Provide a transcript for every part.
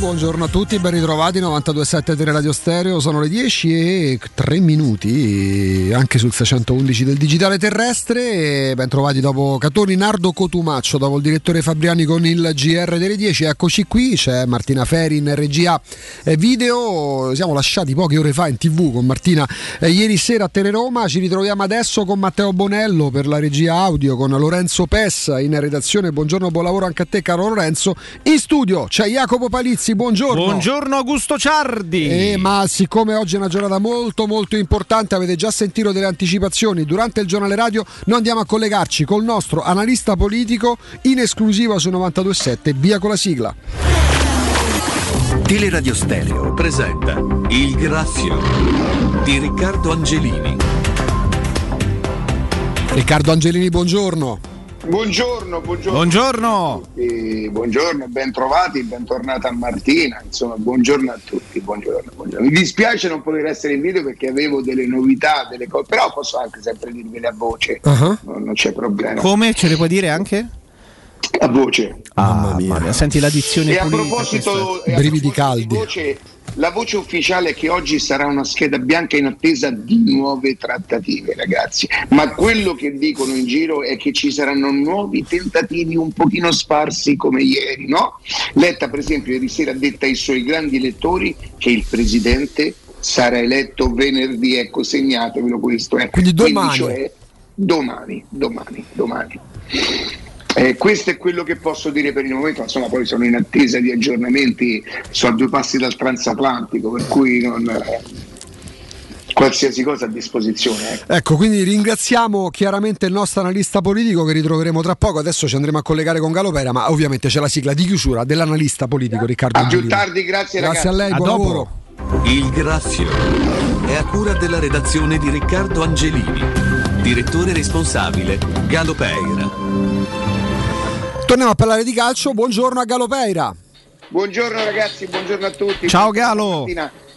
Buongiorno, a tutti, ben ritrovati 927 Tele Radio Stereo, sono le 10 e 3 minuti anche sul 611 del digitale terrestre, ben trovati dopo Catoni Nardo Cotumaccio, dopo il direttore Fabriani con il GR delle 10, eccoci qui, c'è Martina Feri in regia video, siamo lasciati poche ore fa in tv con Martina ieri sera a Teleroma, ci ritroviamo adesso con Matteo Bonello per la regia audio, con Lorenzo Pessa in redazione, buongiorno, buon lavoro anche a te caro Lorenzo, in studio c'è Jacopo Palizzi, buongiorno. Buongiorno Augusto Ciardi. Eh, ma siccome oggi è una giornata molto molto importante, avete già sentito delle anticipazioni durante il giornale radio, noi andiamo a collegarci col nostro analista politico in esclusiva su 927, via con la sigla. Teleradio Stereo presenta Il Grazio di Riccardo Angelini. Riccardo Angelini, buongiorno. Buongiorno, buongiorno. Buongiorno. Buongiorno, ben trovati, bentornata a Martina, insomma, buongiorno a tutti, buongiorno, buongiorno. Mi dispiace non poter essere in video perché avevo delle novità, delle cose, però posso anche sempre dirvele a voce, Uh-huh. non, non c'è problema. Come ce le puoi dire anche? A voce. Mamma mia. Senti l'addizione E a pulita. proposito, e a Brividi proposito caldi. di voce, la voce ufficiale è che oggi sarà una scheda bianca in attesa di nuove trattative, ragazzi. Ma quello che dicono in giro è che ci saranno nuovi tentativi un pochino sparsi come ieri, no? Letta, per esempio, ieri sera ha detto ai suoi grandi lettori che il presidente sarà eletto venerdì, ecco, segnatevelo questo. eh. Quindi domani. cioè, domani, domani, domani. Eh, questo è quello che posso dire per il momento, insomma poi sono in attesa di aggiornamenti, sono a due passi dal transatlantico, per cui non, qualsiasi cosa a disposizione. ecco. Ecco, quindi ringraziamo chiaramente il nostro analista politico che ritroveremo tra poco. Adesso ci andremo a collegare con Galopera, ma ovviamente c'è la sigla di chiusura dell'analista politico Riccardo A più Angelini. tardi, grazie, Grazie a lei, A buon dopo. lavoro. Il Grazio è a cura della redazione di Riccardo Angelini. Direttore responsabile Galo Peira. Torniamo a parlare di calcio. Buongiorno a Galopeira. Buongiorno ragazzi, buongiorno a tutti. Ciao, Galo.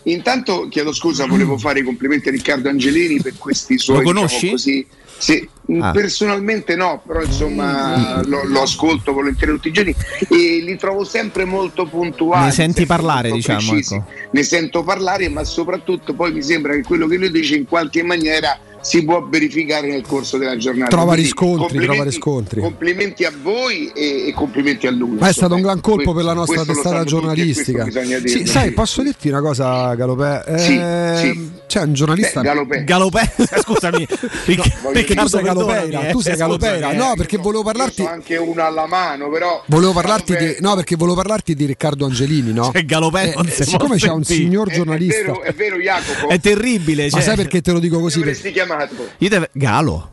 Intanto chiedo scusa, volevo fare i complimenti a Riccardo Angelini per questi suoi Lo conosci? diciamo così. Sì, Ah. personalmente no, però insomma lo, lo ascolto volentieri tutti i giorni e li trovo sempre molto puntuali. Ne senti parlare, diciamo, ecco. Ne sento parlare, ma soprattutto poi mi sembra che quello che lui dice in qualche maniera si può verificare nel corso della giornata. Trova Quindi riscontri, complimenti- trova riscontri. Complimenti a voi e, e complimenti a lui. Ma è stato un gran colpo questo- per la nostra testata giornalistica. Sì, sai, posso dirti una cosa, Galopè? Eh, Sì, sì. C'è un giornalista. Beh, Galopè. Galopè, scusami. Voglio perché tu sei Galopeira, eh. tu sei eh. no, perché volevo parlarti anche una alla mano, però. Volevo parlarti di, no, perché volevo parlarti di Riccardo Angelini, no? Cioè, Galopè si siccome c'è un signor È- giornalista, È vero, è vero Jacopo. È terribile. ma Cioè, sai perché te lo dico così? Perché- chiamato? Io te- Galo.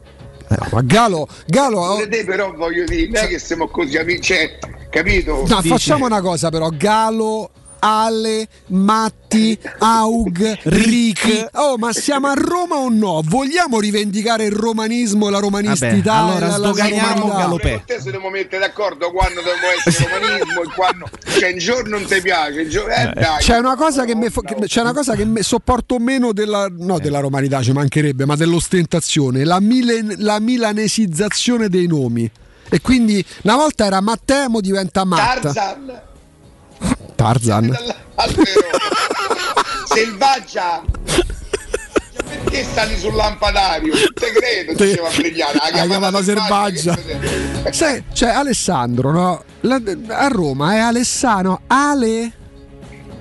No, ma Galo, Galo, oh, Pure te però voglio dire, non è che siamo così amici, cioè, capito? no, facciamo una cosa però, Galo, Ale, Matti, Aug, Rick. Oh, ma siamo a Roma o no? Vogliamo rivendicare il romanismo la romanistità? Vabbè, allora sdoganiamo? Galopè. Te se dobbiamo mettere d'accordo quando dobbiamo essere romanismo e quando cioè un giorno non ti piace, il giorno eh, dai. C'è una cosa che, me fo- c'è una cosa che me- sopporto meno della, no, della romanità, ci mancherebbe, ma dell'ostentazione, la, milen- la milanesizzazione dei nomi. E quindi una volta era Matteo, diventa Matt. Tarzan Tarzan. selvaggia perché sali sul lampadario? Te credo, Te- diceva Fregliana. La chiamata selvaggia. Sai, cioè Alessandro, no? La- a Roma è Alessano, Ale.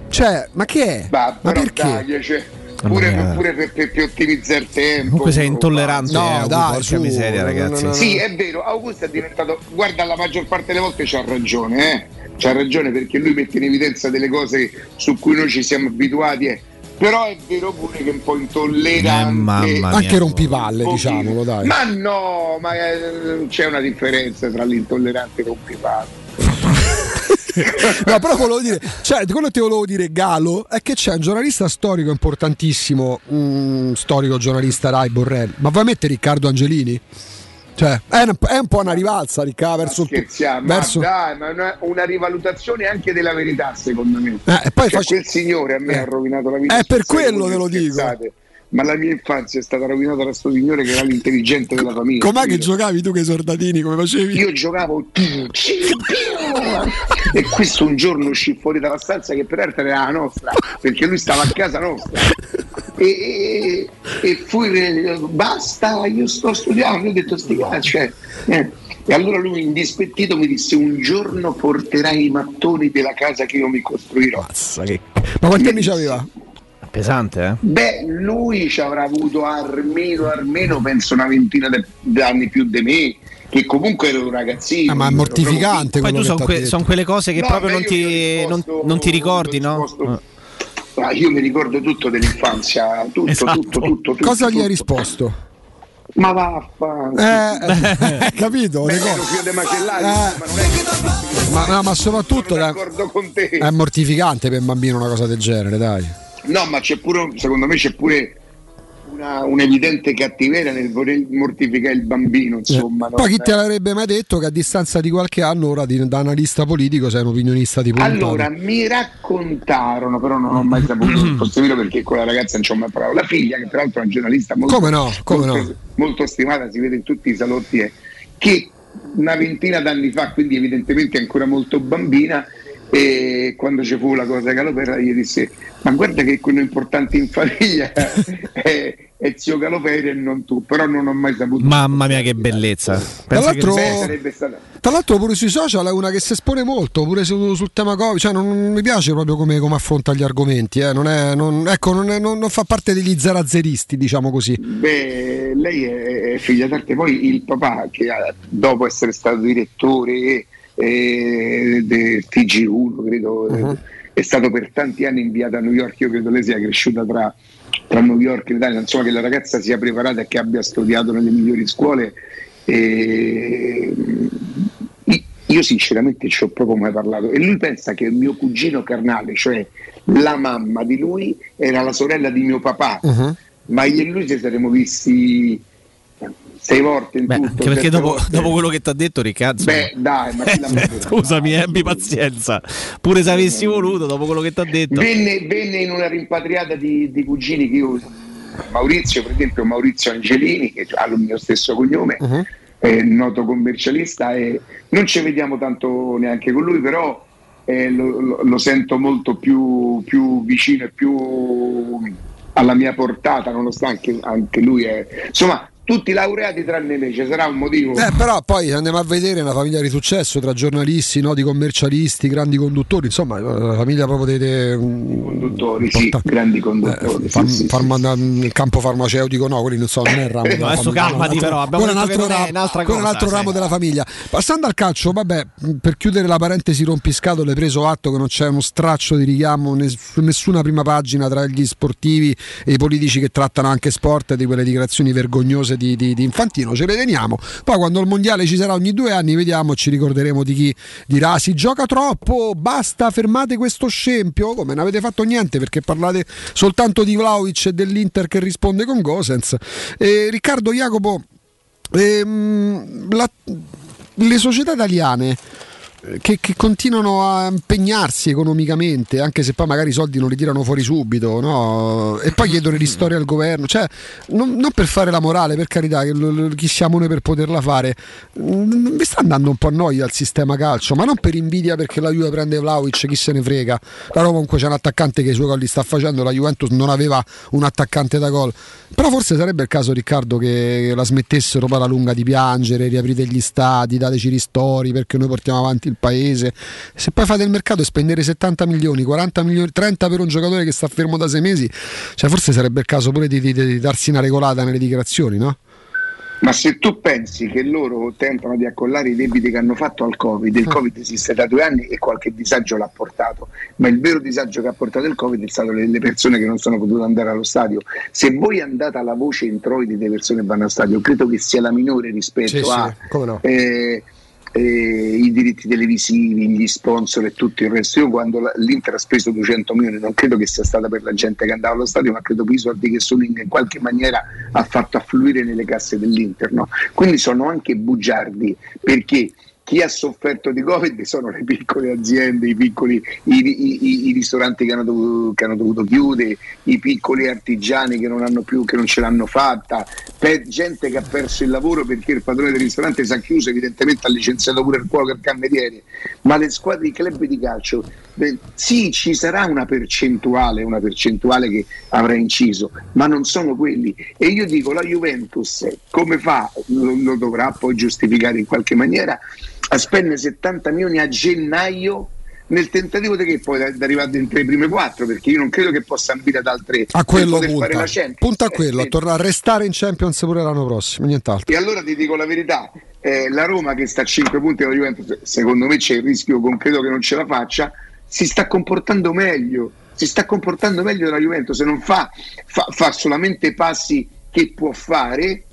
Cioè, ma che è? Ma, ma perché? dai, cioè, pure, mia. pure per, per- per ottimizzare il tempo. Comunque sei intollerante. No, eh, dai, porca su, miseria, no, ragazzi. no, no, Sì, è vero, Augusto è diventato. Guarda, la maggior parte delle volte c'ha ragione, eh? C'ha ragione perché lui mette in evidenza delle cose su cui noi ci siamo abituati. eh. Però è vero pure che è un po' intollerante. Eh. Anche rompipalle, diciamolo, dai. Ma no, ma eh, c'è una differenza tra l'intollerante e rompipalle. No, però volevo dire, cioè, quello che ti volevo dire, Galo, è che c'è un giornalista storico importantissimo, un storico giornalista Rai Borrell. Ma vuoi mettere Riccardo Angelini? Cioè, è un, è un po' una rivalsa, Riccardo, verso il Scherziamo, verso- ma dai, ma una, una rivalutazione anche della verità, secondo me. Eh, e poi Cioè, face- quel signore a me Eh. ha rovinato la vita. Eh, per quello te lo dico. Ma la mia infanzia è stata rovinata da sto signore che era l'intelligente della famiglia. Com'è che giocavi tu che i soldatini, come facevi? Io giocavo e questo un giorno uscì fuori dalla stanza che peraltro era la nostra perché lui stava a casa nostra e, e, e fui basta io sto studiando io ho detto sti cazzi cioè, eh. e allora lui indispettito mi disse un giorno porterai i mattoni della casa che io mi costruirò Mazza, che- Ma quanti anni c'aveva? Pesante, eh? Beh, lui ci avrà avuto almeno, almeno penso una ventina di anni più di me, che comunque ero un ragazzino. Ah, ma è mortificante Poi tu sono que- detto. son quelle cose che No, proprio non ti, non, risposto- non ti ricordi, no? Ah, io mi ricordo tutto dell'infanzia, tutto, Esatto. tutto, tutto, tutto. Cosa gli hai risposto? Ma vaffanculo. Eh, capito? Beh, ero cose. figlio di macellario, Eh. ma no, ma soprattutto sono da- d'accordo con te. è mortificante per un bambino una cosa del genere, dai. No, ma c'è pure, secondo me c'è pure una, un'evidente cattiveria nel voler mortificare il bambino, insomma. no? Poi chi te Eh. l'avrebbe mai detto che a distanza di qualche anno ora di- da analista politico sei un opinionista di punta? Allora, mi raccontarono, però non ho mai saputo il possibile perché quella ragazza non ci ho mai parlato. La figlia, che tra l'altro è una giornalista molto, Come no, come molto, no. molto stimata, si vede in tutti i salotti, è, che una ventina d'anni fa, quindi evidentemente ancora molto bambina, e quando ci fu la cosa Galopera gli disse ma guarda che quello importante in famiglia è, è zio Galopera e non tu però non ho mai saputo Mamma mia, che bellezza. Che- l'altro- stata Tra l'altro pure sui social è una che si espone molto, pure su- sul tema Covid, cioè non, non mi piace proprio come, come affronta gli argomenti, eh. non, è, non- ecco, non, è- non- non fa parte degli zerazzeristi, diciamo così. Beh, lei è, è figlia d'arte, poi il papà che dopo essere stato direttore eh, del TG1, credo, eh, è stato per tanti anni inviato a New York, io credo lei sia cresciuta tra, tra New York e l'Italia, insomma che la ragazza sia preparata e che abbia studiato nelle migliori scuole. E, io- io sinceramente ci ho proprio mai parlato. E lui pensa che mio cugino carnale, cioè la mamma di lui, era la sorella di mio papà. Mhm. ma io e lui ci saremmo visti sei volte in Beh, tutto. anche perché sette dopo, dopo quello che ti ha detto, Riccardo. Beh, dai, ma? Scusami, eh, abbi pazienza. Pure se avessi voluto, dopo quello che ti ha detto. Venne, venne in una rimpatriata di, di cugini che io, Maurizio, per esempio, Maurizio Angelini, che ha il mio stesso cognome, Mhm. è noto commercialista e non ci vediamo tanto neanche con lui, però eh, lo, lo- lo sento molto più, più vicino e più alla mia portata, nonostante anche, anche lui è... Insomma, tutti laureati tranne me, ci sarà un motivo. Eh, però poi andiamo a vedere una famiglia di successo tra giornalisti, noti commercialisti, grandi conduttori, insomma, la famiglia proprio dei, dei- Conduttori, sì, porta- grandi conduttori, eh, sì, far- sì, farma- il campo farmaceutico, no, quelli non so, non è il ramo. della adesso calmati, però, abbiamo un altro quello è un cosa, altro sì. ramo della famiglia. Passando al calcio, vabbè, per chiudere la parentesi rompiscatole, preso atto che non c'è uno straccio di richiamo su nessuna prima pagina tra gli sportivi e i politici che trattano anche sport di quelle dichiarazioni vergognose di, di- di Infantino, ce le teniamo. Poi quando il mondiale ci sarà ogni due anni, vediamo, ci ricorderemo di chi dirà si gioca troppo, basta, fermate questo scempio. Come non avete fatto niente perché parlate soltanto di Vlaovic e dell'Inter che risponde con Gosens. E Riccardo Jacopo, ehm, la- le società italiane eh, che, che continuano a impegnarsi economicamente, anche se poi magari i soldi non li tirano fuori subito, no? e poi chiedono ristori al governo, cioè non, non per fare la morale, per carità, chi siamo noi per poterla fare, mi sta andando un po' a noia il sistema calcio, ma non per invidia perché la Juve prende Vlaovic, chi se ne frega, la Roma comunque c'è un attaccante che i suoi gol li sta facendo, la Juventus non aveva un attaccante da gol, però forse sarebbe il caso Riccardo che la smettessero poi alla lunga di piangere, riaprite gli stadi, dateci ristori perché noi portiamo avanti il paese. Se poi fate il mercato e spendere 70 milioni, 40 milioni, 30 per un giocatore che sta fermo da sei mesi, cioè forse sarebbe il caso pure di, di- di darsi una regolata nelle dichiarazioni, no? Ma se tu pensi che loro tentano di accollare i debiti che hanno fatto al Covid, il Covid esiste da due anni e qualche disagio l'ha portato, ma il vero disagio che ha portato il Covid è stato le, persone che non sono potute andare allo stadio. Se voi andate alla voce introiti delle persone che vanno allo stadio, credo che sia la minore rispetto Sì, sì, a come no. eh, eh, i diritti televisivi, gli sponsor e tutto il resto. Io quando la- l'Inter ha speso 200 milioni non credo che sia stata per la gente che andava allo stadio, ma credo per i soldi che Soling in qualche maniera ha fatto affluire nelle casse dell'Inter. no? Quindi sono anche bugiardi perché chi ha sofferto di Covid sono le piccole aziende, i piccoli i, i- i- i ristoranti che hanno, dovuto, che hanno dovuto chiudere, i piccoli artigiani che non hanno più, che non ce l'hanno fatta, per gente che ha perso il lavoro perché il padrone del ristorante si è chiuso, evidentemente ha licenziato pure il cuoco e il cameriere, ma le squadre di club di calcio, beh, sì, ci sarà una percentuale, una percentuale che avrà inciso, ma non sono quelli. E io dico, la Juventus come fa, lo, lo dovrà poi giustificare in qualche maniera, a spendere 70 milioni a gennaio nel tentativo di che poi di arrivare dentro le prime quattro perché io non credo che possa ambire ad altre A quello punta. Punta a Eh, quello, a sì. tornare a restare in Champions pure l'anno prossimo, nient'altro. E allora ti dico la verità, eh, la Roma che sta a 5 punti dalla Juventus, secondo me c'è il rischio concreto che non ce la faccia, si sta comportando meglio, si sta comportando meglio della Juventus, se non fa, fa, fa solamente passi che può fare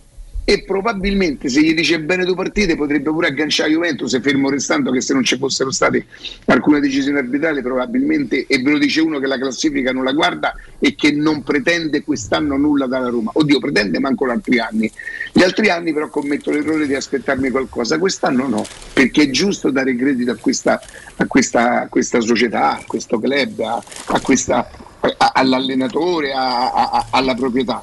e probabilmente se gli dice bene due partite potrebbe pure agganciare Juventus, fermo restando che se non ci fossero state alcune decisioni arbitrali probabilmente, e ve lo dice uno che la classifica non la guarda e che non pretende quest'anno nulla dalla Roma. Oddio, pretende manco gli altri anni. Gli altri anni però commetto l'errore di aspettarmi qualcosa, quest'anno no, perché è giusto dare credito a questa, a questa, a questa società, a questo club, a, a questa, all'allenatore, alla proprietà.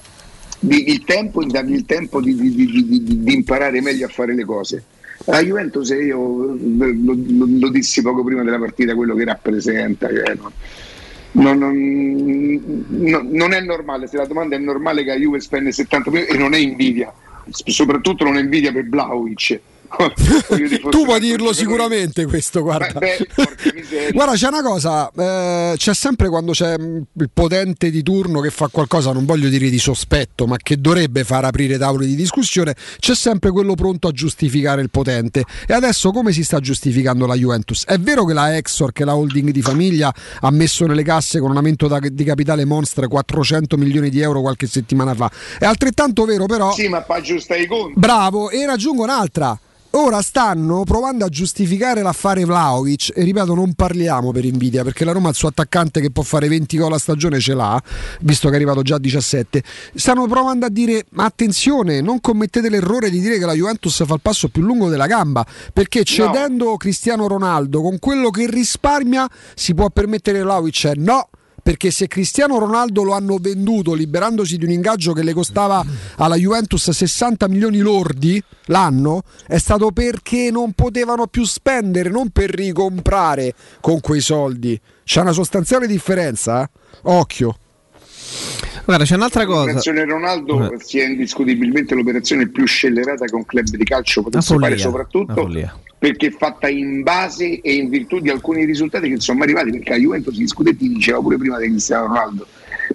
Di- il tempo, il tempo di, di- di- di- imparare meglio a fare le cose. La Juventus io lo, lo- lo dissi poco prima della partita quello che rappresenta. cioè, no. Non, non- no- non è normale, se la domanda è normale che la Juve spende 70 milioni e non è invidia, soprattutto non è invidia per Vlaovic. Tu puoi dirlo sicuramente questo, guarda. Beh. Guarda, c'è una cosa, eh, c'è sempre quando c'è mh, il potente di turno che fa qualcosa, non voglio dire di sospetto, ma che dovrebbe far aprire tavoli di discussione, c'è sempre quello pronto a giustificare il potente. E adesso come si sta giustificando la Juventus? È vero che la Exor, che è la holding di famiglia, ha messo nelle casse con un aumento di capitale monstre 400 milioni di euro qualche settimana fa. È altrettanto vero però... Sì, ma fa giusta i conti. Bravo, e raggiungo un'altra. Ora stanno provando a giustificare l'affare Vlaovic e ripeto non parliamo per invidia perché la Roma il suo attaccante che può fare 20 gol a stagione ce l'ha, visto che è arrivato già a 17. Stanno provando a dire ma attenzione, non commettete l'errore di dire che la Juventus fa il passo più lungo della gamba, perché cedendo Cristiano Ronaldo con quello che risparmia si può permettere Vlaovic? No perché se Cristiano Ronaldo lo hanno venduto liberandosi di un ingaggio che le costava alla Juventus 60 milioni lordi l'anno, è stato perché non potevano più spendere, non per ricomprare con quei soldi. C'è una sostanziale differenza, eh? occhio. Guarda, c'è un'altra cosa. L'operazione Ronaldo Eh. sia indiscutibilmente l'operazione più scellerata che un club di calcio potesse Una fare, follia, soprattutto una follia. perché è fatta in base e in virtù di alcuni risultati che sono arrivati, perché la Juventus gli scudetti diceva pure prima di Cristiano Ronaldo.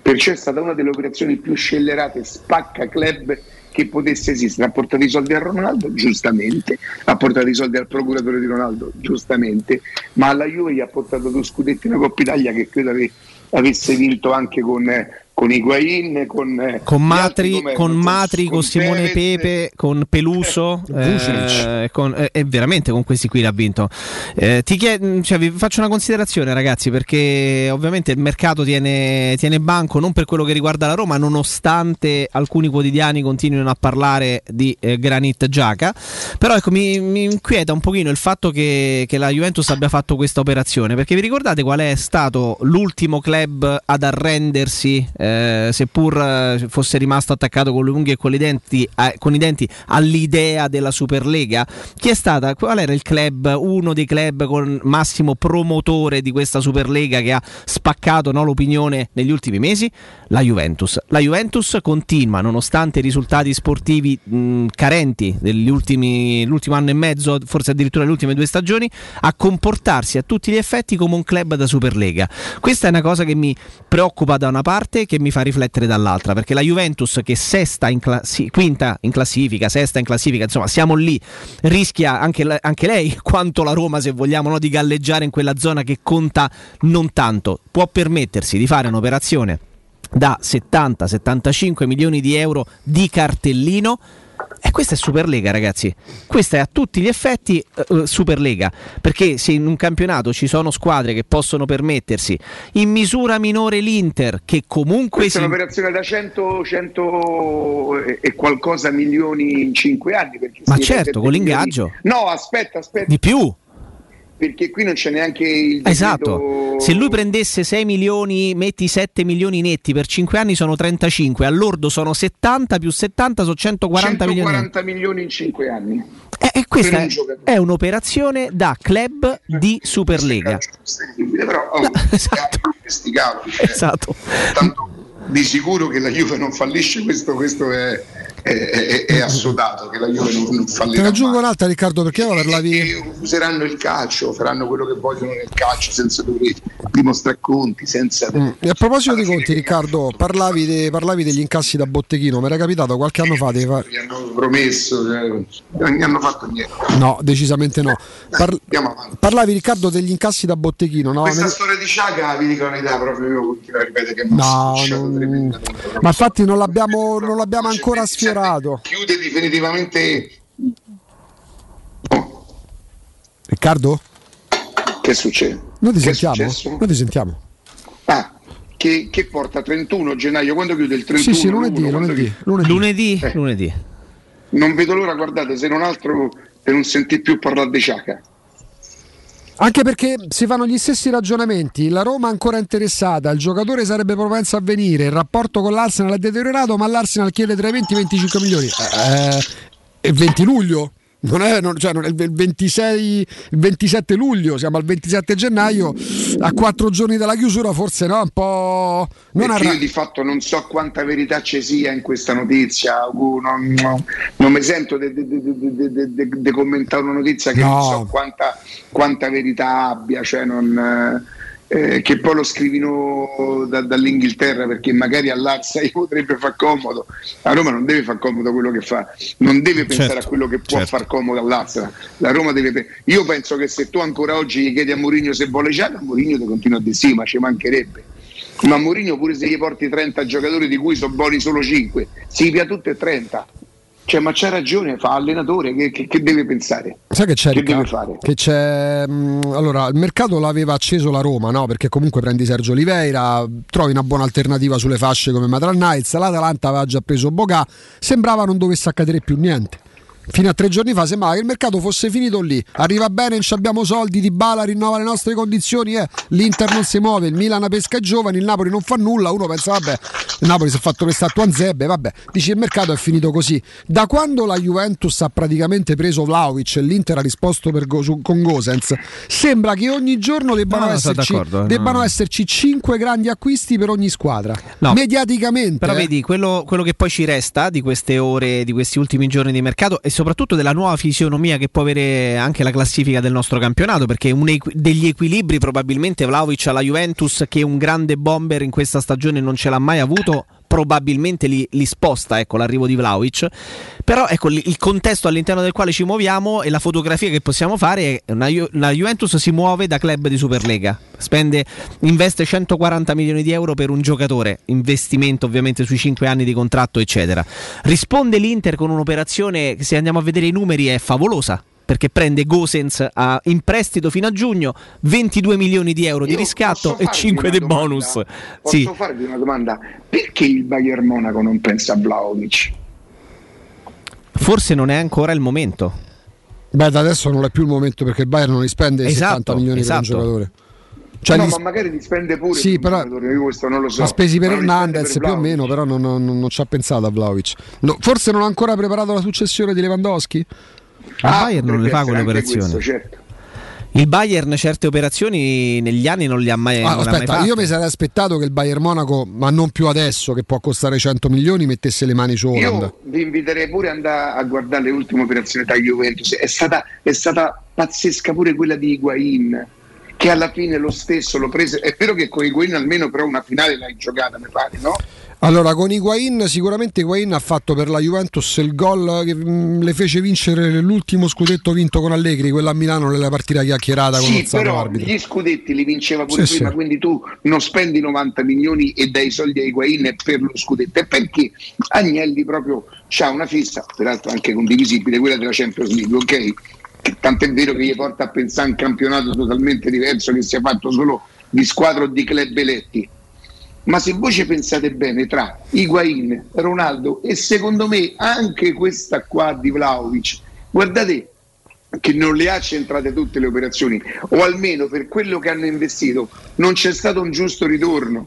Perciò è stata una delle operazioni più scellerate, spacca club che potesse esistere. Ha portato i soldi a Ronaldo, giustamente, ha portato i soldi al procuratore di Ronaldo, giustamente, ma alla Juve gli ha portato due scudetti in Coppa Italia che credo ave- avesse vinto anche con, eh, con Higuain, con, eh, Con altri Matri, com'erano, con, Matri, con, Simone Tevez, Pepe, con Peluso, Vucinic. eh, con- eh, e veramente con questi qui l'ha vinto. Eh, ti chied- cioè, vi faccio una considerazione, ragazzi, perché ovviamente il mercato tiene, tiene banco non per quello che riguarda la Roma, nonostante alcuni quotidiani continuino a parlare di eh, Granit Giaca. Però ecco, mi, mi inquieta un pochino il fatto che, che la Juventus abbia fatto questa operazione, perché vi ricordate qual è stato l'ultimo club ad arrendersi, eh, seppur eh, fosse rimasto attaccato con le unghie e con, denti, eh, con i denti all'idea della Superlega? Chi è stata? Qual era il club, uno dei club con massimo promotore di questa Superlega che ha spaccato no, l'opinione negli ultimi mesi? La Juventus. La Juventus continua, nonostante i risultati sportivi mh, carenti degli ultimi, l'ultimo anno e mezzo, forse addirittura le ultime due stagioni, a comportarsi a tutti gli effetti come un club da Superlega. Questa è una cosa che mi preoccupa da una parte e che mi fa riflettere dall'altra, perché la Juventus che sesta in classi- quinta in classifica, sesta in classifica, insomma siamo lì, rischia anche, le- anche lei, quanto la Roma se vogliamo, no, di galleggiare in quella zona che conta non tanto, può permettersi di fare un'operazione da 70-75 milioni di euro di cartellino. E questa è Superlega, ragazzi. Questa è a tutti gli effetti eh, Superlega. Perché se in un campionato ci sono squadre che possono permettersi in misura minore l'Inter, che comunque Questa si. è un'operazione da 100, 100 e- qualcosa milioni in 5 anni. Ma certo, con milioni- l'ingaggio. No, aspetta, aspetta, Di più, perché qui non c'è neanche il esatto. decreto- Se lui prendesse 6 milioni, metti 7 milioni netti per 5 anni sono 35, all'ordo sono 70 più 70 sono 140 milioni. 140 milioni in 5 anni. E, e questa per un è, è un'operazione da club di Superlega. Però oh, esatto. questi cavoli, cioè, Esatto. tanto di sicuro che la Juve non fallisce, questo, questo è, è, è- assodato che la Juve non, non Te fallirà ne aggiungo un'altra, Riccardo, perché io parlavi. Useranno il calcio, faranno quello che vogliono nel calcio senza dover dimostrare conti, senza... Mm. E a proposito fine conti, Riccardo, parlavi, de- parlavi degli incassi da botteghino. Mi era capitato qualche anno fa di fa- hanno promesso, cioè, non gli hanno fatto niente. No, decisamente no. Par- parlavi, Riccardo, degli incassi da botteghino, no? Questa Mi- storia di Sciaga, vi dico la verità, proprio io continuo a ripetere che mi No, non- ma infatti non l'abbiamo, non l'abbiamo ancora 27, sfiorato. Chiude definitivamente... Oh, Riccardo? che succede? Noi ti Che sentiamo? Noi ti sentiamo. Ah, che, che porta 31 gennaio, quando chiude il 31? Sì, sì, lunedì, lunedì, lunedì. Lunedì, Eh. lunedì. Non vedo l'ora, guardate, se non altro per non sentir più parlare di Sciaga. Anche perché si fanno gli stessi ragionamenti, la Roma è ancora interessata, il giocatore sarebbe propenso a venire, il rapporto con l'Arsenal è deteriorato, ma l'Arsenal chiede tra i 20 e i 25 milioni. Eh, è 20 luglio, non è, non- cioè non è il 26, il 27 luglio, siamo al 27 gennaio, a quattro giorni dalla chiusura forse no, un po'... Non arra- io di fatto non so quanta verità ci sia in questa notizia, non, non- non mi sento di commentare una notizia che No. non so quanta, quanta verità abbia, cioè non, eh, che poi lo scrivino da- dall'Inghilterra perché magari all'Arsa potrebbe far comodo, a Roma non deve far comodo quello che fa, non deve pensare Certo, a quello che può certo. far comodo all'Arsa, la Roma deve... Io penso che se tu ancora oggi gli chiedi a Mourinho se vuole Giacomo, Mourinho ti continua a dire sì, ma ci mancherebbe. Ma Mourinho pure se gli porti 30 giocatori di cui sono buoni solo 5, si pia tutte e 30. Cioè, ma c'ha ragione, fa allenatore, che, che- che deve pensare? Sai che c'è, Che Riccardo? deve fare? Che c'è mh, allora, il mercato l'aveva acceso la Roma, no? Perché comunque prendi Sergio Oliveira, trovi una buona alternativa sulle fasce come Madral Knights, l'Atalanta aveva già preso Bocà, sembrava non dovesse accadere più niente. Fino a tre giorni fa sembrava che il mercato fosse finito lì. Arriva bene, non ci abbiamo soldi, Di Bala rinnova le nostre condizioni, eh. l'Inter non si muove, il Milan pesca giovani, il Napoli non fa nulla. Uno pensa, vabbè, il Napoli si è fatto prestare a Tuanzebbe, vabbè, dici il mercato è finito così. Da quando la Juventus ha praticamente preso Vlaovic e l'Inter ha risposto per Go- su- con Gosens, sembra che ogni giorno debbano, No, no, esserci, eh, debbano no. esserci cinque grandi acquisti per ogni squadra. No. Mediaticamente. Però eh. vedi, quello, quello che poi ci resta di queste ore, di questi ultimi giorni di mercato e soprattutto della nuova fisionomia che può avere anche la classifica del nostro campionato, perché un equi- degli equilibri probabilmente Vlaovic alla Juventus, che un grande bomber in questa stagione non ce l'ha mai avuto, probabilmente li, li sposta ecco, l'arrivo di Vlaovic. Però ecco, il contesto all'interno del quale ci muoviamo e la fotografia che possiamo fare è una, la Juventus si muove da club di Superlega, spende, investe 140 milioni di euro per un giocatore, investimento ovviamente sui 5 anni di contratto eccetera. Risponde l'Inter con un'operazione che se andiamo a vedere i numeri è favolosa. Perché prende Gosens a- in prestito fino a giugno, 22 milioni di euro di Io riscatto posso e farvi 5 una di domanda? bonus. Posso Sì. farvi una domanda? Perché il Bayern Monaco non pensa a Vlaovic? Forse non è ancora il momento. Beh, da adesso non è più il momento perché il Bayern non li spende Esatto, 70 milioni esatto. per un giocatore. Cioè, no, li- ma magari li spende pure. Sì, per un però- giocatore, io questo non lo so. ha spesi per non Hernandez più o meno, però non, non- non ci ha pensato a Vlaovic. No, forse non ha ancora preparato la successione di Lewandowski? Il Bayern non le fa quelle operazioni. questo, certo. Il Bayern certe operazioni negli anni non le ha mai, Ah, ha mai aspetta, fatte. io mi sarei aspettato che il Bayern Monaco, ma non più adesso che può costare 100 milioni, mettesse le mani su Holland. Io vi inviterei pure ad andare a guardare le ultime operazioni da Juventus. È stata, è stata pazzesca pure quella di Higuain, che alla fine lo stesso lo prese. È vero che con Higuain almeno però una finale l'hai giocata, mi pare, no? Allora, con Higuain, sicuramente Higuain ha fatto per la Juventus il gol che mm, le fece vincere l'ultimo scudetto vinto con Allegri, quella a Milano nella partita chiacchierata con Sì, lo stato però arbitro. gli scudetti li vinceva pure Sì, prima, sì. quindi tu non spendi 90 milioni e dai soldi a Higuain per lo scudetto. E perché Agnelli proprio ha una fissa, peraltro anche condivisibile, quella della Champions League, ok? Tant'è vero che gli porta a pensare a un campionato totalmente diverso che sia fatto solo di squadra o di club eletti. Ma se voi ci pensate bene tra Higuain, Ronaldo e secondo me anche questa qua di Vlaovic, guardate che non le ha centrate tutte le operazioni, o almeno per quello che hanno investito, non c'è stato un giusto ritorno.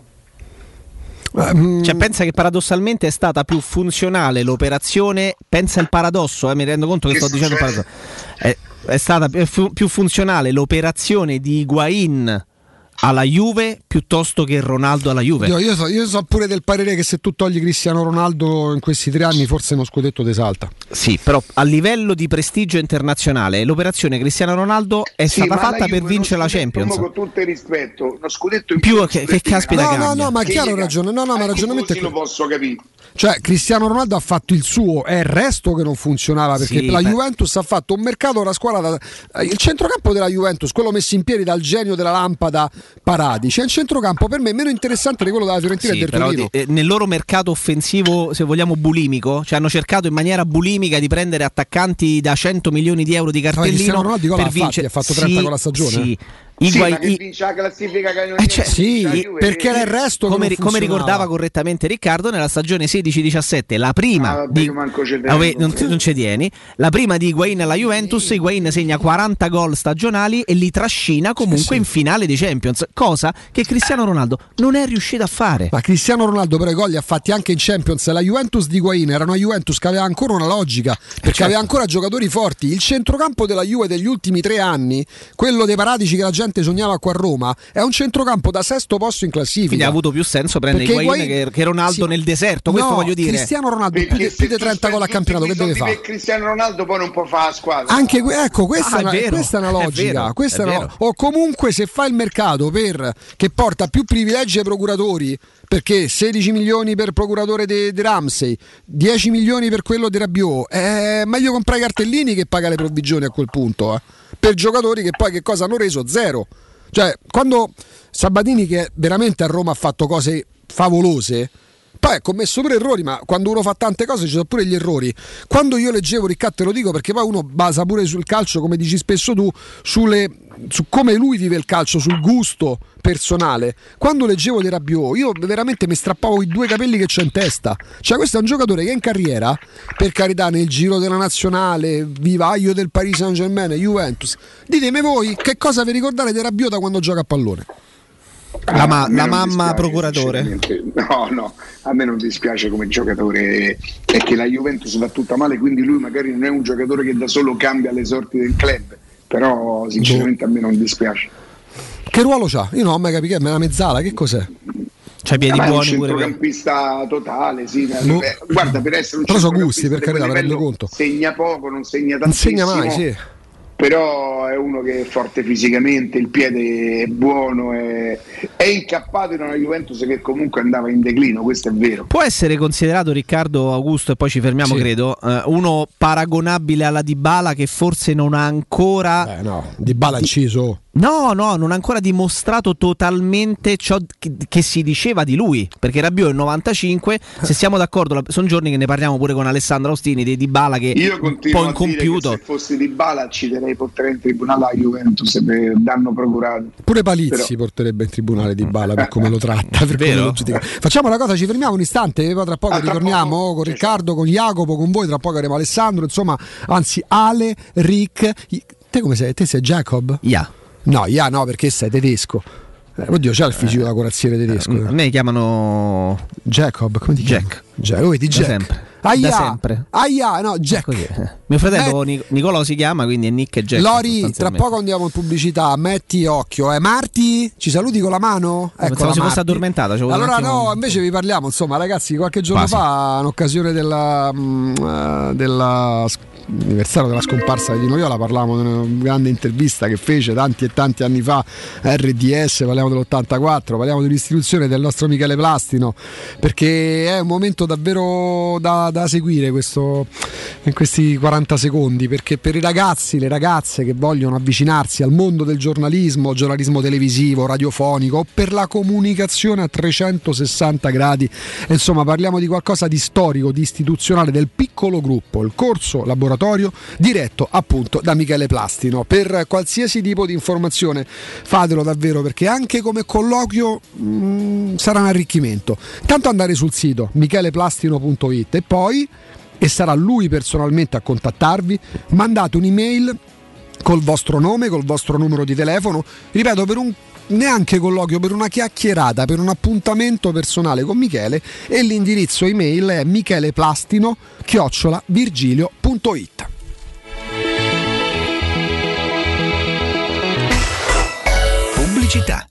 Eh, mm, Cioè, pensa che paradossalmente è stata più funzionale l'operazione. Pensa il paradosso, eh, mi rendo conto che, Che sto dicendo il succede? paradosso. È, è stata più funzionale l'operazione di Higuain alla Juve piuttosto che Ronaldo alla Juve. Io, io so, io so pure del parere che se tu togli Cristiano Ronaldo in questi tre anni forse uno scudetto ti salta. Sì, però a livello di prestigio internazionale l'operazione Cristiano Ronaldo è Sì, stata fatta per vincere la Champions. Con tutto il rispetto, uno scudetto in Più più che- che caspita No, no, no, ma Che chiaro ragione, no, no, ma ragionamento lo posso capire. Cioè, Cristiano Ronaldo ha fatto il suo, è il resto che non funzionava perché Sì, la beh. Juventus ha fatto un mercato, una squadra da, eh, il centrocampo della Juventus, quello messo in piedi dal genio della lampada Paradi. C'è un centrocampo per me meno interessante di quello della Fiorentina Sì, e del Torino. di- eh, nel loro mercato offensivo, se vogliamo, bulimico, cioè hanno cercato in maniera bulimica di prendere attaccanti da 100 milioni di euro di cartellino gol per vincere. ha fatto 30 con la stagione. Sì. Sì, Higuain- ma che i- vince la classifica canoniere Eh, cioè, Sì, perché era il resto come, come ricordava correttamente Riccardo, nella stagione 16-17, la prima Ah, vabbè, di Ah, vabbè, non, non ci tieni, la prima di Higuain alla Juventus, Higuain segna 40 gol stagionali e li trascina comunque in finale di Champions, cosa che Cristiano Ronaldo non è riuscito a fare. Ma Cristiano Ronaldo però i gol li ha fatti anche in Champions. La Juventus di Guain era una Juventus che aveva ancora una logica, perché certo. aveva ancora giocatori forti. Il centrocampo della Juve degli ultimi tre anni, quello dei Paradici che la gente sognava qua a Roma, è un centrocampo da sesto posto in classifica. Quindi ha avuto più senso prendere Higuain Higuain- che, che Ronaldo sì. nel deserto, questo No, voglio dire. Cristiano Ronaldo più Perché più di tu 30 gol a campionato, che deve fare? Cristiano Ronaldo poi non può fare la squadra. Anche ecco, questa, Ah, è una, è vero, questa è una è logica. vero, questa è è una- vero. o comunque se fa il mercato per, che porta più privilegi ai procuratori, perché 16 milioni per procuratore di Ramsey, 10 milioni per quello di Rabiot, è meglio comprare i cartellini che pagare le provvigioni a quel punto. eh. Per giocatori che poi che cosa hanno reso? Zero. Cioè, quando Sabatini, che veramente a Roma ha fatto cose favolose, poi ha commesso pure errori, ma quando uno fa tante cose ci sono pure gli errori. Quando io leggevo, Riccardo, te lo dico perché poi uno basa pure sul calcio, come dici spesso tu, sulle- su come lui vive il calcio, sul gusto personale. Quando leggevo di Rabiot, io veramente mi strappavo i due capelli che c'ho in testa. Cioè, questo è un giocatore che in carriera, per carità, nel giro della nazionale, vivaio del Paris Saint Germain, Juventus. Ditemi voi che cosa vi ricordate di Rabiot da quando gioca a pallone? La, ma- A me la mamma procuratore. No, no, a me non dispiace come giocatore, è che la Juventus va tutta male, quindi lui magari non è un giocatore che da solo cambia le sorti del club, però sinceramente a me non dispiace. Che ruolo c'ha? Io non ho mai capito che è una mezzala, che cos'è? C'ha piedi Ma un buoni pure per... centrocampista totale, sì. Eh, Guarda, per essere un Però so centrocampista gusti, per carità, mi rendo conto. Segna poco, non segna Non segna tantissimo. mai, sì. Però è uno che è forte fisicamente, il piede è buono, è, è incappato in una Juventus che comunque andava in declino, questo è vero. Può essere considerato Riccardo Augusto, e poi ci fermiamo, Sì. credo, eh, uno paragonabile alla Dybala che forse non ha ancora. Eh no, di bala inciso. No, no, non ha ancora dimostrato totalmente ciò che, che si diceva di lui. Perché Rabiot è il 95. Se siamo d'accordo, la- sono giorni che ne parliamo pure con Alessandro Ostini di Dybala che Io un continuo po' a dire che incompiuto. se fossi di Bala ci darei portare in tribunale a Juventus per danno procurato. Pure Palizzi Però- porterebbe in tribunale di Bala per come lo tratta. Per come Vero? lo. Facciamo una cosa, ci fermiamo un istante, poi tra poco Ah, tra ritorniamo poco, con Riccardo, con Jacopo, con voi, tra poco avremo Alessandro, insomma, anzi Ale, Rick. Te come sei? Te sei Jacob? Yeah. No, ja, no, perché sei tedesco. Eh, oddio, c'ha il fisico da corazziere tedesco. A me chiamano Jacob, come ti? Jack. Jack. Lo vedi, Da Jack. sempre. Aia, Da sempre. Aia, no, Jack. così. eh. Mio fratello Nic- Nicolò si chiama, quindi è Nick e Jack. Lori, tra poco andiamo in pubblicità. Metti occhio, eh. Marti, ci saluti con la mano? Pensavo Eccola, si fosse addormentata, Allora, un no, invece vi parliamo. Insomma, ragazzi, qualche giorno Quasi. fa, in occasione della, mm, eh, della sc- anniversario della scomparsa di Noiola, parlavamo di una grande intervista che fece tanti e tanti anni fa RDS, parliamo dell'84, parliamo dell'istituzione del nostro Michele Plastino, perché è un momento davvero da, da seguire questo, in questi 40 secondi, perché per i ragazzi, le ragazze che vogliono avvicinarsi al mondo del giornalismo, giornalismo televisivo, radiofonico, per la comunicazione a 360 gradi, insomma parliamo di qualcosa di storico, di istituzionale, del piccolo gruppo, il corso laboratorio diretto appunto da Michele Plastino. Per qualsiasi tipo di informazione fatelo davvero perché anche come colloquio mm, sarà un arricchimento. Tanto andare sul sito micheleplastino.it e poi, e sarà lui personalmente a contattarvi, mandate un'email col vostro nome, col vostro numero di telefono, ripeto, per un neanche colloquio, per una chiacchierata, per un appuntamento personale con Michele e l'indirizzo email è micheleplastino virgilio.it. Pubblicità.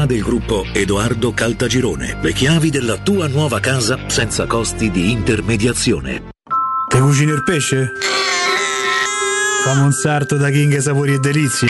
del gruppo Edoardo Caltagirone. Le chiavi della tua nuova casa senza costi di intermediazione. Te cucini il pesce? Fammi un sarto da King Sapori e Delizie.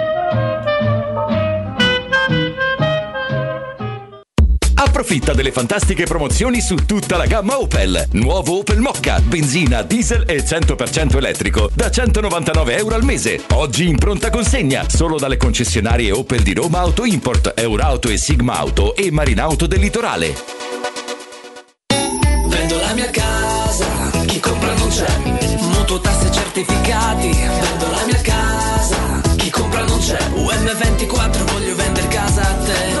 Approfitta delle fantastiche promozioni su tutta la gamma Opel. Nuovo Opel Mocca, benzina, diesel e 100% elettrico da 199 euro al mese. Oggi in pronta consegna solo dalle concessionarie Opel di Roma Auto Import, Eurauto e Sigma Auto e Marinauto del Litorale. Vendo la mia casa, chi compra non c'è. Mutuo tasse certificati, vendo la mia casa, chi compra non c'è. UM24 voglio vendere casa a te.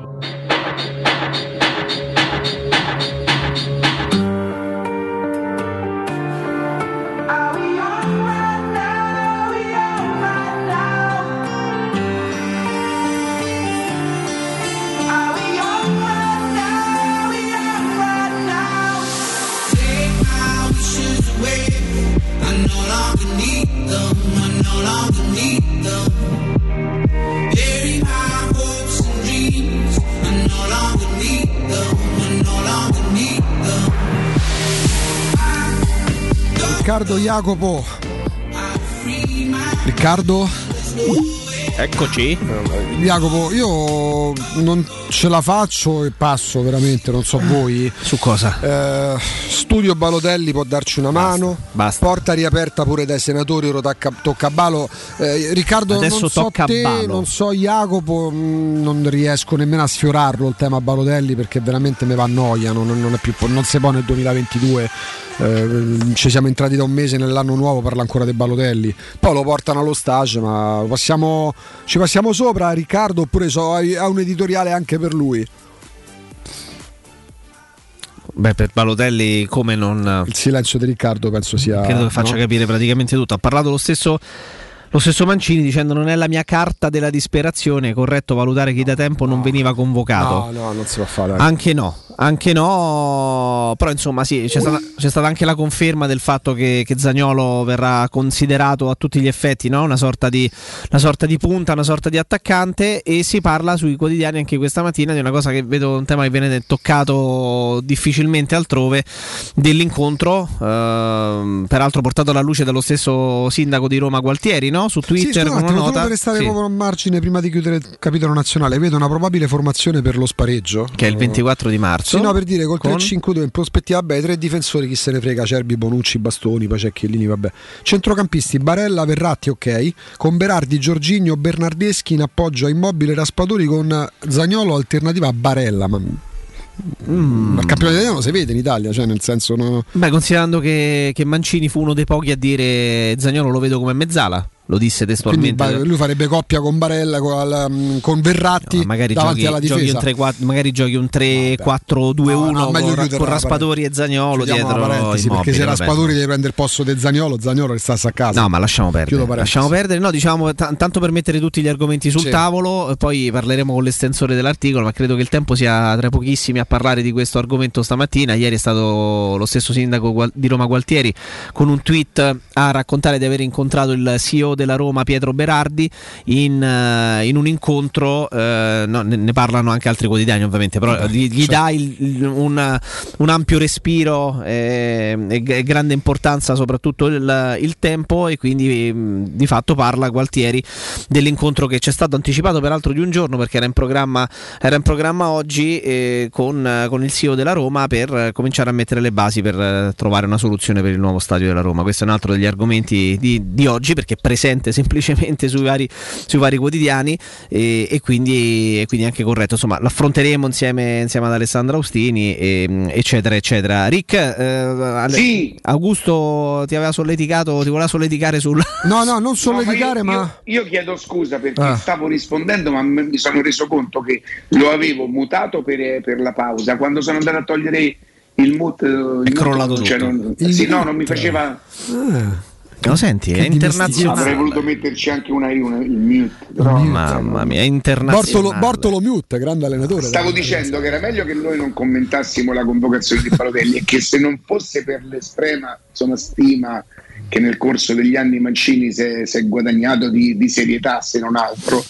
Riccardo Jacopo. Riccardo? Eccoci. Jacopo, io non ce la faccio e passo veramente, non so voi. Su cosa? Eh, studio Balotelli può darci una mano. basta. Porta riaperta pure dai senatori, ora tocca, tocca a Balo. Eh, Riccardo, Adesso non so te, Balo. non so Jacopo, mh, non riesco nemmeno a sfiorarlo il tema Balotelli perché veramente mi va a noia, non, non è più, non si può nel 2022. eh, ci siamo entrati da un mese nell'anno nuovo, parla ancora dei Balotelli. Poi lo portano allo stage, ma possiamo ci passiamo sopra Riccardo oppure so, ha un editoriale anche per lui? Beh, per Balotelli come non... Il silenzio di Riccardo penso sia... Credo che faccia no? capire praticamente tutto. Ha parlato lo stesso, lo stesso Mancini dicendo non è la mia carta della disperazione, è corretto valutare chi da tempo non veniva convocato. No, no, non si può fare. Anche no, anche no, però insomma sì, c'è stata, c'è stata anche la conferma del fatto che, che Zagnolo verrà considerato a tutti gli effetti no? una, sorta di, una sorta di punta, una sorta di attaccante e si parla sui quotidiani anche questa mattina di una cosa che vedo un tema che viene toccato difficilmente altrove, dell'incontro, ehm, peraltro portato alla luce dallo stesso sindaco di Roma Gualtieri no? Su Sì, Twitter un con una nota. per restare Sì. proprio a margine prima di chiudere il capitolo nazionale, vedo una probabile formazione per lo spareggio. Che è il 24 di marzo. Sì, no, per dire col Con? 3-5-2 in prospettiva, beh, tre difensori, chi se ne frega, Cerbi, Bonucci, Bastoni, Pacecchellini, vabbè. Centrocampisti, Barella, Verratti, ok. Con Berardi, Giorginio, Bernardeschi in appoggio a Immobile, Raspadori con Zagnolo alternativa a Barella, ma... Mm. Il campione italiano si vede in Italia, cioè nel senso no... Beh, considerando che, che Mancini fu uno dei pochi a dire Zagnolo lo vedo come mezzala, lo disse Quindi testualmente. Ba- lui farebbe coppia con Barella, con, al- con Verratti magari davanti giochi, alla giochi difesa. un 3, 4, magari giochi un 3 4 2 1 no, meglio con, con Raspadori e Zagnolo dietro Immobile, perché se. Raspadori deve prendere il posto di Zagnolo, Zagnolo restasse a casa. No, ma lasciamo perdere. Lasciamo perdere. No, diciamo t- tanto per mettere tutti gli argomenti sul Sì. tavolo, poi parleremo con l'estensore dell'articolo, ma credo che il tempo sia tra pochissimi a parlare di questo argomento stamattina. Ieri è stato lo stesso sindaco di Roma Gualtieri con un tweet a raccontare di aver incontrato il CEO della Roma Pietro Berardi in, eh, in un incontro, eh, no, ne, ne parlano anche altri quotidiani ovviamente, però Vabbè, gli, gli certo. dà il- il- un, un ampio respiro e, g- grande importanza soprattutto il, il tempo e quindi mh, di fatto parla Gualtieri dell'incontro che c'è stato anticipato peraltro di un giorno perché era in programma, era in programma oggi eh, con, con il CEO della Roma per eh, cominciare a mettere le basi per eh, trovare una soluzione per il nuovo stadio della Roma. Questo è un altro degli argomenti di, di oggi perché è presente semplicemente sui vari, sui vari quotidiani e, e quindi, e quindi anche corretto. Insomma, l'affronteremo insieme, insieme ad Alessandro Austini, e, eccetera, eccetera. Rick, eh, Ale- Sì. Augusto ti aveva solleticato, ti voleva solleticare sul. No, no, non No, ma io, io- io chiedo scusa perché Ah. stavo rispondendo, ma mi sono reso conto che lo avevo mutato per, per la pausa. Quando sono andato a togliere il mute, il crollato mute, cioè tutto. non, sì, no, non mi faceva. Ah. Lo senti? È Avrei internazionale. voluto metterci anche una, una- il mute. però- Mamma mia, è Bortolo, internazionale. Bortolo Mute, grande allenatore. Stavo dicendo che era meglio che noi non commentassimo la convocazione di Balotelli e che se non fosse per l'estrema insomma, stima che nel corso degli anni Mancini si è, si è guadagnato di, di serietà, se non altro,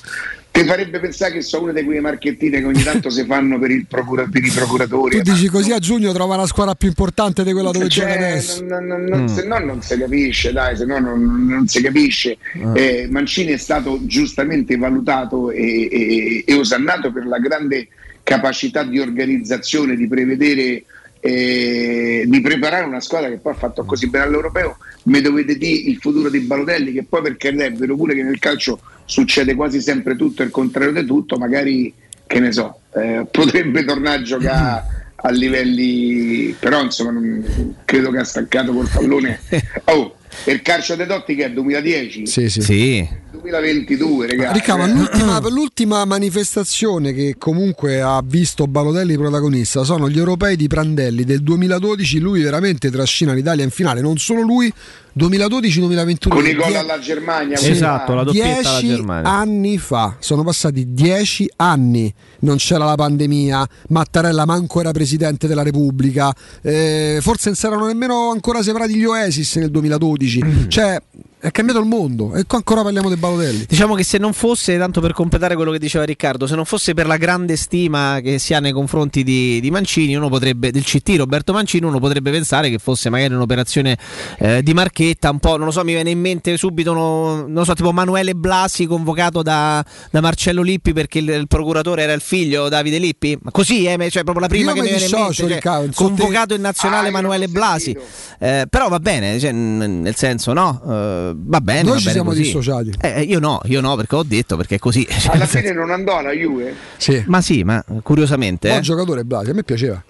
ti farebbe pensare che sono una di quelle marchettine che ogni tanto si fanno per, il procura- per i procuratori. Tu dici così a giugno trova una squadra più importante di quella dove Cioè, gioca adesso. non- non- non- Mm. se no non si capisce, dai, se no non, non si capisce. Ah. Eh, Mancini è stato giustamente valutato e, e- e osannato per la grande capacità di organizzazione, di prevedere, eh, di preparare una squadra che poi ha fatto così bene all'europeo. Mi dovete dire il futuro di Balotelli, che poi perché è vero pure che nel calcio succede quasi sempre tutto il contrario di tutto, magari che ne so, eh, potrebbe tornare a giocare a livelli, però insomma non- credo che ha staccato col pallone. Oh, il calcio dei Dotti che è 2010? Sì, sì. Sì. 2022, ragazzi. Ricca, ma l'ultima, l'ultima manifestazione che comunque ha visto Balotelli protagonista sono gli europei di Prandelli del 2012. Lui veramente trascina l'Italia in finale, non solo lui. 2012-2021 Con i gol Die- alla Germania. Sì, Esatto, la doppietta alla Germania. anni fa, sono passati dieci anni, non c'era la pandemia, Mattarella manco era presidente della Repubblica, eh, forse non si erano nemmeno ancora separati gli Oasis nel 2012, Mm. cioè è cambiato il mondo. E qua ancora parliamo dei Balotelli. Diciamo che se non fosse, tanto per completare quello che diceva Riccardo, se non fosse per la grande stima che si ha nei confronti di, di Mancini, uno potrebbe, del CT Roberto Mancini, uno potrebbe pensare che fosse magari un'operazione eh, di marchetta, un po', non lo so, mi viene in mente subito, uno, non lo so, tipo Manuele Blasi convocato da, da Marcello Lippi perché il, il procuratore era il figlio Davide Lippi, ma così, eh, cioè proprio la prima Io che mi viene in mente, cioè, so te- convocato in nazionale Manuele Blasi, Eh, però va bene, cioè, nel senso no, eh, va bene. Noi va ci bene siamo così. dissociati. Eh, eh, io no, io no, perché ho detto perché è così. Cioè, Alla senso- fine non andò alla Juve? Sì. Ma sì, ma curiosamente. Buon eh. giocatore Blasi, a me piaceva.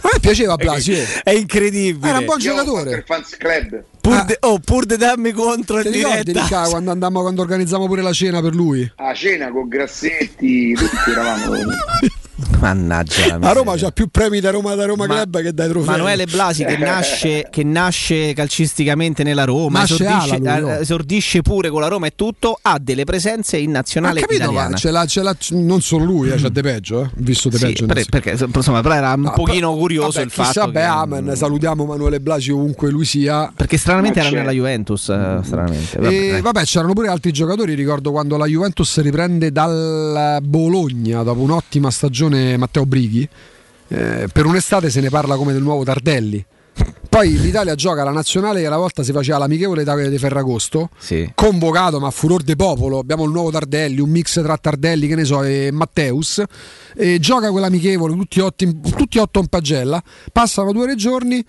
A me piaceva Blasio. È incredibile. Era un buon Io giocatore. il fans club. Pur de, oh, pur de dammi contro Ti in diretta. Quando andammo quando organizzavamo pure la cena per lui? A cena con Grassetti, tutti eravamo. Mannaggia la A miseria. Roma c'ha più premi da Roma da Roma Ma- Club che dai trofei. Manuele Blasi che nasce, che nasce calcisticamente nella Roma, esordisce, ala lui, no? eh, esordisce pure con la Roma e tutto, ha delle presenze in nazionale capito, ma italiana. ce l'ha, ce l'ha- non solo lui, eh, c'ha de peggio, eh. visto de Sì, peggio. per- perché insomma, però era un No, pochino però- curioso vabbè, il chissà, fatto beh, che, amen, salutiamo Manuele Blasi ovunque lui sia. perché stranamente era c'è. nella Juventus, eh, stranamente. Vabbè, E vabbè, c'erano pure altri giocatori. Ricordo quando la Juventus riprende dal Bologna dopo un'ottima stagione Matteo Brighi. eh, per un'estate se ne parla come del nuovo Tardelli. Poi l'Italia gioca la nazionale che una volta si faceva l'amichevole da- di Ferragosto. Sì. Convocato ma a furor de popolo. Abbiamo il nuovo Tardelli, un mix tra Tardelli, che ne so, e Matteus. E gioca quell'amichevole, tutti, otti, tutti otto in pagella. Passano due o tre giorni.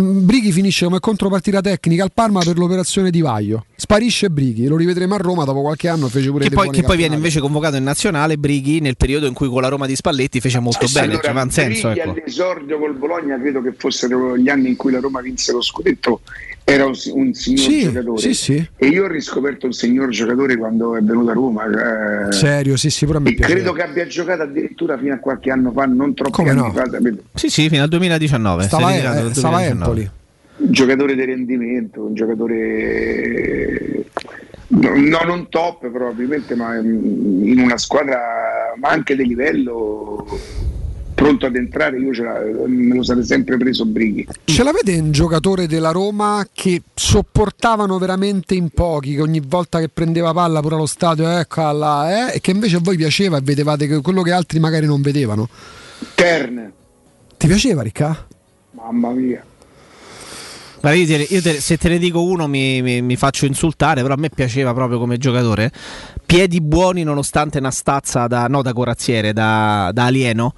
Mm, Brighi finisce come contropartita tecnica al Parma per l'operazione di Vaio. Sparisce Brighi, lo rivedremo a Roma dopo qualche anno. Fece pure Che poi, che poi viene invece convocato in nazionale Brighi nel periodo in cui con la Roma di Spalletti fece molto bene, Allora, cioè, senso. Ecco. all'esordio col Bologna credo che fossero gli anni in cui la Roma vinse lo scudetto era un, un signor Sì, giocatore sì, sì. e io ho riscoperto il signor giocatore quando è venuto a Roma eh, Serio, sì, sì, e piace. credo che abbia giocato addirittura fino a qualche anno fa non troppi Come anni no? fa? Sì, sì, fino al 2019. si è Stava, eh, nel stava a 2019. Empoli. un giocatore di rendimento un giocatore no, no, non top probabilmente ma in una squadra ma anche di livello pronto ad entrare io ce la- me lo sarei sempre preso Brighi Ce l'avete un giocatore della Roma che sopportavano veramente in pochi, che ogni volta che prendeva palla pure allo stadio, ecco là, eh, e che invece a voi piaceva e vedevate quello che altri magari non vedevano? Tern Ti piaceva, Ricca? mamma mia Guarda, io te- io te- se te ne dico uno mi, mi- mi faccio insultare, però a me piaceva proprio come giocatore. Piedi buoni nonostante una stazza da, no, da corazziere, da, da alieno.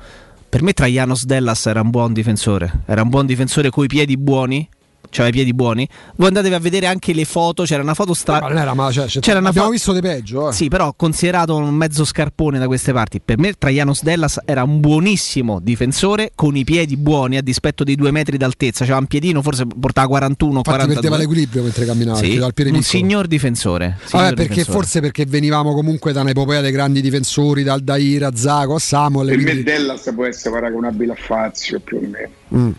Per me Traianos Dellas era un buon difensore, era un buon difensore coi piedi buoni, cioè i piedi buoni. Voi andatevi a vedere anche le foto, c'era una foto stra... Ma non era, ma cioè, cioè, C'era una abbiamo fo- visto di peggio. Eh. Sì, però considerato un mezzo scarpone da queste parti. Per me Traianos Dellas era un buonissimo difensore con i piedi buoni a dispetto dei due metri d'altezza. C'era un piedino, forse portava 41 Infatti 42. perdeva l'equilibrio mentre camminava, Sì, un piccolo. signor difensore. Vabbè, signor perché difensore. forse perché venivamo comunque da un'epopea dei grandi difensori, dal Daira Zago a Samuel. per me quindi- Dellas può essere paragonabile a Fazio più o meno Mm.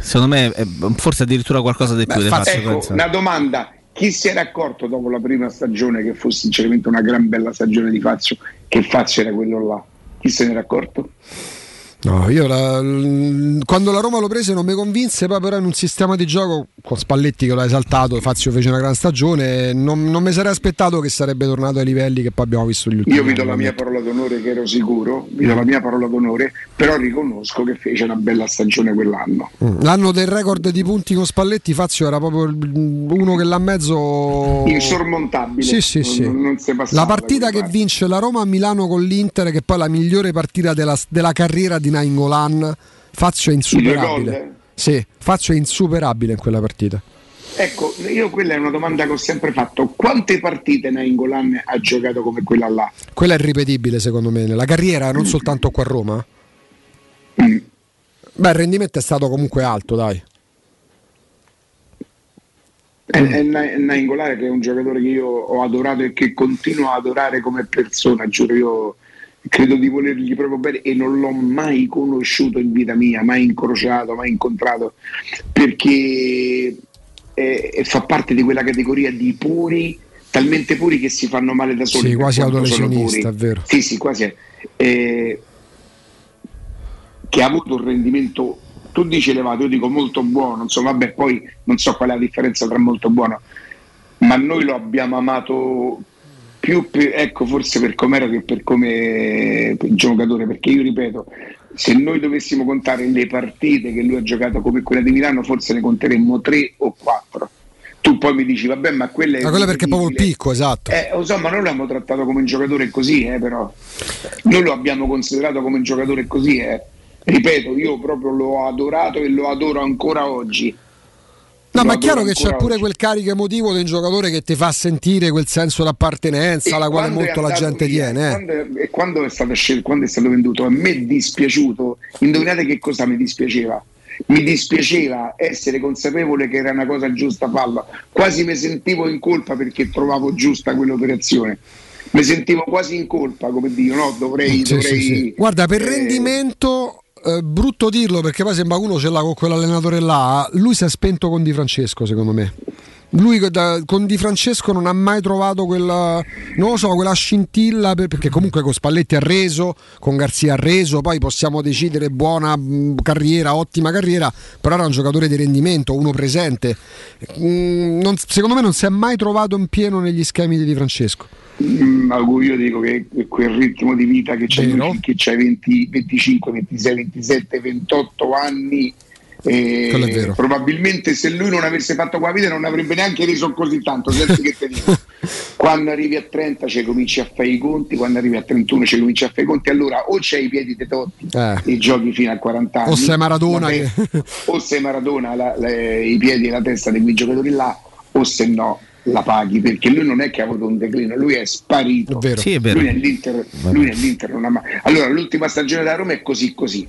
Secondo me, eh, forse addirittura qualcosa di più. Beh, Fazio, ecco una domanda chi si era accorto dopo la prima stagione che fu sinceramente una gran bella stagione di Fazio che Fazio era quello là chi se ne era accorto? No, io la- quando la Roma lo prese non mi convinse, poi però in un sistema di gioco con Spalletti che l'ha esaltato, Fazio fece una gran stagione, non, non mi sarei aspettato che sarebbe tornato ai livelli che poi abbiamo visto gli ultimi Io vi do la mia parola d'onore che ero sicuro, vi do la mia parola d'onore, però riconosco che fece una bella stagione quell'anno. Mm. L'anno del record di punti con Spalletti, Fazio era proprio uno che l'ha mezzo Insormontabile. Sì, sì, sì. non- non la partita che quelle vince la Roma a Milano con l'Inter, che poi è la migliore partita della, della carriera di Nainggolan, Fazio è insuperabile. Sì, Fazio è insuperabile in quella partita. Ecco, io quella è una domanda che ho sempre fatto. Quante partite Nainggolan ha giocato come quella là? Quella è irripetibile secondo me, nella carriera, non soltanto qua a Roma. Mm. Beh, il rendimento è stato comunque alto, dai. È, è che è un giocatore che io ho adorato e che continuo a adorare come persona, giuro io credo di volergli proprio bene e non l'ho mai conosciuto in vita mia, mai incrociato, mai incontrato, perché è- fa parte di quella categoria di puri, talmente puri che si fanno male da soli. Sì, quasi autolesionista, è vero. Sì, sì, quasi è. Eh, che ha avuto un rendimento, tu dici elevato, io dico molto buono, insomma, vabbè, poi non so qual è la differenza tra molto buono, ma noi lo abbiamo amato più, per- ecco, forse per com'era che per come per giocatore, perché io ripeto, se noi dovessimo contare le partite che lui ha giocato come quella di Milano, forse ne conteremmo tre o quattro. Tu poi mi dici, vabbè, ma quella è. Ma quello perché è proprio il picco, esatto. Eh, lo so, ma noi l'abbiamo trattato come un giocatore così, eh, però. Noi lo abbiamo considerato come un giocatore così, eh. Ripeto, io proprio l'ho adorato e lo adoro ancora oggi. No, ma è chiaro che c'è pure oggi. quel carico emotivo del giocatore che ti fa sentire quel senso d'appartenenza E alla quale molto la gente via, tiene. eh. Quando, e quando è stato scel- quando è stato venduto, a me è dispiaciuto. Indovinate che cosa mi dispiaceva? Mi dispiaceva essere consapevole che era una cosa giusta farla. Quasi mi sentivo in colpa perché trovavo giusta quell'operazione. Mi sentivo quasi in colpa, come dico, no, dovrei. Sì, dovrei sì, sì. Guarda, per eh, rendimento, eh, brutto dirlo perché poi sembra uno ce l'ha con quell'allenatore là. Lui si è spento con Di Francesco, secondo me. Lui da- con Di Francesco non ha mai trovato quella, so, quella scintilla per- perché comunque con Spalletti ha reso, con Garzia ha reso, poi possiamo decidere buona mh, carriera, ottima carriera, però era un giocatore di rendimento, uno presente. Mm, non- secondo me non si è mai trovato in pieno negli schemi di Di Francesco. Mm, ma io dico che quel ritmo di vita che c'è Vero. che c'hai 20, 25, 26, 27, 28 anni eh, probabilmente se lui non avesse fatto qua vita non avrebbe neanche reso così tanto senti che te dico quando arrivi a 30 ci cominci a fare i conti quando arrivi a 31 ci cominci a fare i conti allora o c'hai i piedi te totti Eh. e giochi fino a 40 anni O sei Maradona vabbè, che- o sei Maradona la- le- i piedi e la testa di quei giocatori là o se no la paghi perché lui non è che ha avuto un declino lui è sparito È vero. Sì, è vero. lui nell'Inter, lui nell'Inter non ha mai allora l'ultima stagione da Roma è così così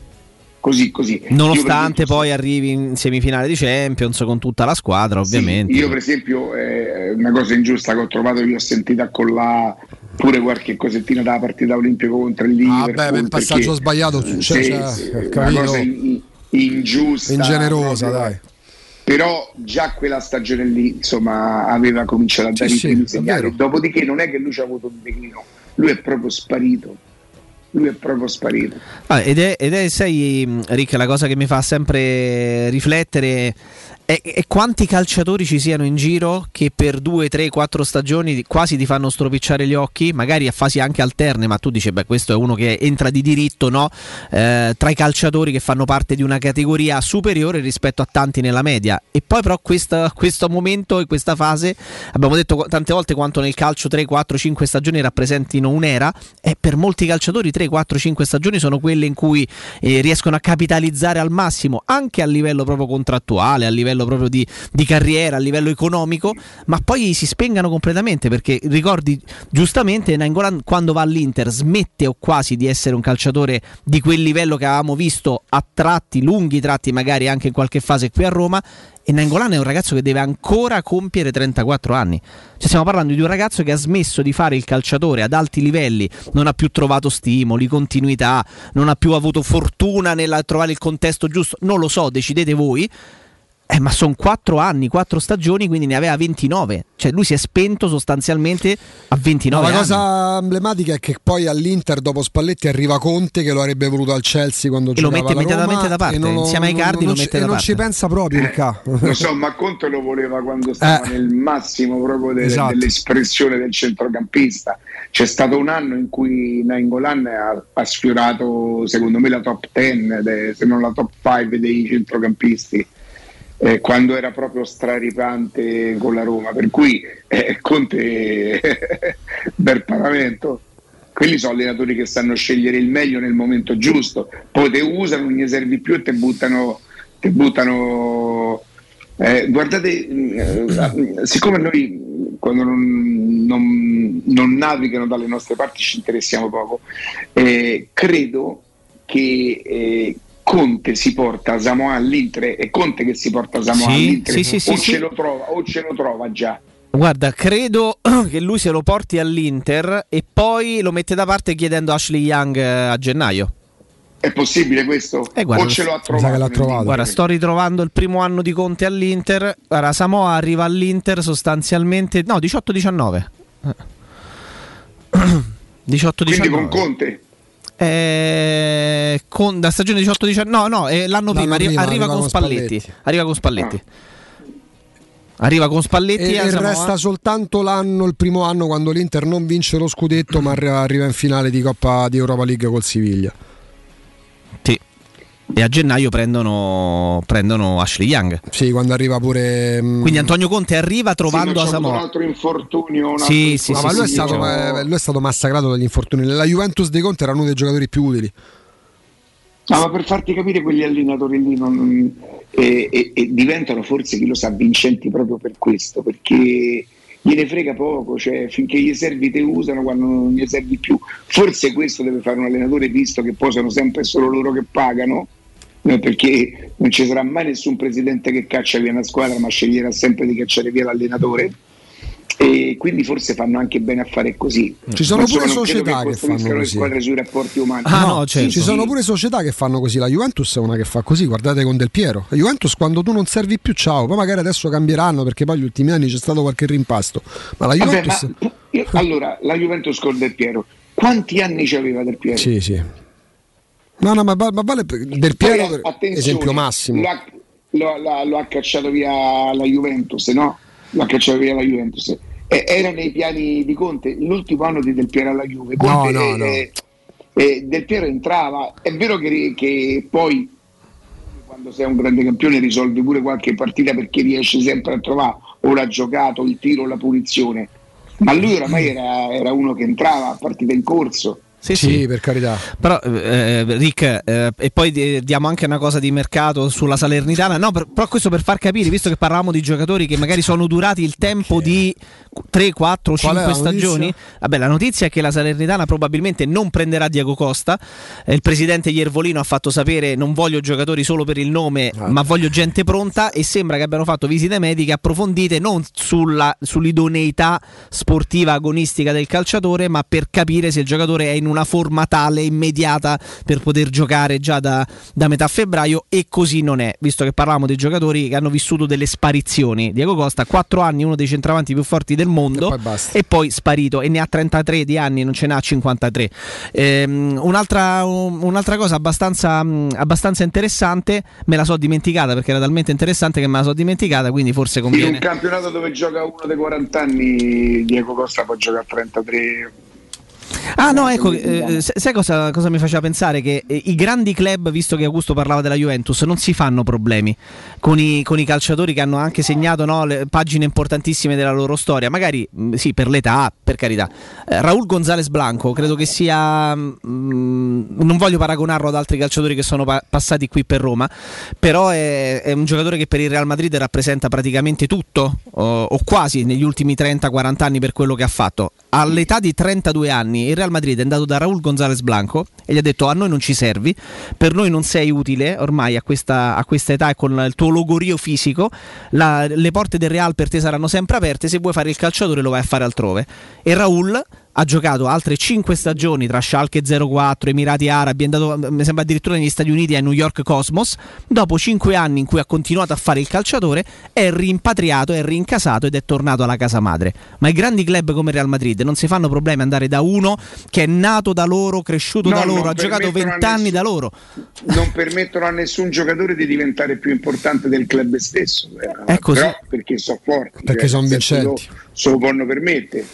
così così Io, Nonostante poi arrivi in semifinale di Champions con tutta la squadra, esempio, ovviamente. sì, io per esempio eh, una cosa ingiusta che ho trovato che ho sentito con la pure qualche cosettina dalla partita olimpica contro il Liverpool Ah, beh, per il passaggio perché- sbagliato succede, sì, cioè, sì, una cosa in- ingiusta Ingenerosa, proprio. dai. Però già quella stagione lì insomma aveva cominciato a dare Sì, i sì, primi è segnali. dopodiché non è che lui ci ha avuto un declino lui è proprio sparito. Lui è proprio sparito. Ah, ed, è, ed è, sai, Rick, la cosa che mi fa sempre riflettere è, è quanti calciatori ci siano in giro che per due, tre, quattro stagioni quasi ti fanno stropicciare gli occhi, magari a fasi anche alterne, ma tu dici, beh, questo è uno che entra di diritto, no? Eh, tra i calciatori che fanno parte di una categoria superiore rispetto a tanti nella media. E poi però questa- questo momento e questa fase, abbiamo detto tante volte quanto nel calcio 3, 4, 5 stagioni rappresentino un'era, e per molti calciatori 3, 4, 5 stagioni sono quelle in cui eh, riescono a capitalizzare al massimo, anche a livello proprio contrattuale, a livello proprio di, di carriera, a livello economico, ma poi si spengano completamente perché ricordi giustamente Nainggolan quando va all'Inter smette o quasi di essere un calciatore di quel livello che avevamo visto a tratti, lunghi tratti magari anche in qualche fase qui a Roma e Nangolan è un ragazzo che deve ancora compiere 34 anni. Cioè stiamo parlando di un ragazzo che ha smesso di fare il calciatore ad alti livelli, non ha più trovato stimoli, continuità, non ha più avuto fortuna nel trovare il contesto giusto, non lo so, decidete voi. Eh, ma sono 4 anni, 4 stagioni, quindi ne aveva 29. Cioè lui si è spento sostanzialmente a 29 No, la cosa emblematica è che poi all'Inter dopo Spalletti arriva Conte che lo avrebbe voluto al Chelsea quando E lo giocava mette alla immediatamente Roma, da parte, non insieme ai Cardi non lo mette e da non parte. ci pensa proprio il ca. lo so ma Conte lo voleva quando stava Eh. nel massimo proprio de- Esatto. dell'espressione del centrocampista c'è stato un anno in cui Nainggolan ha, ha sfiorato secondo me la top 10 de- se non la top 5 dei centrocampisti eh, quando era proprio straripante con la Roma per cui eh, Conte bel pagamento. Quelli sono allenatori che sanno scegliere il meglio nel momento giusto. Poi te usano, non gli servi più e te buttano, te buttano eh, guardate, eh, siccome noi quando non, non- non navigano dalle nostre parti ci interessiamo poco, eh, credo che eh, Conte si porta Samoa all'Inter, è Conte che si porta Samoa Sì, all'Inter, sì, sì, o, ce Lo trova, o ce lo trova già. Guarda, credo che lui se lo porti all'Inter e poi lo mette da parte chiedendo Ashley Young eh, a gennaio. È possibile questo? Eh, guarda, o ce l'ha trovato? trovato. Guarda, sto ritrovando il primo anno di Conte all'Inter. Guarda, Samoa arriva all'Inter sostanzialmente. No, 18-19. Eh. 18-19. Quindi con Conte? Eh, con, da stagione 18-19. No, no, è l'anno, prima, arri- prima, arriva, con Spalletti. Arriva con Spalletti. Arriva con Spalletti E, e resta soltanto l'anno, il primo anno quando l'Inter non vince lo scudetto ma arri- arriva in finale di Coppa di Europa League col Siviglia. E a gennaio prendono, prendono Ashley Young. Sì, quando arriva pure... mm, Quindi Antonio Conte arriva trovando Sì, ma a c'ha avuto un altro infortunio. un Sì, altro sì, No, sì, ma lui, è sì, stato, infortunio. eh, lui è stato massacrato dagli infortuni. La Juventus dei Conte era uno dei giocatori più utili. No, ma per farti capire quegli allenatori lì non- eh, eh, eh, diventano forse, chi lo sa, vincenti proprio per questo, perché gliene frega poco, cioè finché gli servi te usano, quando non gli servi più. Forse questo deve fare un allenatore, visto che poi sono sempre solo loro che pagano, perché non ci sarà mai nessun presidente che caccia via una squadra, ma sceglierà sempre di cacciare via l'allenatore. E quindi forse fanno anche bene a fare così. Ci sono Ma pure insomma, credo società che costruiscano fanno così. squadre sui rapporti umani. No, Sì, ci sì. sono pure società che fanno così. La Juventus è una che fa così. Guardate con Del Piero. La Juventus, quando tu non servi più, ciao. Poi magari adesso cambieranno perché poi gli ultimi anni c'è stato qualche rimpasto. Ma la Vabbè, Juventus. ma- io- allora, la Juventus con Del Piero, quanti anni ci aveva Del Piero? Sì, sì. No, no, ma, va- ma vale per- Del Piero, Poi, attenzione, esempio massimo. Lo ha, lo- la- lo ha cacciato via la Juventus, no? Lo ha cacciato via la Juventus. Eh, era nei piani di Conte l'ultimo anno di Del Piero alla Juve. No, Conte, no, eh, no. eh, eh, Del Piero entrava, è vero che, che poi quando sei un grande campione risolvi pure qualche partita perché riesci sempre a trovare o l'ha giocato, il tiro, la punizione. Ma lui oramai era, era uno che entrava a partita in corso. Sì, Sì, sì. per carità. Però, eh, Rick, eh, e poi di- diamo anche una cosa di mercato sulla Salernitana. No, per- però questo per far capire, visto che parlavamo di giocatori che magari sono durati il tempo di 3, 4, Qual è 5 la notizia? stagioni. Vabbè, la notizia è che la Salernitana probabilmente non prenderà Diego Costa. Eh, il presidente Iervolino ha fatto sapere: non voglio giocatori solo per il nome, Ah. ma voglio gente pronta. E sembra che abbiano fatto visite mediche approfondite non sulla- sull'idoneità sportiva agonistica del calciatore, ma per capire se il giocatore è in una forma tale immediata per poter giocare già da, da metà febbraio. E così non è, visto che parlavamo dei giocatori che hanno vissuto delle sparizioni. Diego Costa, 4 anni, uno dei centravanti più forti del mondo, E poi e poi sparito. E ne ha 33 di anni, non ce n'ha 53. Ehm, un'altra, un- un'altra cosa abbastanza, abbastanza interessante, me la so dimenticata perché era talmente interessante che me la so dimenticata, quindi forse In un conviene. campionato dove gioca uno dei 40 anni, Diego Costa può giocare a 33. Ah no, ecco, eh, sai cosa, cosa mi faceva pensare? Che eh, i grandi club, visto che Augusto parlava della Juventus, non si fanno problemi con i, con i calciatori che hanno anche segnato no, le pagine importantissime della loro storia, magari mh, sì per l'età, per carità. Eh, Raul González Blanco credo che sia, mh, non voglio paragonarlo ad altri calciatori che sono pa- passati qui per Roma, però è, è un giocatore che per il Real Madrid rappresenta praticamente tutto o, o quasi negli ultimi 30-40 anni per quello che ha fatto. All'età di 32 anni il Real Madrid è andato da Raúl González Blanco e gli ha detto a noi non ci servi, per noi non sei utile ormai a questa, a questa età e con il tuo logorio fisico, la- le porte del Real per te saranno sempre aperte, se vuoi fare il calciatore lo vai a fare altrove. E Raúl ha giocato altre 5 stagioni tra Schalke 04, Emirati Arabi, è andato mi sembra addirittura negli Stati Uniti e a New York Cosmos. Dopo 5 anni in cui ha continuato a fare il calciatore, è rimpatriato, è rincasato ed è tornato alla casa madre. Ma i grandi club come Real Madrid non si fanno problemi andare da uno che è nato da loro, cresciuto No, da loro, ha giocato permettono a 20 anni da loro. Non permettono a nessun giocatore di diventare più importante del club stesso. eh, È così. Però perché sono forti. Perché cioè, sono nel senso, vincenti. lo- Se lo possono permettere.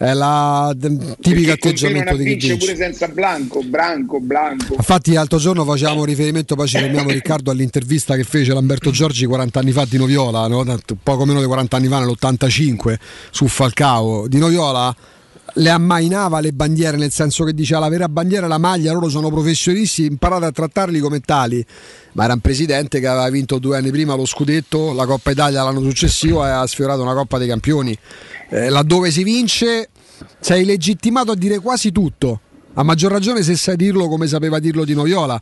È la d- tipico atteggiamento di chi vince. pure senza Blanco, Branco, Blanco. Infatti, l'altro giorno facevamo riferimento, poi ci fermiamo Riccardo all'intervista che fece Lamberto Giorgi 40 anni fa di Noviola, no? Poco meno di 40 anni fa, nell'85, su Falcao. Di Noviola le ammainava le bandiere, nel senso che diceva la vera bandiera è la maglia, loro sono professionisti, imparate a trattarli come tali. Ma era un presidente che aveva vinto due anni prima lo scudetto, la Coppa Italia l'anno successivo e ha sfiorato una Coppa dei Campioni. Eh, laddove si vince sei legittimato a dire quasi tutto. A maggior ragione se sai dirlo come sapeva dirlo di Noviola.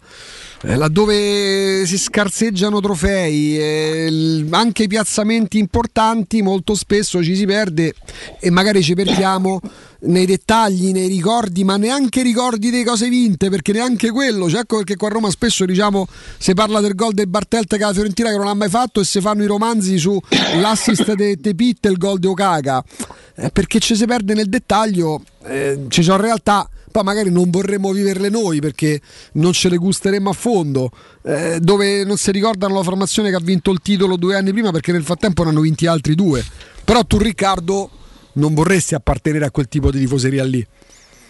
Eh, laddove si scarseggiano trofei, eh, anche i piazzamenti importanti, molto spesso ci si perde e magari ci perdiamo nei dettagli, nei ricordi, ma neanche ricordi delle cose vinte, perché neanche quello. Cioè, ecco perché qua a Roma spesso diciamo si parla del gol del Bartelt che la Fiorentina che non ha mai fatto e si fanno i romanzi su l'assist de, de Pitt e il gol di Okaka. Eh, perché ci si perde nel dettaglio, eh, ci sono realtà poi magari non vorremmo viverle noi perché non ce le gusteremmo a fondo, eh, dove non si ricordano la formazione che ha vinto il titolo due anni prima perché nel frattempo ne hanno vinti altri due. Però tu Riccardo non vorresti appartenere a quel tipo di tifoseria lì,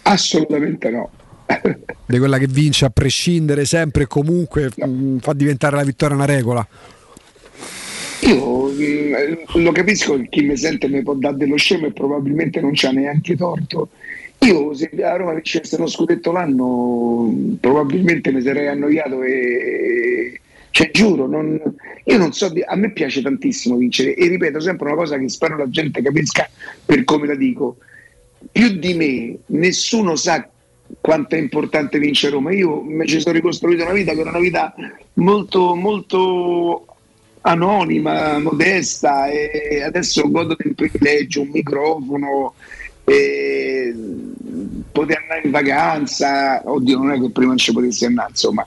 Assolutamente no. di quella che vince a prescindere sempre e comunque mh, fa diventare la vittoria una regola. Io mm, lo capisco chi mi sente mi può dare dello scemo e probabilmente non c'ha neanche torto. Io se a Roma vincesse uno scudetto l'anno probabilmente mi sarei annoiato e cioè giuro, non- io non so, a me piace tantissimo vincere e ripeto sempre una cosa che spero la gente capisca per come la dico. Più di me nessuno sa quanto è importante vincere Roma. Io mi ci sono ricostruito una vita che era una vita molto, molto anonima, modesta e adesso godo del privilegio, un microfono, e poter andare in vacanza, oddio non è che prima non ci potessi andare, insomma.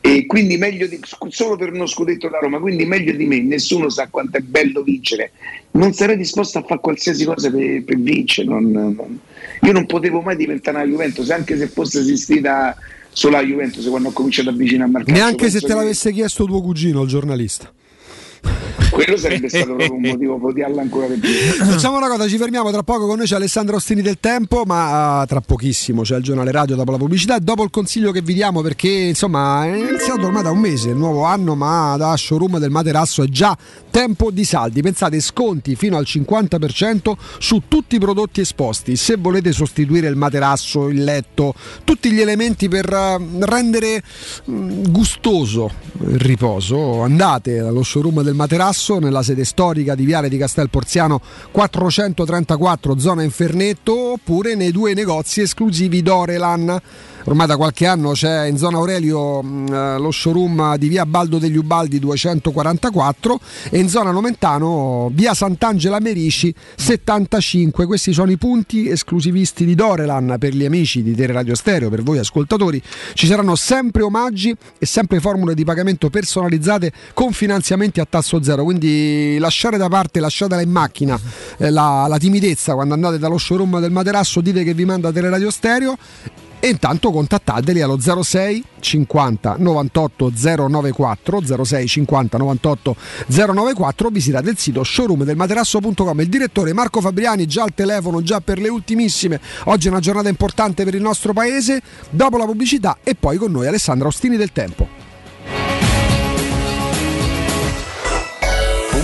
E quindi meglio di, solo per uno scudetto da Roma, quindi meglio di me, nessuno sa quanto è bello vincere. Non sarei disposto a fare qualsiasi cosa per, per vincere. non- non- io non potevo mai diventare una Juventus, anche se fosse esistita solo la Juventus quando ho cominciato a avvicinarmi al calcio. Neanche se te che l'avesse chiesto tuo cugino, il giornalista. Quello sarebbe stato proprio un motivo per odiarla ancora di più. Facciamo una cosa, ci fermiamo tra poco con noi c'è Alessandro Ostini del Tempo, ma ah, tra pochissimo c'è il giornale radio dopo la pubblicità e dopo il consiglio che vi diamo perché insomma è iniziato ormai da un mese il nuovo anno, ma da showroom del materasso è già tempo di saldi. Pensate sconti fino al 50% su tutti i prodotti esposti. Se volete sostituire il materasso, il letto, tutti gli elementi per eh, rendere mm, gustoso il riposo, andate allo showroom del materasso nella sede storica di Viale di Castel Porziano 434 zona Infernetto oppure nei due negozi esclusivi Dorelan. Ormai da qualche anno c'è in zona Aurelio mh, eh, lo showroom di via Baldo degli Ubaldi 244 e in zona Nomentano via Sant'Angela Merici 75. Questi sono i punti esclusivisti di Dorelan per gli amici di Tele Radio Stereo, per voi ascoltatori. Ci saranno sempre omaggi e sempre formule di pagamento personalizzate con finanziamenti a tasso zero. Quindi lasciare da parte, lasciatela in macchina eh, la, la timidezza quando andate dallo showroom del materasso, dite che vi manda Tele Radio Stereo e intanto contattateli allo 06 50 98 094 06 50 98 094 visitate il sito showroomdelmaterasso.com il direttore Marco Fabriani già al telefono già per le ultimissime. Oggi è una giornata importante per il nostro paese. Dopo la pubblicità e poi con noi Alessandra Ostini del Tempo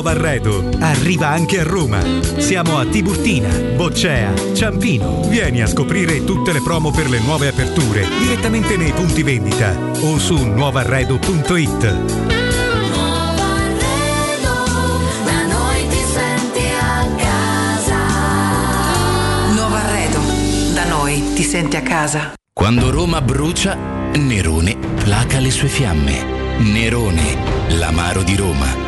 Nuovo arredo arriva anche a Roma. Siamo a Tiburtina, Boccea, Ciampino. Vieni a scoprire tutte le promo per le nuove aperture direttamente nei punti vendita o su nuovarredo.it. Da noi ti senti a casa. Nuovo arredo. Da noi ti senti a casa. Quando Roma brucia, Nerone placa le sue fiamme. Nerone, l'amaro di Roma.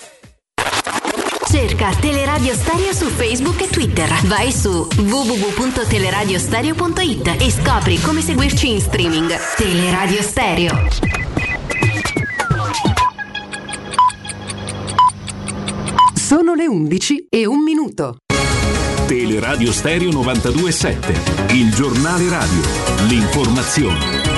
Cerca Teleradio Stereo su Facebook e Twitter. Vai su www.teleradiostereo.it e scopri come seguirci in streaming. Teleradio Stereo. Sono le 11 e un minuto. Teleradio Stereo 92.7, il giornale radio, l'informazione.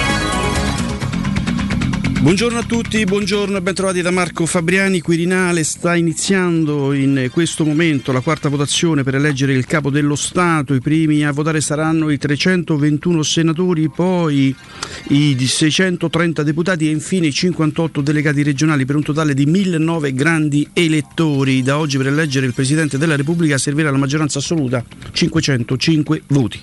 Buongiorno a tutti, buongiorno e bentrovati da Marco Fabriani. Quirinale sta iniziando in questo momento la quarta votazione per eleggere il capo dello Stato. I primi a votare saranno i 321 senatori, poi i 630 deputati e infine i 58 delegati regionali per un totale di 1009 grandi elettori. Da oggi per eleggere il Presidente della Repubblica servirà la maggioranza assoluta 505 voti.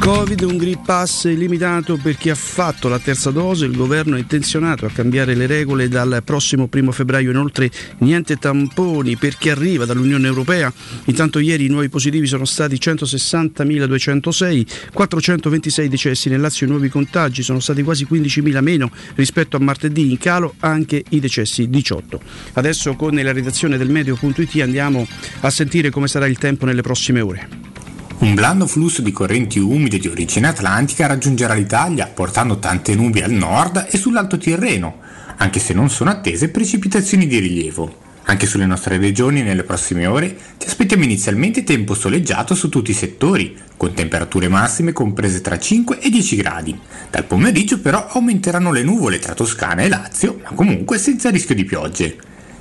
Covid, un Green Pass limitato per chi ha fatto la terza dose, il governo è intenzionato a cambiare le regole dal prossimo primo febbraio, inoltre niente tamponi per chi arriva dall'Unione Europea, intanto ieri i nuovi positivi sono stati 160.206, 426 decessi nel Lazio, i nuovi contagi sono stati quasi 15.000 meno rispetto a martedì, in calo anche i decessi 18. Adesso con la redazione del Meteo.it andiamo a sentire come sarà il tempo nelle prossime ore. Un blando flusso di correnti umide di origine atlantica raggiungerà l'Italia, portando tante nubi al nord e sull'Alto Tirreno, anche se non sono attese precipitazioni di rilievo. Anche sulle nostre regioni nelle prossime ore ci aspettiamo inizialmente tempo soleggiato su tutti i settori, con temperature massime comprese tra 5 e 10 gradi. Dal pomeriggio però aumenteranno le nuvole tra Toscana e Lazio, ma comunque senza rischio di piogge.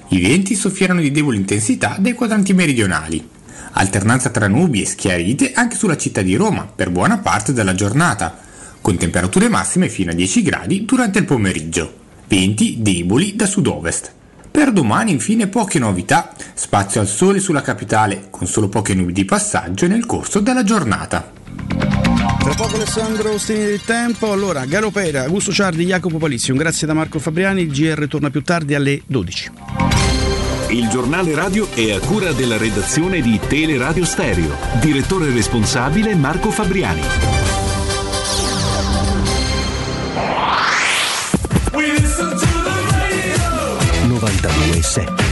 I venti soffieranno di debole intensità dai quadranti meridionali alternanza tra nubi e schiarite anche sulla città di Roma per buona parte della giornata, con temperature massime fino a 10 gradi durante il pomeriggio, venti deboli da sud-ovest. Per domani infine poche novità, spazio al sole sulla capitale, con solo poche nubi di passaggio nel corso della giornata. Tra poco Alessandro Ostini del Tempo, allora Garopera, Augusto Ciardi, Jacopo Palizzi, un grazie da Marco Fabriani, il GR torna più tardi alle 12. Il giornale radio è a cura della redazione di Teleradio Stereo. Direttore responsabile Marco Fabriani. We 92.7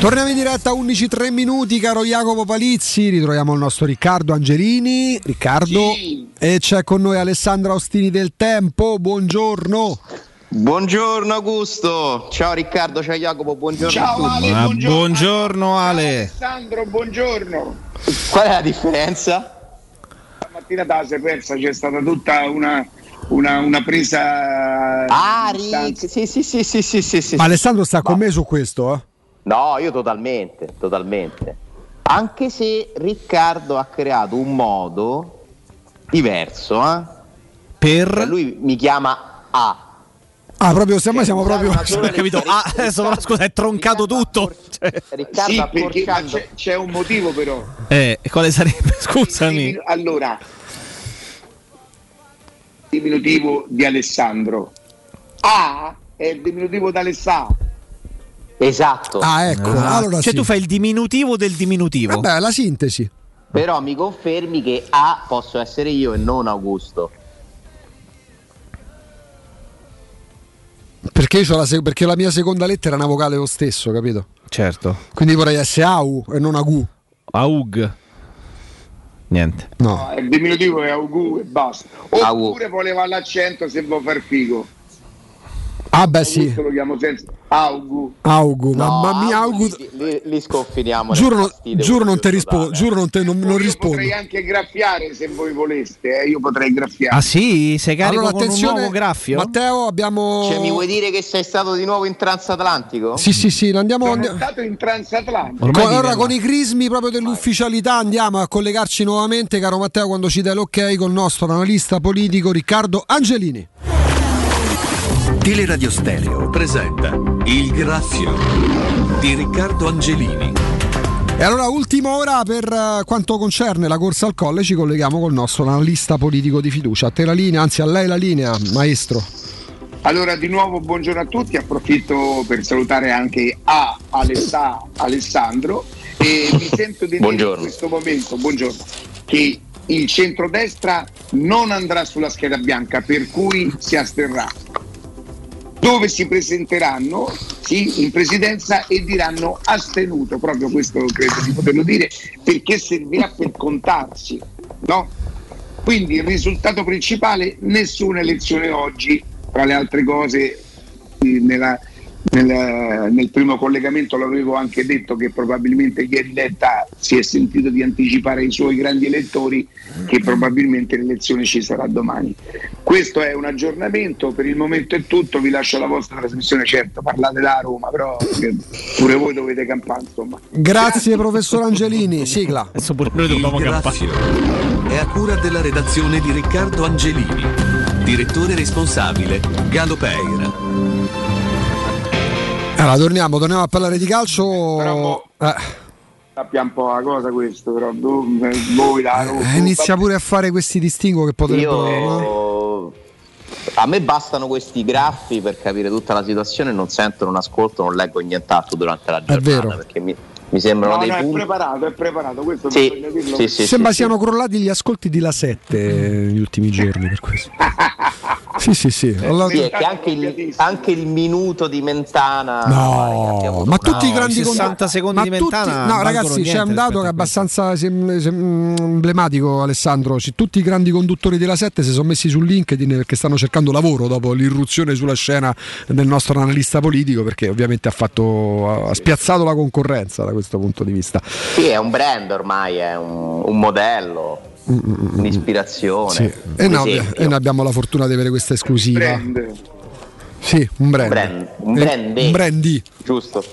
Torniamo in diretta a 11 3 minuti, caro Jacopo Palizzi. Ritroviamo il nostro Riccardo Angelini. Riccardo, e c'è con noi Alessandra Ostini del Tempo. Buongiorno. Buongiorno Augusto, ciao Riccardo, ciao Jacopo, buongiorno Ciao, a tutti. Ale, buongiorno. buongiorno Ale. Alessandro, buongiorno. Qual è la differenza? Stamattina da si è persa, c'è stata tutta una, una, una presa. Ah, Rick, sì, sì, sì, sì, sì, sì, sì. Ma Alessandro sta con me su questo, eh? No, io totalmente, totalmente. Anche se Riccardo ha creato un modo diverso, eh? Per? Lui mi chiama A. Ah, proprio siamo, siamo proprio. Ho capito. Ah, adesso però scusa, è troncato tutto. Cioè, Riccardo Sì, ha perché c'è, c'è un motivo però. eh, e quale sarebbe? Scusami. Allora, diminutivo di Alessandro. A è il diminutivo di Alessà. Esatto. Ah, ecco. Ah, allora cioè sì. tu fai il diminutivo del diminutivo. Vabbè, la sintesi. Però mi confermi che A posso essere io e non Augusto. Perché, la, se- perché la mia seconda lettera è una vocale lo stesso, capito? Certo. Quindi vorrei essere AU e non AGU. Aug. Niente. No. Il diminutivo è Augu e basta. Oppure voleva l'accento se vuoi far figo. Ah, beh, sì. Augusto lo chiamo senza Augu. Augu, mamma mia, Augu. Li, li- sconfiniamo. Giuro, giuro non ti rispondo, giuro non, te- non, non Io rispondo. potrei anche graffiare se voi voleste, eh, io potrei graffiare. Ah sì? Sei carico Allora, con un attenzione, nuovo graffio? Matteo, abbiamo. Cioè, mi vuoi dire che sei stato di nuovo in transatlantico? Sì, sì, sì, andiamo. Sono andiamo- stato in transatlantico. Con, allora, con i crismi proprio dell'ufficialità andiamo a collegarci nuovamente, caro Matteo, quando ci dai l'ok col nostro analista politico Riccardo Angelini. Teleradio Stereo presenta Il Graffio di Riccardo Angelini. E allora, ultima ora per eh, quanto concerne la corsa al colle, ci colleghiamo col nostro analista politico di fiducia. A te la linea, anzi a lei la linea, maestro. Allora, di nuovo buongiorno a tutti, approfitto per salutare anche A. Alessà, Alessandro e mi sento di dire in questo momento, buongiorno, che il centrodestra non andrà sulla scheda bianca, per cui si asterrà. Dove si presenteranno sì, in presidenza e diranno astenuto, proprio questo credo di poterlo dire, perché servirà per contarsi, no? Quindi il risultato principale, nessuna elezione oggi, tra le altre cose, nella- nel, nel primo collegamento l'avevo anche detto che probabilmente ieri Letta si è sentito di anticipare ai suoi grandi elettori che probabilmente l'elezione ci sarà domani. Questo è un aggiornamento, per il momento è tutto, vi lascio la vostra trasmissione, certo parlate da Roma, però pure voi dovete campare insomma. Grazie, professor Angelini. Sigla. Adesso pure noi dobbiamo campare. È a cura della redazione di Riccardo Angelini. Direttore responsabile Galo Peira. Allora, torniamo, torniamo a parlare di calcio. Eh, Sappia un po' la cosa questo, però tu- eh, voi la eh, inizia pure a fare questi distinguo che potrebbero. no? Io... A me bastano questi graffi per capire tutta la situazione, non sento, non ascolto, non leggo nient'altro durante la giornata vero. perché mi, mi sembrano No, dei no, è punti. preparato, è preparato, questo Sì, sì, sì, Sembra sì, siano crollati gli ascolti di La 7 negli ultimi giorni per questo. Sì, sì, sì. Allora- Sì, è che anche il, anche il minuto di Mentana No, ma tutti i grandi 60 secondi ma di tutti- Mentana No, ragazzi, c'è un dato che è abbastanza sem- sem- emblematico, Alessandro. C- tutti i grandi conduttori della 7 si sono messi su LinkedIn perché stanno cercando lavoro dopo l'irruzione sulla scena del nostro analista politico, perché ovviamente ha fatto ha spiazzato la concorrenza da questo punto di vista. Sì, è un brand ormai, è un, un modello, un'ispirazione. Sì. E, no, e noi abbiamo la fortuna di avere questa esclusiva. Brand. Sì, un brand. brand, un Eh, brand. un brandy. Giusto.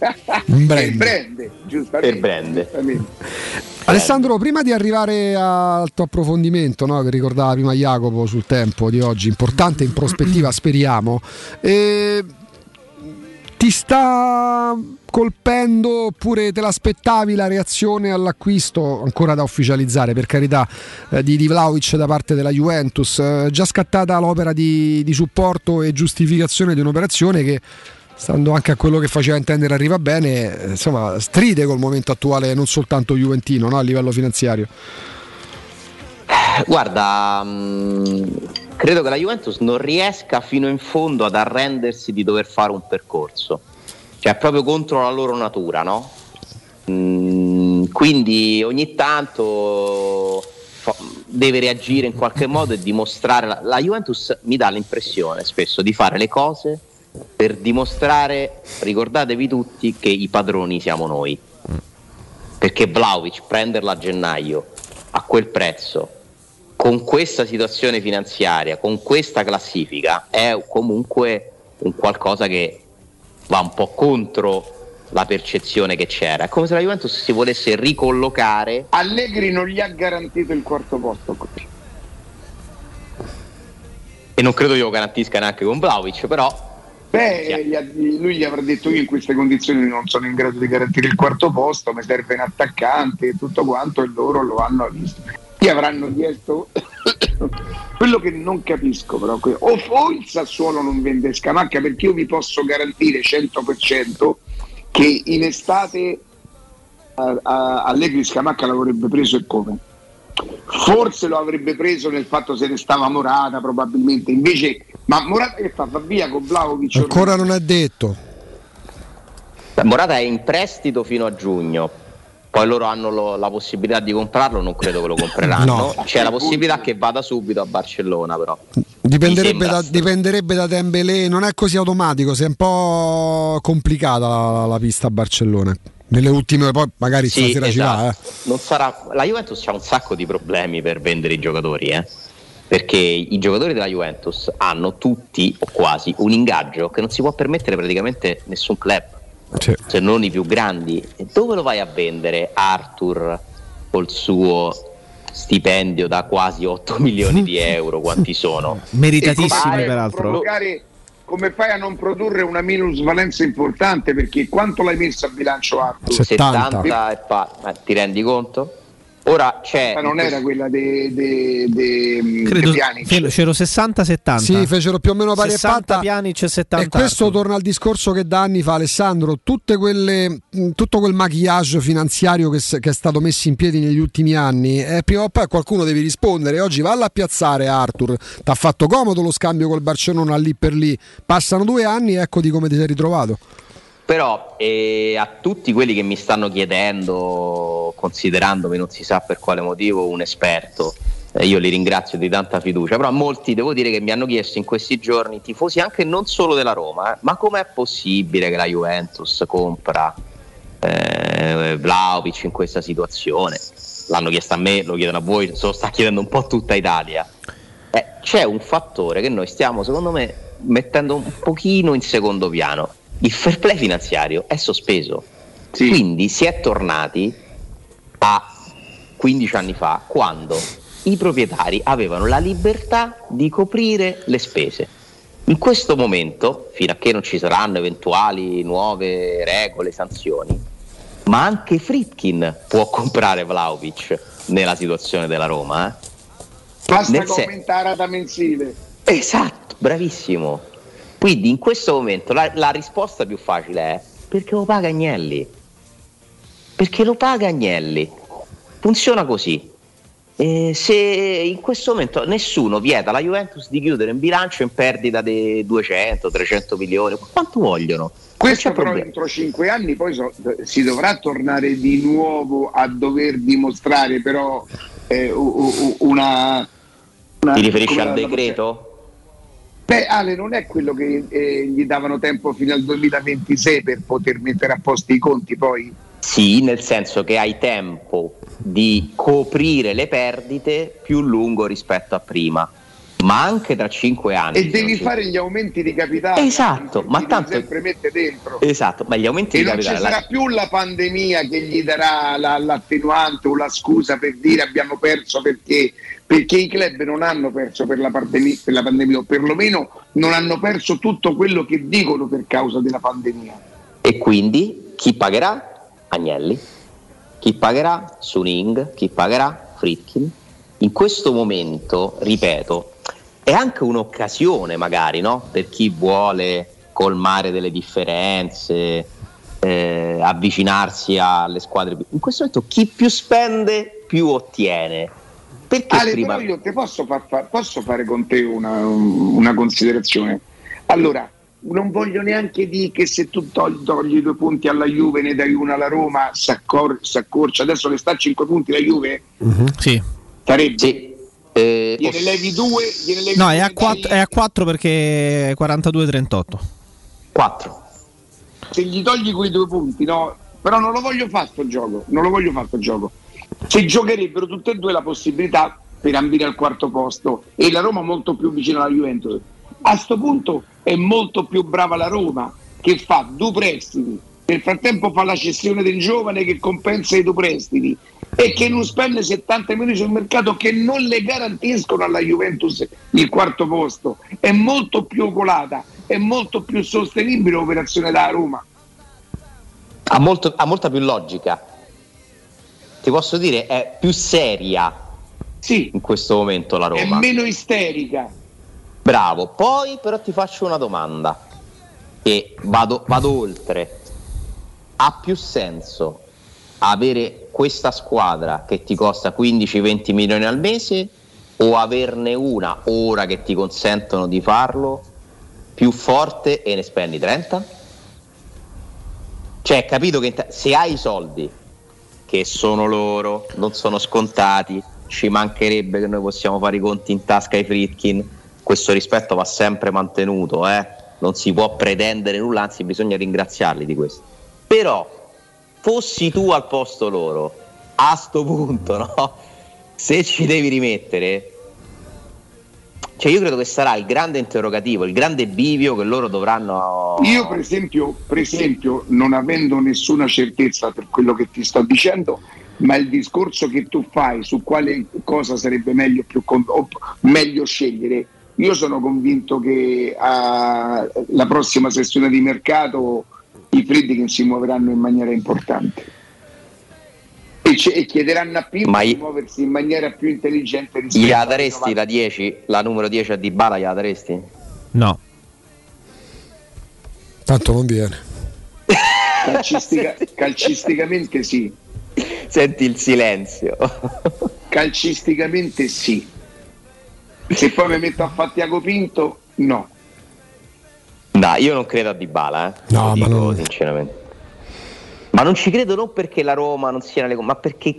Un brand. Il brand, giustamente. Per brand. Alessandro, prima di arrivare al tuo approfondimento, no, che ricordava prima Jacopo sul tempo di oggi, importante in prospettiva, speriamo, eh, ti sta colpendo oppure te l'aspettavi la reazione all'acquisto ancora da ufficializzare per carità eh, di, di Vlaovic da parte della Juventus? Eh, già scattata l'opera di, di supporto e giustificazione di un'operazione che stando anche a quello che faceva intendere arriva bene eh, insomma stride col momento attuale non soltanto juventino no, a livello finanziario. Guarda, mh, credo che la Juventus non riesca fino in fondo ad arrendersi di dover fare un percorso. Cioè, proprio contro la loro natura, no? Mm, quindi ogni tanto fa- deve reagire in qualche modo e dimostrare. La, la Juventus mi dà l'impressione spesso di fare le cose per dimostrare, ricordatevi tutti, che i padroni siamo noi. Perché Vlaovic prenderla a gennaio a quel prezzo, con questa situazione finanziaria, con questa classifica, è comunque un qualcosa che va un po' contro la percezione che c'era. È come se la Juventus si volesse ricollocare. Allegri non gli ha garantito il quarto posto. E non credo io lo garantisca neanche con Vlaovic, però Beh, lui gli avrà detto io in queste condizioni non sono in grado di garantire il quarto posto, mi serve un attaccante e tutto quanto e loro lo hanno visto. Gli avranno chiesto quello che non capisco però, o, o il Sassuolo non vende Scamacca perché io vi posso garantire 100% che in estate a, a- Allegri Scamacca l'avrebbe preso e come? Forse lo avrebbe preso nel fatto se ne stava Morata probabilmente, invece ma Morata che fa? Va via con Vlaovic? Ancora non è detto. Morata è in prestito fino a giugno. Poi loro hanno lo- la possibilità di comprarlo, non credo che lo compreranno. No. C'è la possibilità che vada subito a Barcellona, però. Dipenderebbe da, dipenderebbe da Dembélé, non è così automatico, si è un po' complicata la, la pista a Barcellona. Nelle ultime, poi magari Sì, stasera ci va. esatto. Eh. Non sarà- La Juventus ha un sacco di problemi per vendere i giocatori, eh. perché i giocatori della Juventus hanno tutti o quasi un ingaggio che non si può permettere praticamente nessun club, se non i più grandi. E dove lo vai a vendere Arthur col suo stipendio da quasi 8 milioni di euro? Quanti sono? Meritatissimi, come peraltro. provocare- come fai a non produrre una minusvalenza importante? Perché quanto l'hai messo a bilancio Arthur? 70 e pa- ma ti rendi conto? Ora c'è. Ma non era quella dei de, de, Credo de Pjanic. fe- c'ero 60-70. Sì, fecero più o meno pari e 60 patta. Pjanic e 70 E questo torna al discorso che da anni fa Alessandro, tutte quelle, mh, tutto quel maquillage finanziario che, che è stato messo in piedi negli ultimi anni, eh, prima o poi qualcuno deve rispondere. Oggi valla a piazzare Arthur, ti ha fatto comodo lo scambio col Barcellona lì per lì, passano due anni e eccoti come ti sei ritrovato. Però eh, a tutti quelli che mi stanno chiedendo, considerandomi non si sa per quale motivo un esperto, eh, io li ringrazio di tanta fiducia, però a molti devo dire che mi hanno chiesto in questi giorni, tifosi anche non solo della Roma, eh, ma com'è possibile che la Juventus compra eh, Vlaovic in questa situazione? L'hanno chiesto a me, lo chiedono a voi, se lo sta chiedendo un po' tutta Italia. Eh, c'è un fattore che noi stiamo, secondo me, mettendo un pochino in secondo piano. Il fair play finanziario è sospeso. Quindi si è tornati a 15 anni fa, quando i proprietari avevano la libertà di coprire le spese. In questo momento, fino a che non ci saranno eventuali nuove regole, sanzioni, ma anche Fritkin può comprare Vlaovic nella situazione della Roma. eh. Basta Nel se- commentare la mensile. Esatto, bravissimo. Quindi in questo momento la, la risposta più facile è perché lo paga Agnelli. Perché lo paga Agnelli. Funziona così. E se in questo momento nessuno vieta alla Juventus di chiudere in bilancio in perdita di 200-300 milioni, quanto vogliono? Questo però problema. entro cinque anni poi so- si dovrà tornare di nuovo a dover dimostrare però eh, una, una- Ti riferisci al la- decreto? Beh Ale non è quello che eh, gli davano tempo fino al 2026 per poter mettere a posto i conti poi? Sì, nel senso che hai tempo di coprire le perdite più lungo rispetto a prima, ma anche tra 5 anni. E devi fare gli aumenti di capitale. Esatto, ma tanto- sempre mette dentro. Esatto, ma gli aumenti E di non ci capitale. sarà più la pandemia che gli darà la- l'attenuante o la scusa per dire abbiamo perso perché, perché i club non hanno perso per la, pandemia, per la pandemia o perlomeno non hanno perso tutto quello che dicono per causa della pandemia. E quindi chi pagherà? Agnelli. Chi pagherà? Suning. Chi pagherà? Fritkin. In questo momento, ripeto, è anche un'occasione magari no? per chi vuole colmare delle differenze, eh, avvicinarsi alle squadre. In questo momento chi più spende più ottiene. Perché Ale, prima... però io te posso, far fa- posso fare con te una, una considerazione? Allora, non voglio neanche dire che se tu togli, togli due punti alla Juve ne dai una alla Roma, si accorcia. Adesso ne sta a 5 punti la Juve? Sì. Sarebbe. Sì. Eh, Gliene levi due, gliene levi No, due è a dai- 4, è a 4 perché è 42-38. 4. se gli togli quei due punti, no? Però non lo voglio fare sto gioco, non lo voglio fare sto gioco. Se giocherebbero tutte e due la possibilità per ambire al quarto posto e la Roma molto più vicina alla Juventus. A sto punto è molto più brava la Roma che fa due prestiti, nel frattempo fa la cessione del giovane che compensa i due prestiti e che non spende 70 milioni sul mercato che non le garantiscono alla Juventus il quarto posto. È molto più oculata, è molto più sostenibile l'operazione da Roma. Ha, molto- ha molta più logica. Ti posso dire, è più seria in questo momento la È Roma. meno isterica. Bravo, poi però ti faccio una domanda e vado, vado oltre. Ha più senso avere questa squadra che ti costa 15-20 milioni al mese o averne una ora che ti consentono di farlo più forte e ne spendi 30? Cioè, capito che se hai i soldi, che sono loro, non sono scontati, ci mancherebbe che noi possiamo fare i conti in tasca ai Fritkin, questo rispetto va sempre mantenuto, eh? non si può pretendere nulla, anzi bisogna ringraziarli di questo. Però, fossi tu al posto loro, a sto punto, no? Se ci devi rimettere, cioè io credo che sarà il grande interrogativo, il grande bivio che loro dovranno... Io per esempio, per esempio, non avendo nessuna certezza per quello che ti sto dicendo, ma il discorso che tu fai su quale cosa sarebbe meglio, più con- meglio scegliere, io sono convinto che alla prossima sessione di mercato i Friedkin si muoveranno in maniera importante e, ce- e chiederanno a Pippo Ma di i- muoversi in maniera più intelligente rispetto ai daresti la 10, la numero 10 a Dybala, gliela daresti? No. Tanto non viene. Calcistica- calcisticamente sì. Senti il silenzio. Calcisticamente sì. Se poi mi metto a fare Tiago Pinto, no. No, io non credo a Dybala, eh. No, ma dico non- sinceramente. Ma non ci credo non perché la Roma non sia nelle ma perché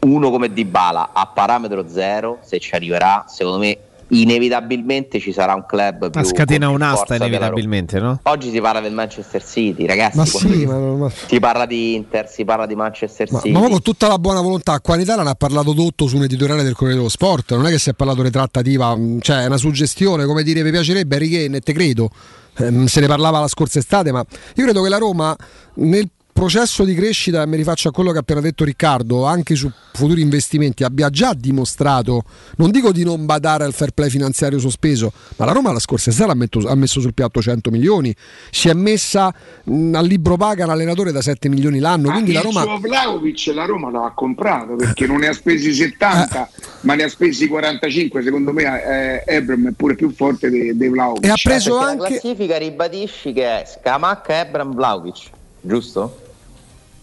uno come Dybala a parametro zero, se ci arriverà, secondo me inevitabilmente ci sarà un club più Ma scatena un'asta inevitabilmente, no? Oggi si parla del Manchester City, ragazzi. Ma sì, ma, ma- Si parla di Inter, si parla di Manchester ma- City. ma con tutta la buona volontà, qua in Italia ne ha parlato Dotto su un editoriale del Corriere dello Sport, non è che si è parlato di trattativa, mh, cioè è una suggestione, come dire, mi piacerebbe Harry Kane, e te credo, Ehm, se ne parlava la scorsa estate, ma io credo che la Roma nel processo di crescita, e mi rifaccio a quello che ha appena detto Riccardo, anche su futuri investimenti, abbia già dimostrato, non dico di non badare al fair play finanziario sospeso, ma la Roma la scorsa estate ha, metto- ha messo sul piatto 100 milioni, si è messa mh, al libro paga un allenatore da 7 milioni l'anno, quindi la il Roma... suo Vlaovic la Roma l'ha comprato perché non ne ha spesi 70 ma ne ha spesi 45 secondo me eh, Ebram è pure più forte di di Vlaovic E ha preso Perché anche- La classifica ribadisci che è Scamacca Ebram Vlaovic, giusto?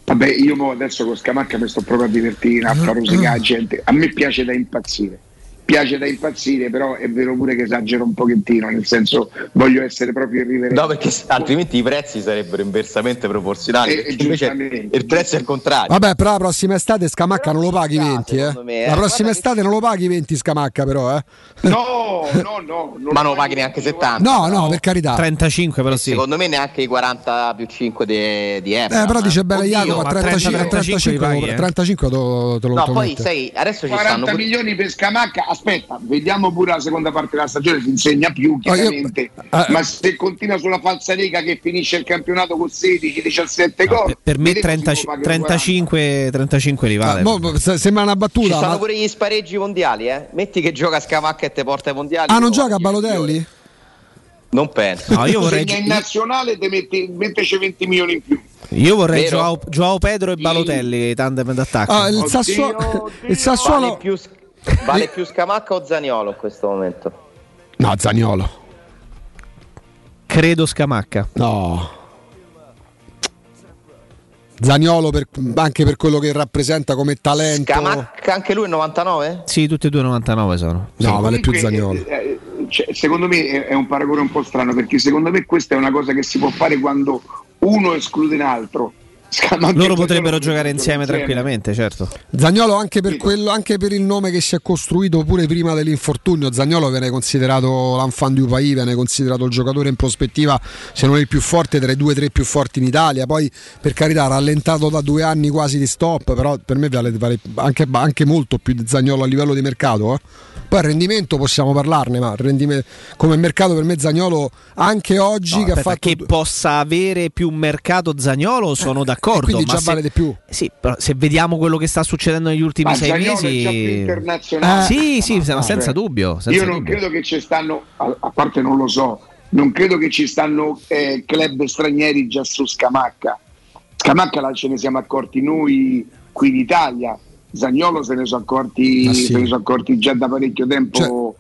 Vabbè io adesso con Scamacca mi sto proprio a divertire a far rosicare la gente. A me piace da impazzire piace da impazzire però è vero pure che esagero un pochettino nel senso voglio essere proprio irriverente No, perché altrimenti i prezzi sarebbero inversamente proporzionali. Eh, perché invece il prezzo è il contrario. Vabbè, però la prossima estate Scamacca non lo paghi 20, eh. me, eh. La prossima Guarda estate non lo paghi 20 Scamacca però, eh. no no no non Ma non lo paghi neanche 70. No, no, per carità. 35 però sì. Secondo me neanche i 40 più 5 di, di. Eh, però dice bene Jacopo, a ma 35, 30, 35, 35 li paghi, eh. 35 te lo, No, poi sai, adesso ci 40 stanno pure- milioni per Scamacca aspetta vediamo pure la seconda parte della stagione si insegna più Ah, io- chiaramente eh, ma se continua sulla falsariga che finisce il campionato con 16-17 gol Per, per me vedremo se 30 lo pagano 35, 35 li vale. Ah, se- sembra una Ci battuta. stanno ma- pure gli spareggi mondiali, eh. Metti che gioca Scamacca e te porta ai mondiali. Ah, non gioca paghi Balotelli? Non penso. No, io vorrei, Segna in nazionale te metti, metteci 20 milioni in più io vorrei? Joao, Joao Pedro e Balotelli, tandem d'attacco. Ah, il, Oddio, Sassuolo, oddio. il Vale Sassuolo. più, vale più Scamacca o Zaniolo in questo momento? No, Zagnolo. Credo Scamacca. No. Zagnolo per- anche per quello che rappresenta come talento. Scamacca anche lui è 99? Sì, tutti e due 99 sono. No, vale più Zagnolo. eh, eh, cioè, secondo me è, un paragone un po' strano perché secondo me questa è una cosa che si può fare quando uno esclude un altro. Scamacca Loro potrebbero giocare insieme insieme. tranquillamente, certo. Zagnolo anche per, quello, anche per il nome che si è costruito pure prima dell'infortunio, Zagnolo viene considerato l'enfant du pays, viene considerato il giocatore in prospettiva, se non il più forte, tra i due o tre più forti in Italia, poi per carità rallentato da due anni quasi di stop, però per me vale, vale anche, anche molto più di Zagnolo a livello di mercato. eh. Poi il rendimento possiamo parlarne, ma come mercato per me Zagnolo anche oggi No, che ha aspetta, fatto... che possa avere più mercato Zagnolo, sono d'accordo. quindi ma già se- vale di più. Sì, però se vediamo quello che sta succedendo negli ultimi Ma sei Zaniolo è mesi. già più internazionale. sì, sì, Ma- ma senza cioè, dubbio. senza Io non dubbio. credo che ci stanno, a, a parte non lo so, non credo che ci stanno eh, club stranieri già su Scamacca. Scamacca la- ce ne siamo accorti noi qui in Italia. Zagnolo se ne sono accorti, Ah, sì. se ne sono accorti già da parecchio tempo,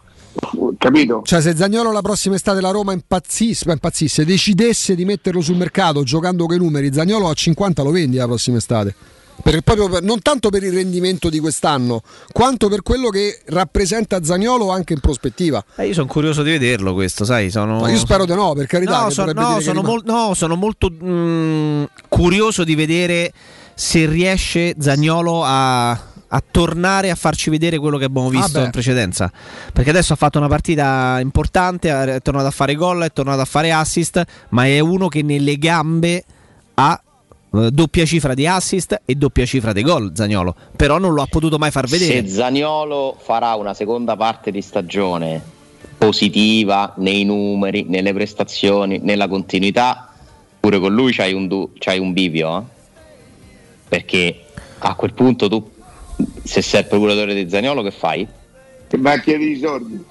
capito? Cioè, se Zagnolo la prossima estate la Roma impazzisse, impazzisse, decidesse di metterlo sul mercato giocando quei numeri, Zagnolo a 50 lo vendi la prossima estate. Per- proprio per- non tanto per il rendimento di quest'anno, quanto per quello che rappresenta Zagnolo anche in prospettiva. Eh, io sono curioso di vederlo questo, sai, sono... Ma io spero di no, per carità. No, so- no, sono, mol- no, sono molto mm, curioso di vedere se riesce Zagnolo a, a tornare a farci vedere quello che abbiamo visto Ah, in precedenza. Perché adesso ha fatto una partita importante, è tornato a fare gol, è tornato a fare assist, ma è uno che nelle gambe ha eh, doppia cifra di assist e doppia cifra di gol Zagnolo, però non lo ha potuto mai far vedere. Se Zaniolo farà una seconda parte di stagione positiva nei numeri, nelle prestazioni, nella continuità, pure con lui c'hai un, du- c'hai un bivio. eh? Perché a quel punto tu, se sei il procuratore di Zaniolo, che fai? Che va a chiedere i soldi.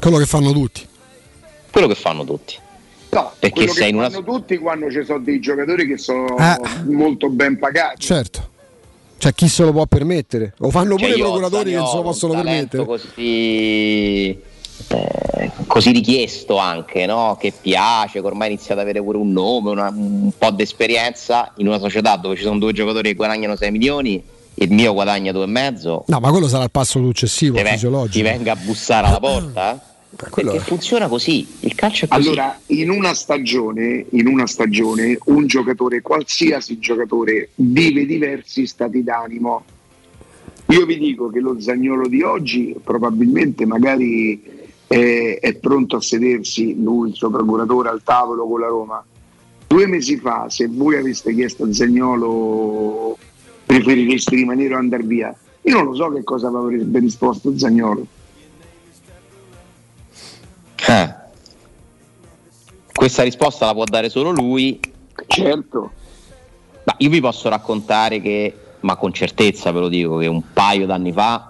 Quello che fanno tutti. Quello che fanno tutti. No, Perché sei che in una- fanno tutti quando ci sono dei giocatori che sono Ah. molto ben pagati. Certo. Cioè, chi se lo può permettere? Lo fanno Cioè, pure i procuratori che non se lo possono permettere. Così, eh, così richiesto anche, no? che piace, che ormai inizia ad avere pure un nome, una- un po' di esperienza in una società dove ci sono due giocatori che guadagnano 6 milioni, il mio guadagna 2,5, No, ma quello sarà il passo successivo, ti, ve- fisiologico. ti venga a bussare alla porta? eh? Perché funziona così, il calcio è così. Allora, in una stagione, in una stagione, un giocatore, qualsiasi giocatore, vive diversi stati d'animo. Io vi dico che lo Zagnolo di oggi probabilmente magari è, è pronto a sedersi lui, il suo procuratore, al tavolo con la Roma. Due mesi fa, se voi aveste chiesto a Zagnolo preferiresti rimanere o andare via, io non lo so che cosa avrebbe risposto Zagnolo. Eh. Questa risposta la può dare solo lui. Certo. Ma io vi posso raccontare che, ma con certezza ve lo dico, che un paio d'anni fa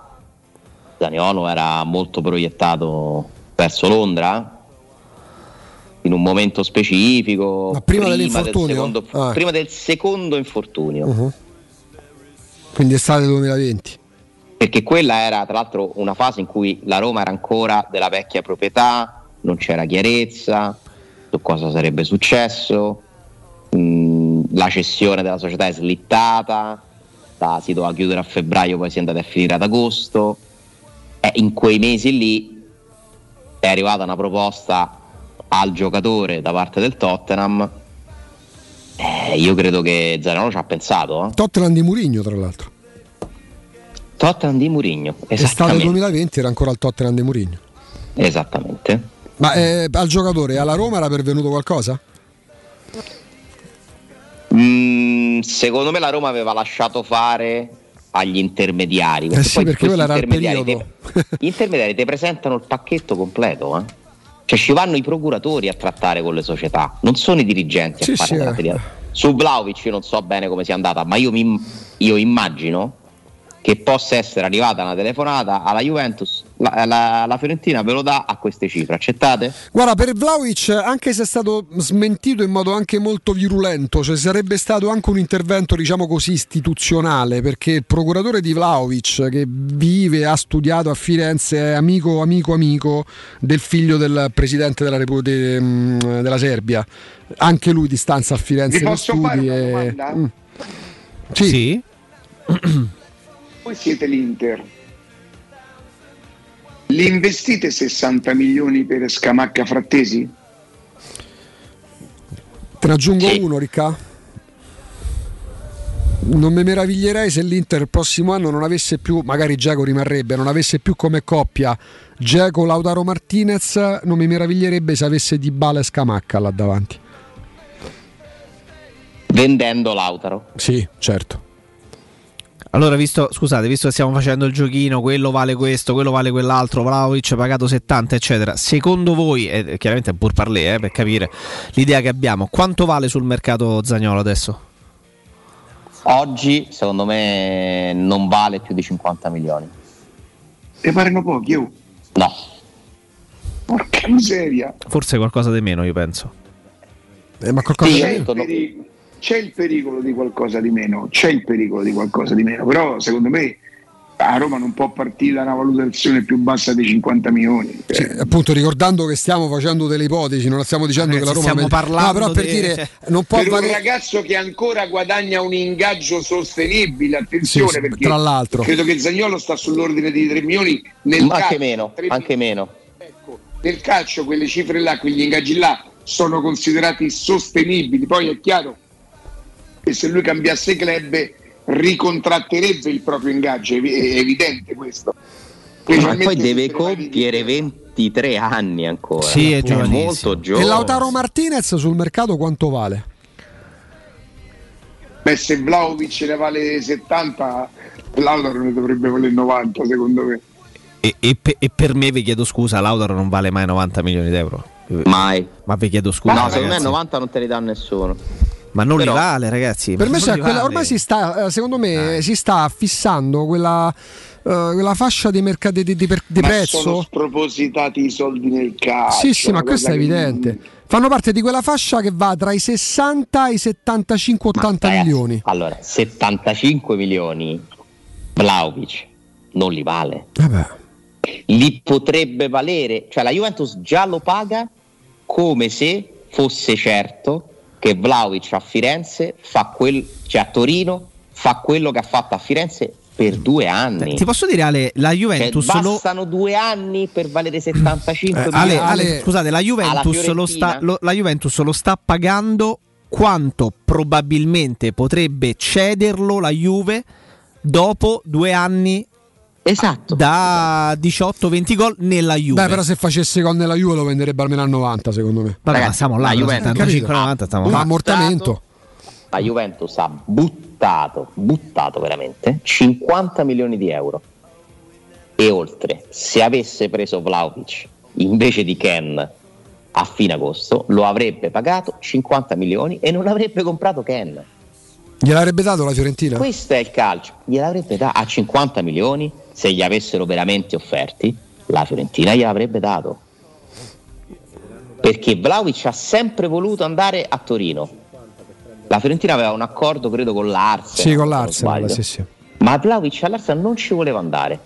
Zaniolo era molto proiettato verso Londra in un momento specifico. Ma prima del dell'infortunio? secondo- Ah. prima del secondo infortunio. Uh-huh. Quindi estate 2020. Perché quella era tra l'altro una fase in cui la Roma era ancora della vecchia proprietà, non c'era chiarezza su cosa sarebbe successo, mm, la cessione della società è slittata, la- si doveva chiudere a febbraio, poi si è andata a finire ad agosto. E in quei mesi lì è arrivata una proposta al giocatore da parte del Tottenham. Eh, io credo che Zanolo ci ha pensato. eh. Tottenham di Murigno, tra l'altro. Tottenham di Murigno, Estate esattamente. 2020 era ancora il Tottenham di Murigno. Esattamente. Ma eh, al giocatore, alla Roma era pervenuto qualcosa? Mm, secondo me la Roma aveva lasciato fare agli intermediari. Eh sì, poi perché questi quello era intermediari te- gli intermediari ti presentano il pacchetto completo. eh. Cioè ci vanno i procuratori a trattare con le società, non sono i dirigenti Sì, a fare sì, la eh. Su Vlaovic io non so bene come sia andata, ma io, mi- io immagino che possa essere arrivata una telefonata alla Juventus, la, la- la Fiorentina ve lo dà a queste cifre, accettate? Guarda, per Vlaovic, anche se è stato smentito in modo anche molto virulento, cioè sarebbe stato anche un intervento, diciamo così, istituzionale, perché il procuratore di Vlaovic, che vive, ha studiato a Firenze, è amico, amico, amico del figlio del presidente della, Repu- de- mm, della Serbia, anche lui di stanza a Firenze Vi posso fare studi. una e- domanda? Mm. Sì. Voi siete l'Inter. Li investite 60 milioni per Scamacca Frattesi? Te ne aggiungo uno, Ricca. Non mi meraviglierei se l'Inter il prossimo anno non avesse più, magari Giacomo rimarrebbe, non avesse più come coppia Giacomo Lautaro Martinez, non mi meraviglierebbe se avesse Di Bala e Scamacca là davanti. Vendendo Lautaro. Sì, certo. Allora, visto, scusate, visto che stiamo facendo il giochino, quello vale questo, quello vale quell'altro, Vlaovic pagato 70, eccetera. Secondo voi, e chiaramente è pur parlé, eh, per capire l'idea che abbiamo, quanto vale sul mercato Zagnolo adesso? Oggi, secondo me, non vale più di 50 milioni. Te parano pochi, io. No. Porca miseria. Forse qualcosa di meno, io penso. Eh, ma Sì, c'è, il pericolo, c'è il pericolo di qualcosa di meno, c'è il pericolo di qualcosa di meno, però secondo me a Roma non può partire da una valutazione più bassa di 50 milioni. Sì, appunto ricordando che stiamo facendo delle ipotesi, non stiamo dicendo che la Roma stiamo parlando No, però per di- dire non può per un valere ragazzo che ancora guadagna un ingaggio sostenibile, attenzione Sì, sì, perché tra l'altro. credo che Zagnolo sta sull'ordine di 3 milioni nel Ma anche calcio, meno, 3 anche meno. nel calcio quelle cifre là, quegli ingaggi là sono considerati sostenibili. Poi è chiaro che se lui cambiasse club ricontratterebbe il proprio ingaggio, è evi- è evidente questo. Ma poi deve di- compiere 23 anni ancora. Sì, è È giovanissimo. molto E giovane. Lautaro Martinez sul mercato quanto vale? Beh, se Vlaovic ne vale 70, Lautaro ne dovrebbe valere 90 secondo me. E, e pe- e per me vi chiedo scusa, Lautaro non vale mai 90 milioni d'euro. Mai. Ma vi chiedo scusa. no, secondo me ragazzi. 90 non te li dà nessuno. Ma non Però- li vale, ragazzi. Per me li quella- vale. ormai si sta, eh, secondo me, si sta fissando quella, eh, quella fascia di, merc- di, di- di Ma sono prezzo. spropositati i soldi nel calcio. Sì, sì, ma questo è cosa che- evidente. Fanno parte di quella fascia che va tra i 60 e i 75-80 Ragazzi, milioni. Allora, 75 milioni Vlaovic non li vale. Li potrebbe valere, cioè la Juventus già lo paga come se fosse certo che Vlaovic a Firenze fa quel, cioè a Torino fa quello che ha fatto a Firenze per due anni. Ti posso dire, Ale, la Cioè, Juventus lo, bastano due anni per valere 75 Eh, Ale. Ale, scusate, la Juventus, lo sta, lo- la Juventus lo sta pagando quanto probabilmente potrebbe cederlo la Juve dopo due anni esatto, da 18-20 gol nella Juve. Beh, però se facesse gol nella Juve lo venderebbe almeno a 90, secondo me. Vabbè, ma Ragazzi, stiamo là, Juventus- 75-90 stiamo Un là. ammortamento. la Juventus ha buttato, buttato veramente 50 milioni di euro. E oltre, se avesse preso Vlaovic invece di Ken a fine agosto, lo avrebbe pagato 50 milioni e non avrebbe comprato Ken. Gliel'avrebbe dato la Fiorentina? Questo è il calcio. Gliel'avrebbe dato a 50 milioni se gli avessero veramente offerti. La Fiorentina gliel'avrebbe dato. Perché Vlaovic ha sempre voluto andare a Torino. La Fiorentina aveva un accordo, credo, con l'Arsenal. Sì, con l'Arsenal, sì, sì. Ma Vlaovic all'Arsenal non ci voleva andare.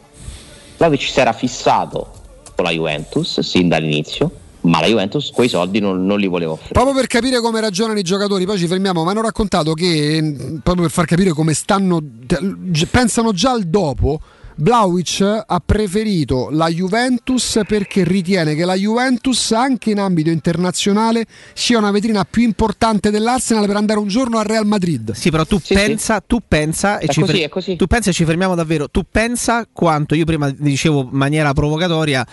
Vlaovic si era fissato con la Juventus sin dall'inizio, ma la Juventus quei soldi non, non li voleva offrire. Proprio per capire come ragionano i giocatori, poi ci fermiamo. Mi hanno raccontato che, mh, proprio per far capire come stanno, gi- pensano già al dopo. Vlaovic ha preferito la Juventus perché ritiene che la Juventus, anche in ambito internazionale, sia una vetrina più importante dell'Arsenal per andare un giorno al Real Madrid. Sì, però tu pensa, tu pensa e È ci così, fer- è così. tu pensa e ci fermiamo davvero. Tu pensa quanto io prima dicevo in maniera provocatoria.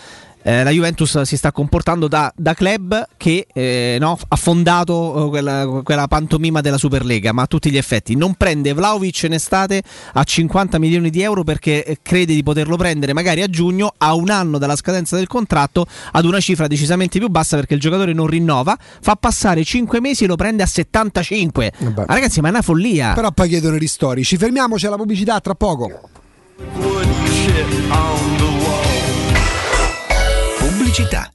Eh, la Juventus si sta comportando da, da club che eh, no, ha fondato eh, quella, quella pantomima della Superlega, ma a tutti gli effetti non prende Vlaovic in estate a 50 milioni di euro perché eh, crede di poterlo prendere magari a giugno, a un anno dalla scadenza del contratto, ad una cifra decisamente più bassa perché il giocatore non rinnova, fa passare 5 mesi e lo prende a 75. Ma ragazzi, ma è una follia. Però poi chiedono i ristori. Ci fermiamo, c'è la pubblicità tra poco. Pubblicità.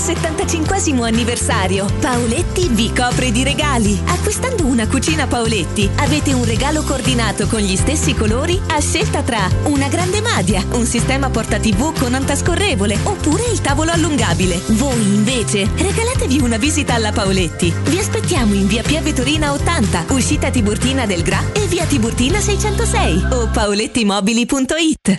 Per il 75 anniversario, Paoletti vi copre di regali. Acquistando una cucina Paoletti, avete un regalo coordinato con gli stessi colori a scelta tra una grande madia, un sistema porta TV con antascorrevole oppure il tavolo allungabile. Voi invece regalatevi una visita alla Paoletti. Vi aspettiamo in via Piave Torina 80, uscita Tiburtina del Gra e via Tiburtina 606 o paolettimobili.it.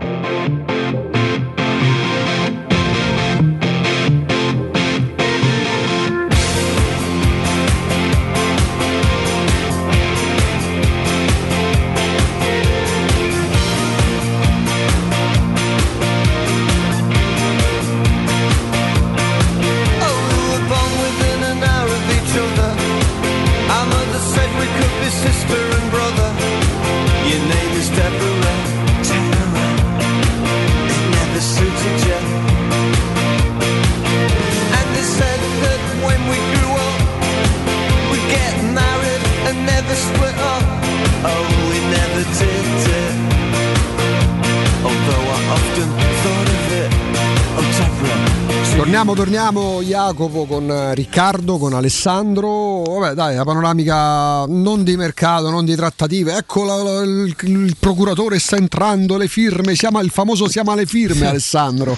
Torniamo, torniamo Jacopo con eh, Riccardo, con Alessandro. Vabbè, dai, la panoramica non di mercato, non di trattative. Ecco la- la- il, il procuratore sta entrando, le firme, siamo, il famoso siamo alle firme, Alessandro.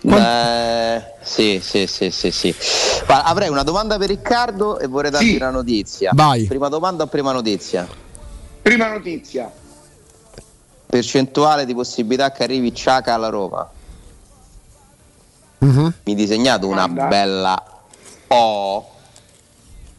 Beh, sì, sì, sì, sì, sì. Guarda, avrei una domanda per Riccardo e vorrei dargli Sì. una notizia. Vai. Prima domanda o prima notizia? Prima notizia. Percentuale di possibilità che arrivi Ciaca alla Roma. Mhm. Mi disegnato una Guarda. bella O,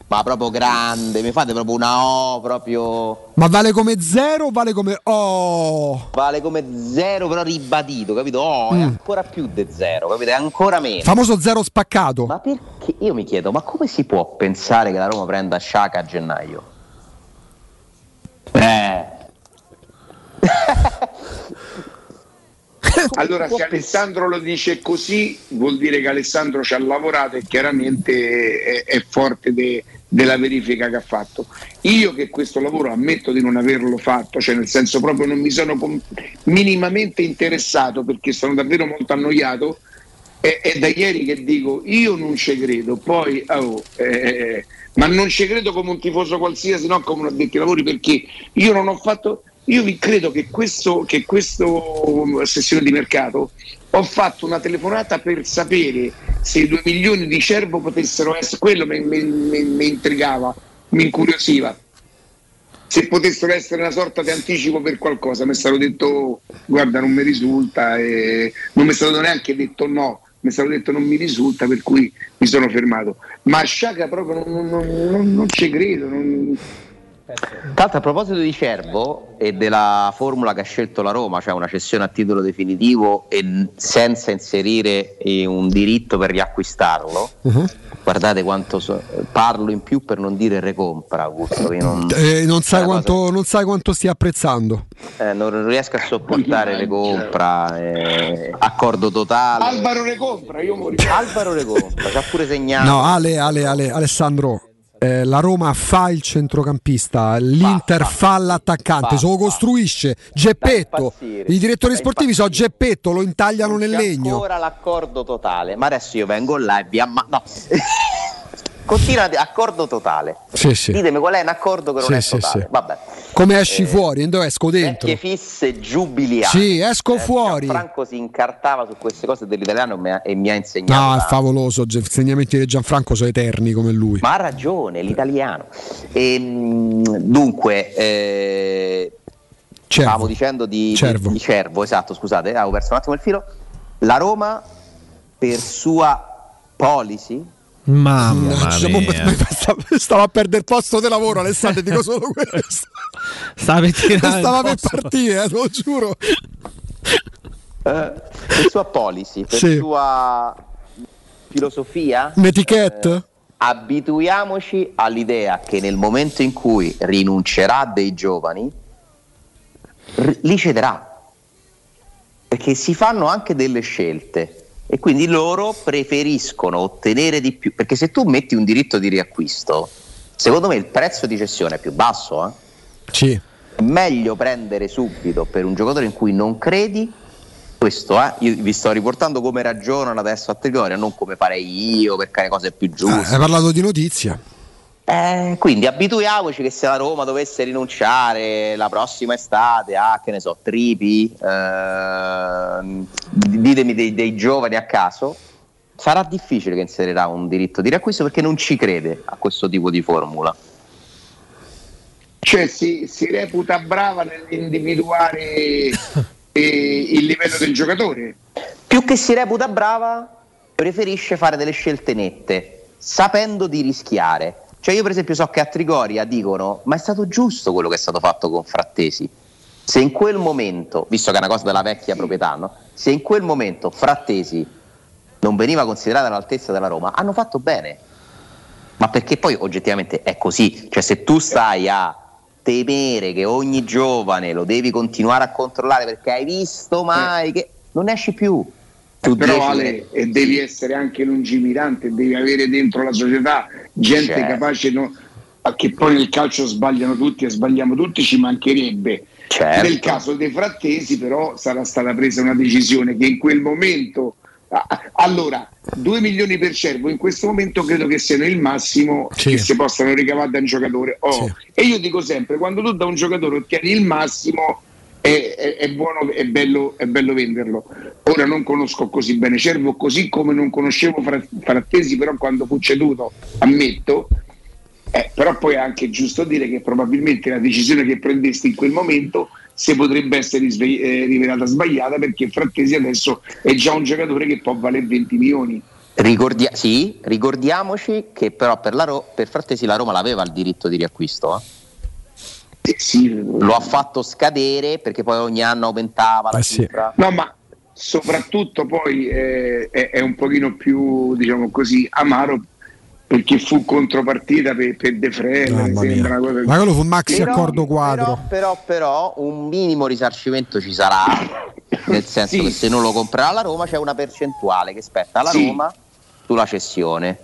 ma proprio grande. Mi fate proprio una O proprio. Ma vale come zero o vale come oh? Vale come zero, però ribadito, capito? O è Mm. ancora più di zero, capito? È ancora meno. Famoso zero spaccato. Ma perché io mi chiedo, ma come si può pensare che la Roma prenda Sciaca a gennaio? Eh. Allora, se Alessandro lo dice così, vuol dire che Alessandro ci ha lavorato e chiaramente è, è forte de- della verifica che ha fatto. Io che questo lavoro ammetto di non averlo fatto, cioè nel senso proprio non mi sono com- minimamente interessato perché sono davvero molto annoiato. È, è da ieri che dico io non ci credo, poi oh, eh, ma non ci credo come un tifoso qualsiasi, no come un addetto ai lavori, perché io non ho fatto, io credo che questo, che questo um, sessione di mercato ho fatto una telefonata per sapere se i 2 milioni di Cervo potessero essere, quello mi, mi- mi- mi intrigava, mi incuriosiva. Se potessero essere una sorta di anticipo per qualcosa, mi è stato detto guarda non mi risulta e non mi è stato neanche detto no, mi è stato detto non mi risulta per cui mi sono fermato. Ma a Sciaga proprio non, non- non- non ci credo. L'altro a proposito di Cervo e della formula che ha scelto la Roma, cioè una cessione a titolo definitivo e senza inserire eh, un diritto per riacquistarlo, guardate quanto so- parlo in più per non dire recompra, Augusto, che non, Eh, non, sai quanto, non sai quanto stia apprezzando. cosa- eh, non riesco a sopportare recompra, eh, accordo totale. Alvaro recompra, io mori. Alvaro recompra, ci ha pure segnato. No, Ale, Ale, Ale, Alessandro. Eh, la Roma fa il centrocampista, l'Inter fa, l'attaccante, se lo costruisce Geppetto. I direttori sportivi sono Geppetto, lo intagliano nel legno. ancora l'accordo totale, ma adesso io vengo là e vi amma... No. Continua, accordo totale. Sì, sì. Ditemi qual è un accordo che non Sì, è totale. Vabbè. Come esci Eh, fuori? Dove esco dentro? Vecchie fisse giubiliari. Sì, esco fuori. Franco si incartava su queste cose dell'italiano e mi ha, e insegnato. No, è favoloso. Ge- Insegnamenti di Gianfranco sono eterni come lui. Ma ha ragione, l'italiano. Ehm, dunque, eh, Cervo. stavo dicendo di Cervo. di- di Cervo, esatto, scusate, avevo perso un attimo il filo. La Roma, per sua policy, Mamma mia. mo- stava, a perdere il posto di lavoro, Alessandro. Dico solo questo. Stava per Stava partire, eh, te lo giuro. per sua policy, per Sì. sua filosofia, Un'etichetta? abituiamoci all'idea che nel momento in cui rinuncerà dei giovani, r- li cederà. Perché si fanno anche delle scelte e quindi loro preferiscono ottenere di più. Perché se tu metti un diritto di riacquisto, secondo me il prezzo di cessione è più basso. eh. Sì. Meglio prendere subito per un giocatore in cui non credi. Questo, eh, io vi sto riportando come ragionano adesso a Trigoria, non come farei io perché le cose più giuste. Hai parlato di notizia. Eh, quindi abituiamoci che se la Roma dovesse rinunciare la prossima estate a, che ne so, Tripi, ehm, ditemi dei, dei giovani a caso, sarà difficile che inserirà un diritto di riacquisto perché non ci crede a questo tipo di formula. Cioè si, si reputa brava nell'individuare eh, il livello del giocatore. Più che si reputa brava, preferisce fare delle scelte nette, sapendo di rischiare. Cioè io per esempio so che a Trigoria dicono, ma è stato giusto quello che è stato fatto con Frattesi. Se in quel momento, visto che è una cosa della vecchia proprietà, no? se in quel momento Frattesi non veniva considerato all'altezza della Roma, hanno fatto bene. Ma perché poi oggettivamente è così, cioè se tu stai a temere che ogni giovane lo devi continuare a controllare perché hai visto mai che non esci più. Tu Però Ale, e devi essere anche lungimirante, devi avere dentro la società gente Certo. capace, no, a che poi nel calcio sbagliano tutti e sbagliamo tutti, ci mancherebbe. Certo. Nel caso dei frattesi però sarà stata presa una decisione che in quel momento Allora, 2 milioni per Cervo in questo momento credo che siano il massimo Sì. che si possano ricavare da un giocatore. Oh, Sì. E io dico sempre, quando tu da un giocatore ottieni il massimo è, è- è buono, è bello, è bello venderlo. Ora non conosco così bene Cervo, così come non conoscevo Fra- Frattesi, però quando fu ceduto, ammetto, eh, però poi è anche giusto dire che probabilmente la decisione che prendesti in quel momento se potrebbe essere risve- eh, rivelata sbagliata perché Frattesi adesso è già un giocatore che può valere 20 milioni. Ricordia- sì, ricordiamoci che però per, Ro- per Frattesi la Roma l'aveva il diritto di riacquisto. eh. Lo ha fatto scadere perché poi ogni anno aumentava la cifra. No, ma soprattutto poi eh, è, è un pochino più, diciamo così, amaro perché fu contropartita per, per De mi mia. sembra una cosa Ma quello fu un maxi Però- accordo quadro. Però, però un minimo risarcimento ci sarà, nel senso che se non lo comprerà la Roma c'è una percentuale che spetta alla Sì. Roma sulla cessione.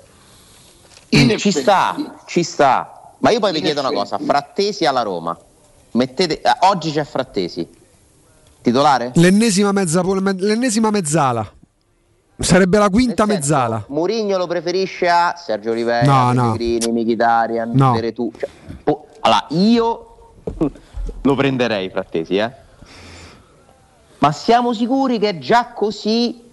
ci sta, ci sta. Ma io poi vi chiedo una cosa, Frattesi alla Roma. Mettete, eh, oggi c'è Frattesi. Titolare? L'ennesima, mezza, l'ennesima mezzala. Sarebbe la quinta mezzala. Murigno lo preferisce a Sergio Rivera, No, no. Pellegrini, Mkhitaryan, No. Veretù. Cioè, oh, allora, io lo prenderei Frattesi, eh. Ma siamo sicuri che è già così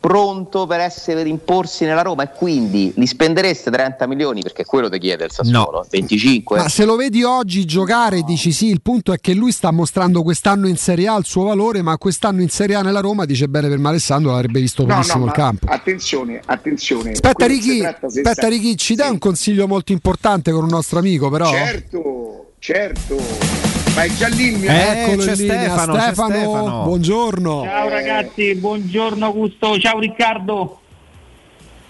pronto per essere per imporsi nella Roma e quindi li spendereste 30 milioni perché quello ti chiede il Sassuolo, 25. Ma se lo vedi oggi giocare, dici sì, il punto è che lui sta mostrando quest'anno in Serie A il suo valore, ma quest'anno in Serie A nella Roma dice bene per Malessandro l'avrebbe visto No, benissimo no, il campo. attenzione, attenzione. Aspetta Ricky, aspetta Ricky, ci dai un consiglio molto importante con un nostro amico però? Certo, certo. Ma è già lì il mio Eccolo in linea, Stefano, buongiorno. Ciao ragazzi, buongiorno Augusto, ciao Riccardo.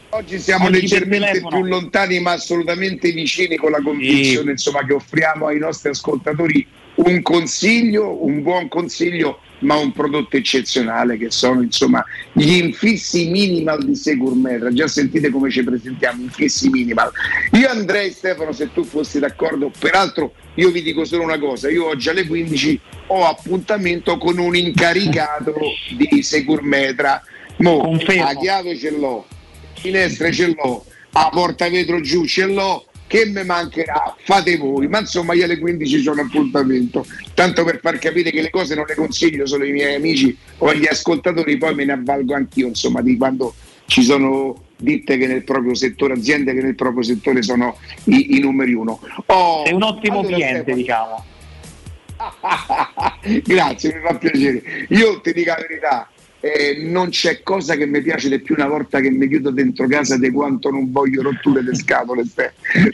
Oggi siamo Oggi leggermente più lontani ma assolutamente vicini con la convinzione insomma, che offriamo ai nostri ascoltatori un consiglio, un buon consiglio, ma un prodotto eccezionale che sono insomma gli infissi minimal di Segurmetra. Già sentite come ci presentiamo, infissi minimal. Io andrei Stefano se tu fossi d'accordo, peraltro io vi dico solo una cosa, io oggi alle 15 ho appuntamento con un incaricato di Segurmetra. Mo, la chiave ce l'ho, finestre ce l'ho, a porta vetro giù ce l'ho, che mi mancherà? Fate voi, ma insomma io alle 15 sono appuntamento, tanto per far capire che le cose non le consiglio solo ai miei amici o agli ascoltatori, poi me ne avvalgo anch'io, insomma, di quando ci sono ditte che nel proprio settore, aziende che nel proprio settore sono i, i numeri uno. Oh, Sei un ottimo allora, cliente, Stefano, diciamo. Grazie, mi fa piacere. Io ti dico la verità, eh, non c'è cosa che mi piace di più una volta che mi chiudo dentro casa di quanto non voglio rotture le scatole.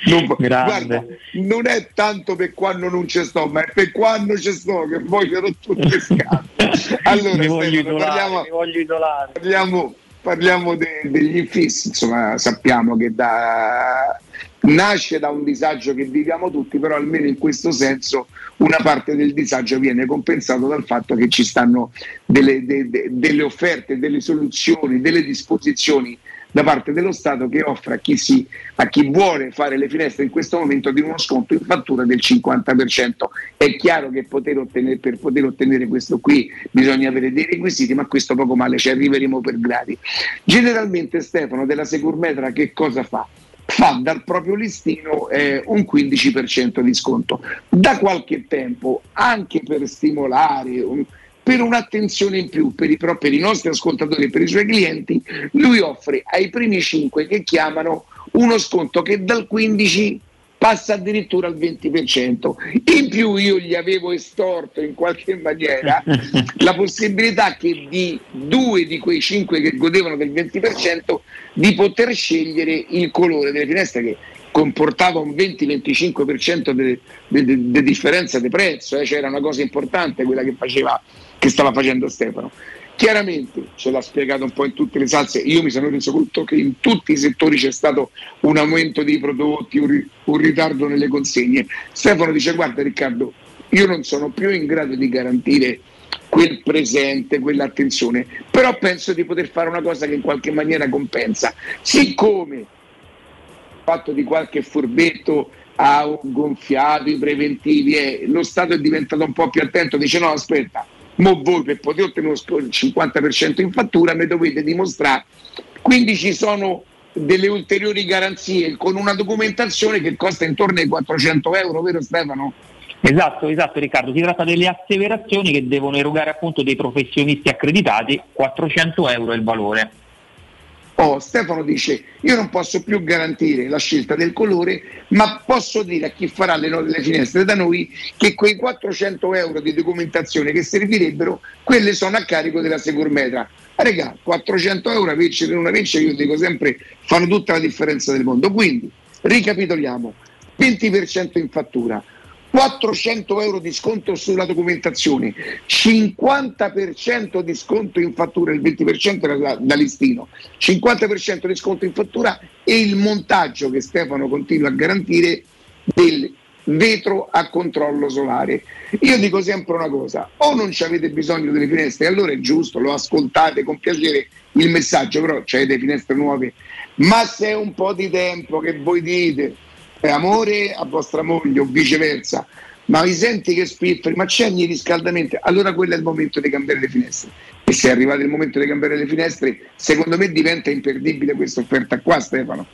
Non, guarda, non è tanto per quando non ci sto, ma è per quando ci sto che voglio rotture le scatole. Allora, mi voglio Stefano, idolare, parliamo- mi voglio idolare. parliamo, parliamo de- degli infissi, insomma sappiamo che da- nasce da un disagio che viviamo tutti, però almeno in questo senso una parte del disagio viene compensato dal fatto che ci stanno delle, de- de- delle offerte, delle soluzioni, delle disposizioni da parte dello Stato che offre a chi, si, a chi vuole fare le finestre in questo momento di uno sconto in fattura del 50%. È chiaro che poter ottenere- per poter ottenere questo qui bisogna avere dei requisiti, ma questo poco male ci arriveremo per gradi. Generalmente Stefano della Securmetra che cosa fa? Fa dal proprio listino eh, un 15% di sconto. Da qualche tempo, anche per stimolare, un- per un'attenzione in più per i, per i nostri ascoltatori e per i suoi clienti, lui offre ai primi 5 che chiamano uno sconto che dal 15 passa addirittura al 20%. In più io gli avevo estorto in qualche maniera la possibilità che di due di quei cinque che godevano del 20% di poter scegliere il colore delle finestre che comportava un 20-25% di differenza di prezzo, eh, c'era una cosa importante quella che, faceva, che stava facendo Stefano. Chiaramente ce l'ha spiegato un po' in tutte le salse, io mi sono reso conto che in tutti i settori c'è stato un aumento dei prodotti, un, ri- un ritardo nelle consegne. Stefano dice guarda Riccardo, io non sono più in grado di garantire quel presente, quell'attenzione, però penso di poter fare una cosa che in qualche maniera compensa. Siccome il fatto di qualche furbetto ha gonfiato i preventivi e lo Stato è diventato un po' più attento, dice no aspetta, Mo voi per poter ottenere il 50% in fattura mi dovete dimostrare. Quindi ci sono delle ulteriori garanzie con una documentazione che costa intorno ai 400 euro, vero Stefano? Esatto, esatto Riccardo, si tratta delle asseverazioni che devono erogare appunto dei professionisti accreditati, 400 euro è il valore. Oh, Stefano dice: Io non posso più garantire la scelta del colore, ma posso dire a chi farà le, le finestre da noi che quei 400 euro di documentazione che servirebbero, quelle sono a carico della Segurmetra. Regà, 400 euro a vincere in una vincere, io dico sempre, fanno tutta la differenza del mondo. Quindi, ricapitoliamo: 20% in fattura, 400 euro di sconto sulla documentazione, 50% di sconto in fattura, il 20% era da, listino, 50% di sconto in fattura e il montaggio che Stefano continua a garantire del vetro a controllo solare. Io dico sempre una cosa, o non ci avete bisogno delle finestre, allora è giusto, lo ascoltate con piacere il messaggio, però c'è finestre nuove, ma se è un po' di tempo che voi dite amore a vostra moglie o viceversa, ma vi senti che spifferi, ma c'è ogni riscaldamento, allora quello è il momento di cambiare le finestre. E se è arrivato il momento di cambiare le finestre, secondo me diventa imperdibile questa offerta qua, Stefano.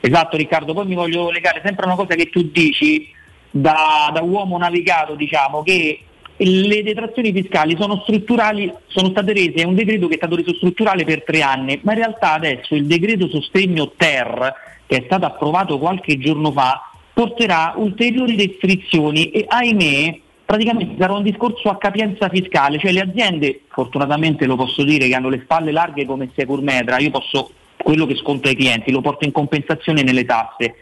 Esatto Riccardo, poi mi voglio legare sempre a una cosa che tu dici da, da uomo navigato, diciamo, che le detrazioni fiscali sono strutturali, sono state rese, è un decreto che è stato reso strutturale per tre anni, ma in realtà adesso il decreto sostegno ter, che è stato approvato qualche giorno fa, porterà ulteriori restrizioni e ahimè praticamente sarà un discorso a capienza fiscale, cioè le aziende, fortunatamente lo posso dire, che hanno le spalle larghe come Securmetra, io posso quello che sconto ai clienti lo porto in compensazione nelle tasse,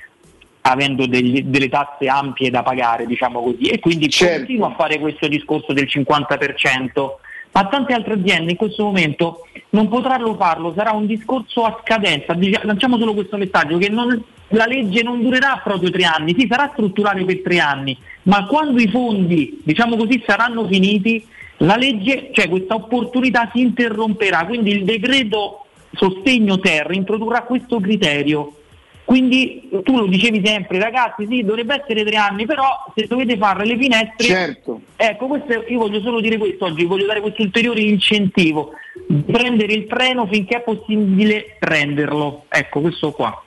avendo degli- delle tasse ampie da pagare, diciamo così, e quindi continuo a fare questo discorso del 50%, ma tante altre aziende in questo momento non potranno farlo, sarà un discorso a scadenza. Lanciamo solo questo messaggio che non- la legge non durerà proprio tre anni, sì, sarà strutturale per tre anni, ma quando i fondi, diciamo così, saranno finiti, la legge, cioè questa opportunità si interromperà, quindi il decreto sostegno ter introdurrà questo criterio. Quindi tu lo dicevi sempre, ragazzi, sì, dovrebbe essere tre anni, però se dovete fare le finestre. Certo. Ecco, questo io voglio solo dire questo oggi, voglio dare questo ulteriore incentivo, prendere il treno finché è possibile prenderlo. Ecco, questo qua.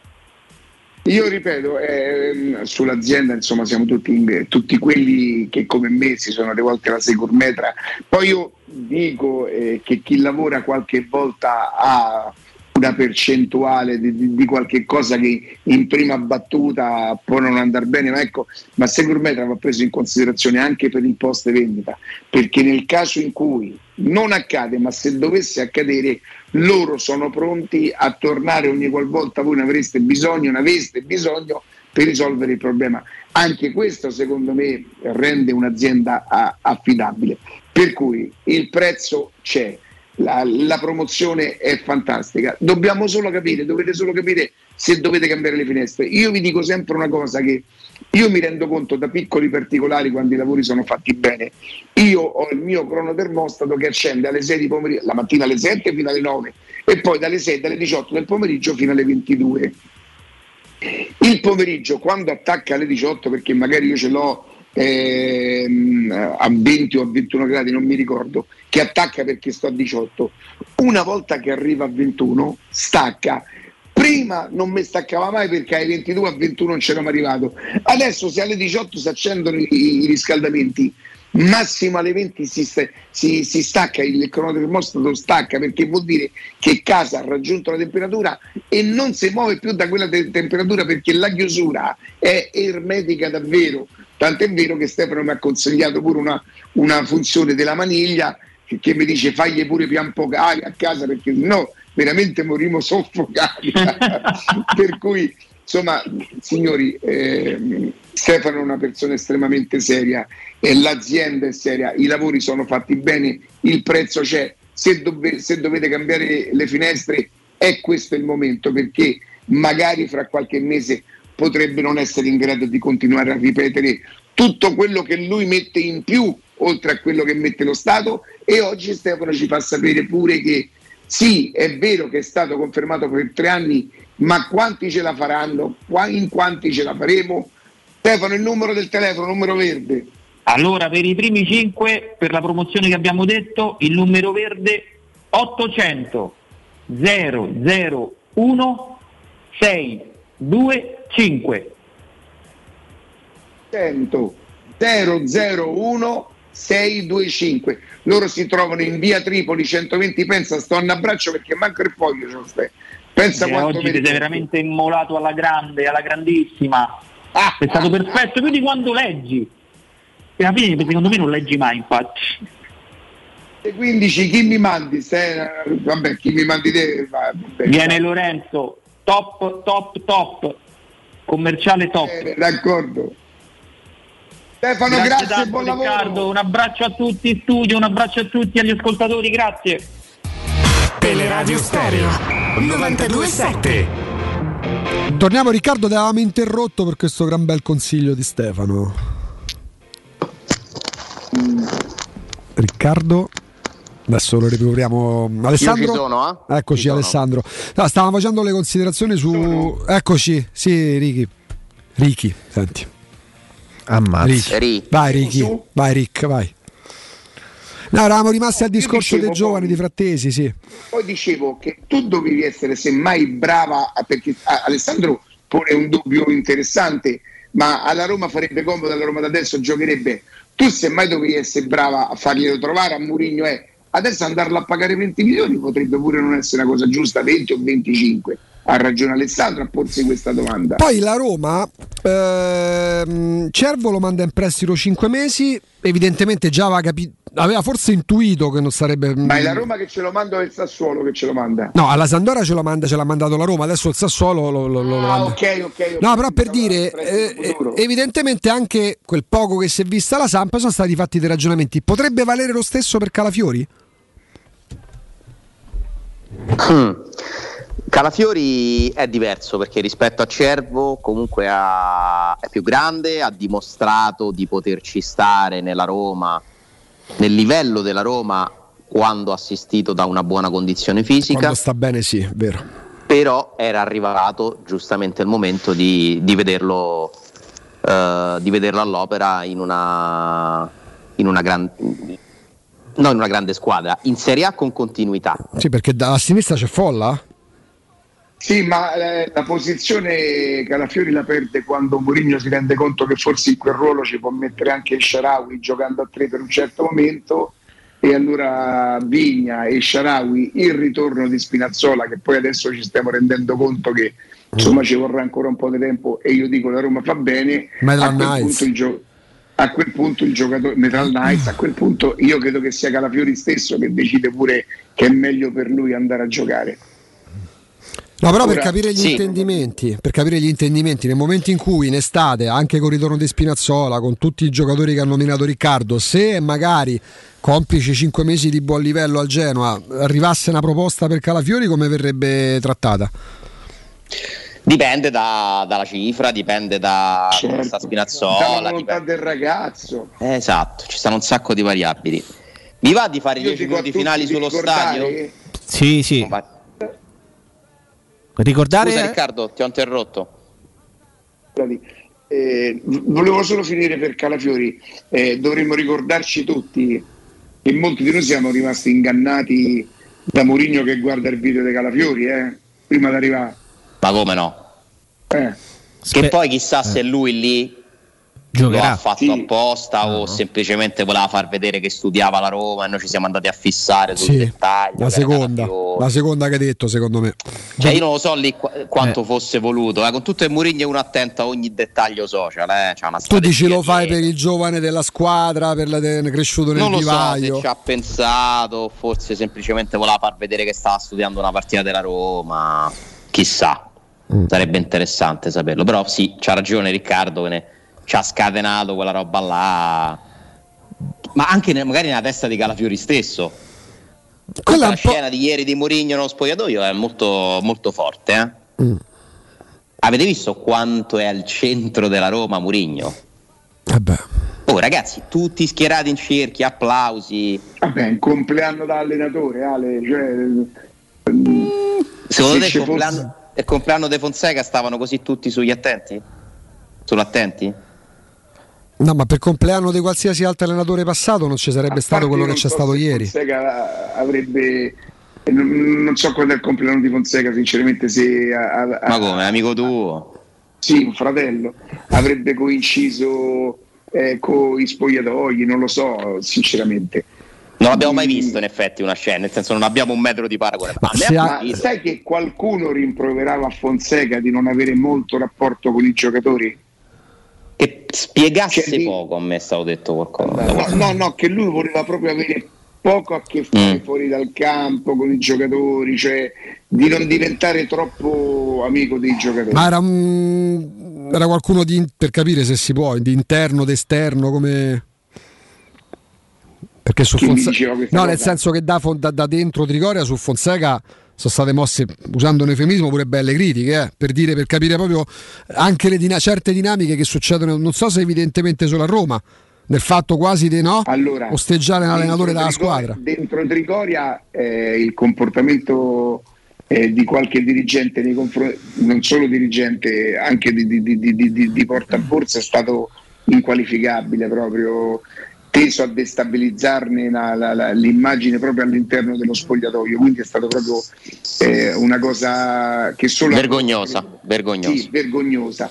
Io ripeto, ehm, sull'azienda insomma siamo tutti, tutti quelli che come me si sono rivolti alla Securmetra. Poi io dico eh, che chi lavora qualche volta ha una percentuale di, di- di qualche cosa che in prima battuta può non andare bene, ma ecco, ma Securmetra va preso in considerazione anche per il post vendita, perché nel caso in cui non accade, ma se dovesse accadere, loro sono pronti a tornare ogni qualvolta voi ne avreste bisogno, ne aveste bisogno per risolvere il problema. Anche questo secondo me rende un'azienda affidabile. Per cui il prezzo c'è, la, la promozione è fantastica. Dobbiamo solo capire, dovete solo capire se dovete cambiare le finestre. Io vi dico sempre una cosa che io mi rendo conto da piccoli particolari quando i lavori sono fatti bene. Io ho il mio cronotermostato che accende alle 6 di pomeriggio, la mattina alle 7 fino alle 9 e poi dalle 6 dalle 18 del pomeriggio fino alle 22. Il pomeriggio quando attacca alle 18 perché magari io ce l'ho ehm, a 20 o a 21 gradi, non mi ricordo, che attacca perché sto a 18, una volta che arriva a 21 stacca. Prima non mi staccava mai perché ai 22 a 21 non c'eravamo arrivato. Adesso se alle 18 si accendono i, i riscaldamenti, massimo alle 20 si, si- si stacca il cronotermostato stacca perché vuol dire che casa ha raggiunto la temperatura e non si muove più da quella te- temperatura perché la chiusura è ermetica davvero tant'è vero che Stefano mi ha consigliato pure una, una funzione della maniglia che, che mi dice fagli pure pian poco a casa perché no veramente morimo soffocati per cui insomma signori ehm, Stefano è una persona estremamente seria e l'azienda è seria, i lavori sono fatti bene, il prezzo c'è, se, dove- se dovete cambiare le finestre è questo il momento perché magari fra qualche mese potrebbe non essere in grado di continuare a ripetere tutto quello che lui mette in più oltre a quello che mette lo Stato e oggi Stefano ci fa sapere pure che sì, è vero che è stato confermato per tre anni, ma quanti ce la faranno? In quanti ce la faremo? Stefano, il numero del telefono, numero verde. Allora, per i primi 5, per la promozione che abbiamo detto, il numero verde 800 001 625. 100 001 625 loro si trovano in via Tripoli 120 pensa sto a un abbraccio perché manca il foglio c'ho ste. pensa Eh, quanto oggi ti sei veramente immolato alla grande, alla grandissima. è stato perfetto più di quando leggi. E alla fine secondo me non leggi mai, infatti. E 15 chi mi mandi Se- vabbè chi mi mandi te va, vabbè. Viene Lorenzo, top, top, top. Commerciale top. Eh, d'accordo. Stefano, grazie, tanto, buon lavoro. Riccardo, un abbraccio a tutti in studio, un abbraccio a tutti agli ascoltatori, grazie. Teleradio Stereo 927. Torniamo Riccardo, ti avevamo interrotto per questo gran bel consiglio di Stefano. Riccardo, adesso lo riproviamo. Alessandro? Io ci sono, eh? Eccoci Ci sono. Alessandro. No, stavamo facendo le considerazioni su... Eccoci, sì Ricky. Ricky, senti. Ammazza. Ricky. Ri. Vai Ricky, vai Rick, vai. No, eravamo rimasti al discorso dicevo dei giovani di Frattesi, sì. Poi dicevo che tu dovevi essere semmai brava, perché ah, Alessandro pone un dubbio interessante, ma alla Roma farebbe comodo, alla Roma da adesso giocherebbe. Tu semmai dovevi essere brava a farglielo trovare a Murigno è adesso andarlo a pagare 20 milioni potrebbe pure non essere una cosa giusta, 20 o 25. Ha ragione Alessandro a porsi questa domanda. Poi la Roma, ehm, Cervo lo manda in prestito 5 mesi, evidentemente già aveva, capi- aveva forse intuito che non sarebbe... Ma è la Roma che ce lo manda o è il Sassuolo che ce lo manda? No, alla Sandora ce, lo manda, ce l'ha mandato la Roma, adesso il Sassuolo lo, lo- lo Ah, ok, ok. No, però per dire, eh, evidentemente anche quel poco che si è vista la Sampa sono stati fatti dei ragionamenti. Potrebbe valere lo stesso per Calafiori? Mm. Calafiori è diverso perché rispetto a Cervo comunque ha- è più grande, ha dimostrato di poterci stare nella Roma, nel livello della Roma quando assistito da una buona condizione fisica, Quando sta bene, sì, vero. però era arrivato giustamente il momento di, di vederlo, eh, di vederlo all'opera in una, in una gran- no, in una grande squadra, in Serie A con continuità. Sì, perché da a sinistra c'è Folla? Sì, ma eh, la posizione Calafiori la perde quando Mourinho si rende conto che forse in quel ruolo ci può mettere anche il Sharawi giocando a tre per un certo momento e allora Vigna e Sharawi il ritorno di Spinazzola che poi adesso ci stiamo rendendo conto che insomma ci vorrà ancora un po' di tempo e io dico la Roma fa bene Metal a quel, Knights. punto il gio- a quel punto il giocatore Metal Knights a quel punto io credo che sia Calafiori stesso che decide pure che è meglio per lui andare a giocare No, però per capire gli sì. intendimenti, per capire gli intendimenti, nel momento in cui in estate, anche con il ritorno di Spinazzola, con tutti i giocatori che ha nominato Riccardo, se magari complici 5 mesi di buon livello al Genoa, arrivasse una proposta per Calafiori, come verrebbe trattata? Dipende da- dalla cifra, dipende da come sta dalla Spinazzola. volontà del ragazzo Eh, Esatto, ci stanno un sacco di variabili. Vi va di fare Io 10 dico a minuti finali sullo stadio? Sì, sì. Ricordare Scusa Riccardo, ti ho interrotto. Eh, volevo solo finire per Calafiori, eh, dovremmo ricordarci tutti che molti di noi siamo rimasti ingannati da Mourinho che guarda il video di Calafiori, eh, prima di arrivare. Ma come no? Eh. Che poi chissà se lui lì Giocherà. lo ha fatto apposta o semplicemente voleva far vedere che studiava la Roma e noi ci siamo andati a fissare sul Sì, dettaglio. la seconda, la seconda che hai detto, secondo me. Cioè, io non lo so lì qu- quanto fosse voluto, eh. con tutto il Mourinho è uno attento a ogni dettaglio social, eh. Tu dici lo fai per il giovane della squadra, per la de- cresciuto nel Non lo so vivaio. se ci ha pensato, forse semplicemente voleva far vedere che stava studiando una partita della Roma, chissà, Mm. sarebbe interessante saperlo, però sì, c'ha ragione Riccardo che ne- ci ha scatenato quella roba là, ma anche ne- magari nella testa di Calafiori stesso. Quella la scena di ieri di Mourinho nello spogliatoio è molto, molto forte. eh. Mm. Avete visto quanto è al centro della Roma Mourinho? Oh ragazzi, tutti schierati in cerchi, applausi. Vabbè, un compleanno da allenatore, Ale, cioè, Secondo Se te ci il compleanno, il compleanno di Fonseca stavano così tutti sugli attenti? Sull'attenti? No, ma per compleanno di qualsiasi altro allenatore passato non ci sarebbe stato quello che c'è so stato ieri. Fonseca avrebbe. Non, non so quando è il compleanno di Fonseca, sinceramente, se a- a- Ma come, amico tuo? Sì, un fratello avrebbe coinciso eh, con i spogliatoi, non lo so, sinceramente. Non l'abbiamo mai visto in effetti una scena, nel senso non abbiamo un metro di paragone. Ma, ha sai che qualcuno rimproverava a Fonseca di non avere molto rapporto con i giocatori? Che spiegasse Cioè, di- poco, a me è stato detto qualcosa. No, no, no, che lui voleva proprio avere poco a che fare Mm. fuori dal campo con i giocatori, cioè di non diventare troppo amico dei giocatori. Ma era, un- era qualcuno di, per capire se si può, di interno, d'esterno, come... Perché su Fonseca... No, nel senso che da, da- da dentro Trigoria su Fonseca sono state mosse, usando un eufemismo, pure belle critiche, eh, per dire, per capire proprio anche le dina- certe dinamiche che succedono, non so se evidentemente solo a Roma, nel fatto quasi di no, Allora, osteggiare l'allenatore dalla Trigoria- squadra. Dentro Trigoria eh, il comportamento eh, di qualche dirigente, nei confron- non solo dirigente, anche di, di, di, di porta a borsa è stato inqualificabile proprio teso a destabilizzarne la- la- la- l'immagine proprio all'interno dello spogliatoio quindi è stato proprio eh, una cosa che solo Vergognosa, vergognosa. sì, vergognosa.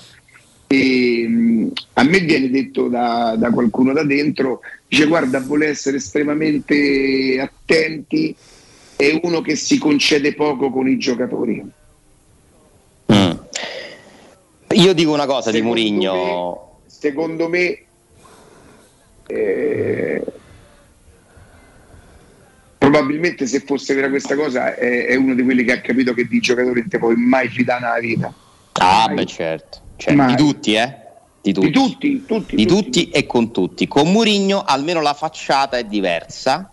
E, mh, a me viene detto da, da qualcuno da dentro, dice guarda, vuole essere estremamente attenti, è uno che si concede poco con i giocatori. Mm. Io dico una cosa di Secondo Murigno. Secondo me eh, probabilmente se fosse vera questa cosa è, è uno di quelli che ha capito che di giocatori non ti puoi mai fidare nella vita. Ah, beh, certo. Mai. di tutti, eh? Di tutti. Di tutti, tutti, Di tutti e con tutti. Con Murigno almeno la facciata è diversa.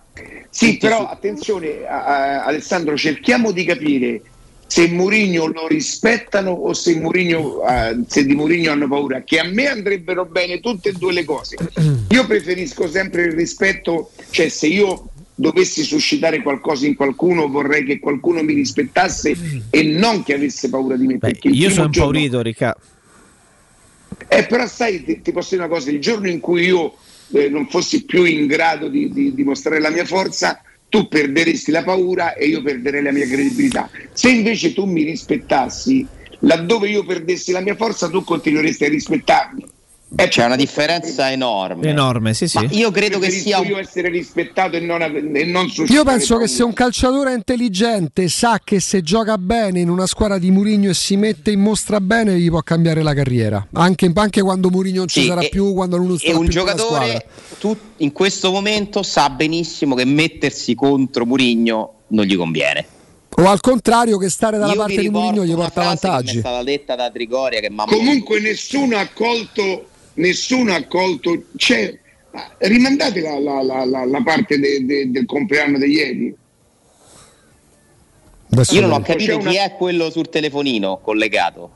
Sì, Tutti però su- attenzione a- a- Alessandro, cerchiamo di capire se Mourinho lo rispettano o se, Mourinho, eh, se di Mourinho hanno paura, che a me andrebbero bene tutte e due le cose. Io preferisco sempre il rispetto, cioè se io dovessi suscitare qualcosa in qualcuno vorrei che qualcuno mi rispettasse e non che avesse paura di me. il Io sono giorno- impaurito, Riccardo. eh, però sai, ti, ti posso dire una cosa, il giorno in cui io eh, non fossi più in grado di, di dimostrare la mia forza, tu perderesti la paura e io perderei la mia credibilità. Se invece tu mi rispettassi, laddove io perdessi la mia forza, tu continueresti a rispettarmi. C'è una differenza enorme. Enorme, sì, sì. Ma io credo che sia un io essere rispettato e non, e non Io penso che se un calciatore intelligente sa che se gioca bene in una squadra di Murigno e si mette in mostra bene, gli può cambiare la carriera. Anche, anche quando Murigno non ci Sì, sarà e- più, quando non E sarà un la squadra. giocatore tu, in questo momento sa benissimo che mettersi contro Murigno non gli conviene. O al contrario, che stare dalla Io parte di Murigno gli porta vantaggi. è stata detta da Trigoria che mamma Comunque nessuno ha colto, nessuno ha colto, cioè, rimandate la, la- la- la- la parte de- de- del compleanno di ieri. Io non ho C'è capito una- chi è quello sul telefonino collegato.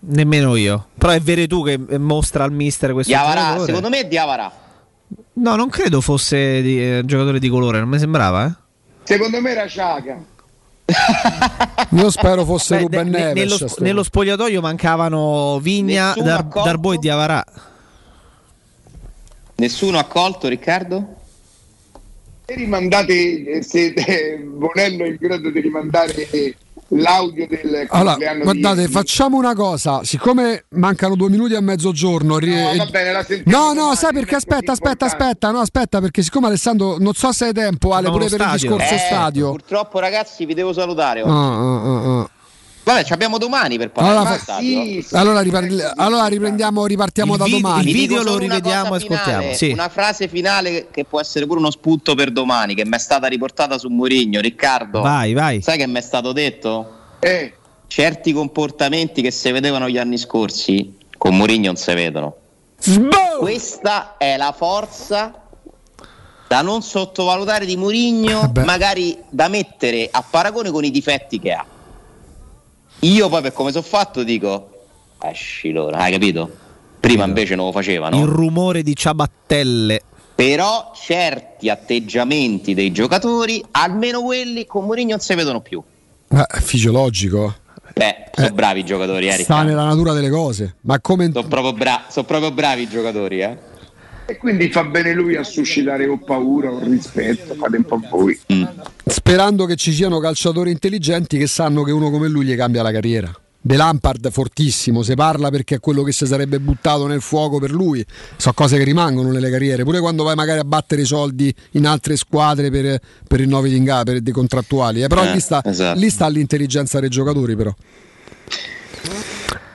Nemmeno io. Però è vero tu che mostra al mister questo Diavara, secondo me è Diavara. No, non credo fosse di, eh, giocatore di colore, non mi sembrava, eh. Secondo me era Ciaga. Io spero fosse Beh, Ruben ne- Neves. nello, nello spogliatoio mancavano Vigna, Dar-? Darbo e Diavarà. Nessuno ha colto Riccardo? Se rimandate, eh, se eh, Bonello è in grado di rimandare eh, l'audio del Allora, compleanno di guardate, ieri. facciamo una cosa. Siccome mancano due minuti a mezzogiorno, ri- No, va bene, No, no, domani, sai perché? Aspetta, aspetta, aspetta. No, aspetta, perché siccome Alessandro, non so se hai tempo, Ale, pure per il stadio. discorso Eh, stadio. Purtroppo ragazzi vi devo salutare. oggi. Ah, ah, ah, ah. Vabbè, ci abbiamo domani per parlare Allora. Sì, sì, Allora, ripar- sì, allora riprendiamo, ripartiamo Il da vid- domani. il Vi video lo rivediamo e ascoltiamo, sì. Una frase finale che può essere pure uno spunto per domani, che mi è stata riportata su Mourinho. Riccardo, Vai, vai. sai che mi è stato detto? Eh, Certi comportamenti che si vedevano gli anni scorsi con Mourinho non si vedono. Questa è la forza da non sottovalutare di Mourinho, Vabbè. magari da mettere a paragone con i difetti che ha. Io poi per come sono fatto dico, esci l'ora, hai capito? Prima invece non lo facevano. Il rumore di ciabattelle. Però certi atteggiamenti dei giocatori, almeno quelli con Mourinho non si vedono più. Ma è fisiologico. Beh, sono Eh, bravi i giocatori, eh, Sta nella natura delle cose. Ma come. Sono proprio, bra- sono proprio bravi i giocatori, eh. E quindi fa bene lui a suscitare o paura o rispetto, fate un po' voi. Sperando che ci siano calciatori intelligenti che sanno che uno come lui gli cambia la carriera. De Lampard fortissimo, se parla perché è quello che si sarebbe buttato nel fuoco per lui. So cose che rimangono nelle carriere, pure quando vai magari a battere i soldi in altre squadre per, per rinnovi di inga- per dei contrattuali. eh. Però Eh, lì, sta, esatto. lì sta l'intelligenza dei giocatori, però.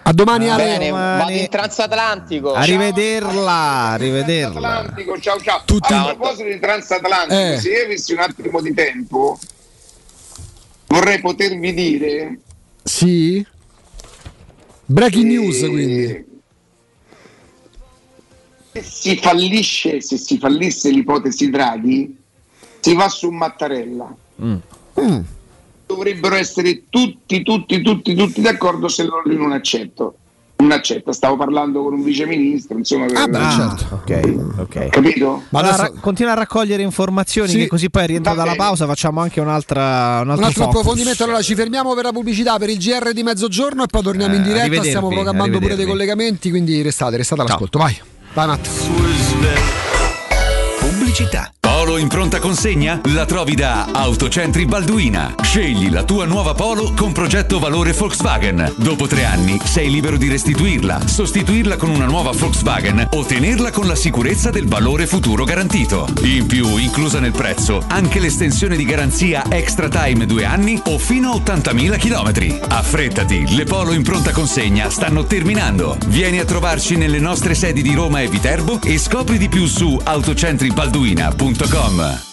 A domani, Ale. Bene, vado in transatlantico. Arrivederla, arrivederla. Ciao ciao. Tutti- A proposito di transatlantico, Eh. se io avessi un attimo di tempo, vorrei potervi dire Sì? Breaking Eh, news, quindi. se si fallisce, se si fallisse l'ipotesi Draghi, si va su Mattarella. Mm. Dovrebbero essere tutti, tutti, tutti, tutti d'accordo se loro lui non accetto. Non accetta, stavo parlando con un viceministro, insomma, per- certo. Ok, ok. capito? Ma allora, ra- continua a raccogliere informazioni Sì, che così poi rientra dalla pausa facciamo anche un'altra un altro, Un altro approfondimento, allora ci fermiamo per la pubblicità per il GR di mezzogiorno e poi torniamo in Eh, diretta. arrivedervi, Stiamo programmando pure dei collegamenti, quindi restate, restate all'ascolto. Vai, vai Matt. Pubblicità. Polo in pronta consegna? La trovi da Autocentri Balduina. Scegli la tua nuova Polo con progetto valore Volkswagen. Dopo tre anni sei libero di restituirla, sostituirla con una nuova Volkswagen o tenerla con la sicurezza del valore futuro garantito. In più, inclusa nel prezzo, anche l'estensione di garanzia Extra Time 2 anni o fino a 80.000 km. Affrettati, le Polo in pronta consegna stanno terminando. Vieni a trovarci nelle nostre sedi di Roma e Viterbo e scopri di più su autocentribalduina.com. Gama.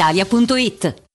brispalitalia.it.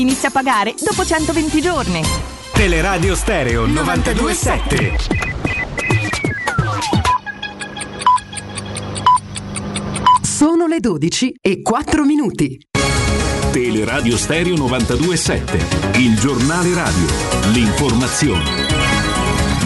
inizia a pagare dopo 120 giorni. Teleradio Stereo 927. Sono le 12 e 4 minuti. Teleradio Stereo 92.7, il giornale radio, l'informazione.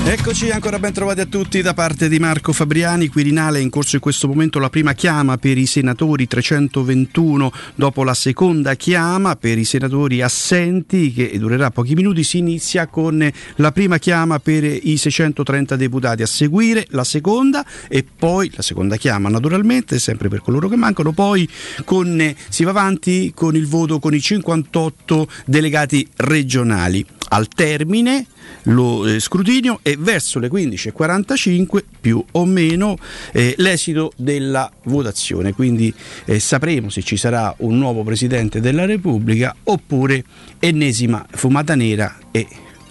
Eccoci ancora ben trovati a tutti da parte di Marco Fabriani. Quirinale è in corso in questo momento la prima chiama per i senatori 321 dopo la seconda chiama per i senatori assenti che durerà pochi minuti. Si inizia con la prima chiama per i 630 deputati a seguire, la seconda e poi la seconda chiama naturalmente sempre per coloro che mancano. Poi con, si va avanti con il voto con i 58 delegati regionali. Al termine lo eh, scrutinio e verso le 15.45 più o meno eh, l'esito della votazione, quindi eh, sapremo se ci sarà un nuovo Presidente della Repubblica oppure ennesima fumata nera e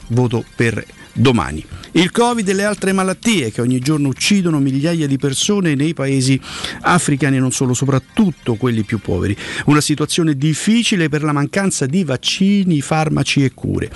voto per domani. Il Covid e le altre malattie che ogni giorno uccidono migliaia di persone nei paesi africani e non solo, soprattutto quelli più poveri. Una situazione difficile per la mancanza di vaccini, farmaci e cure.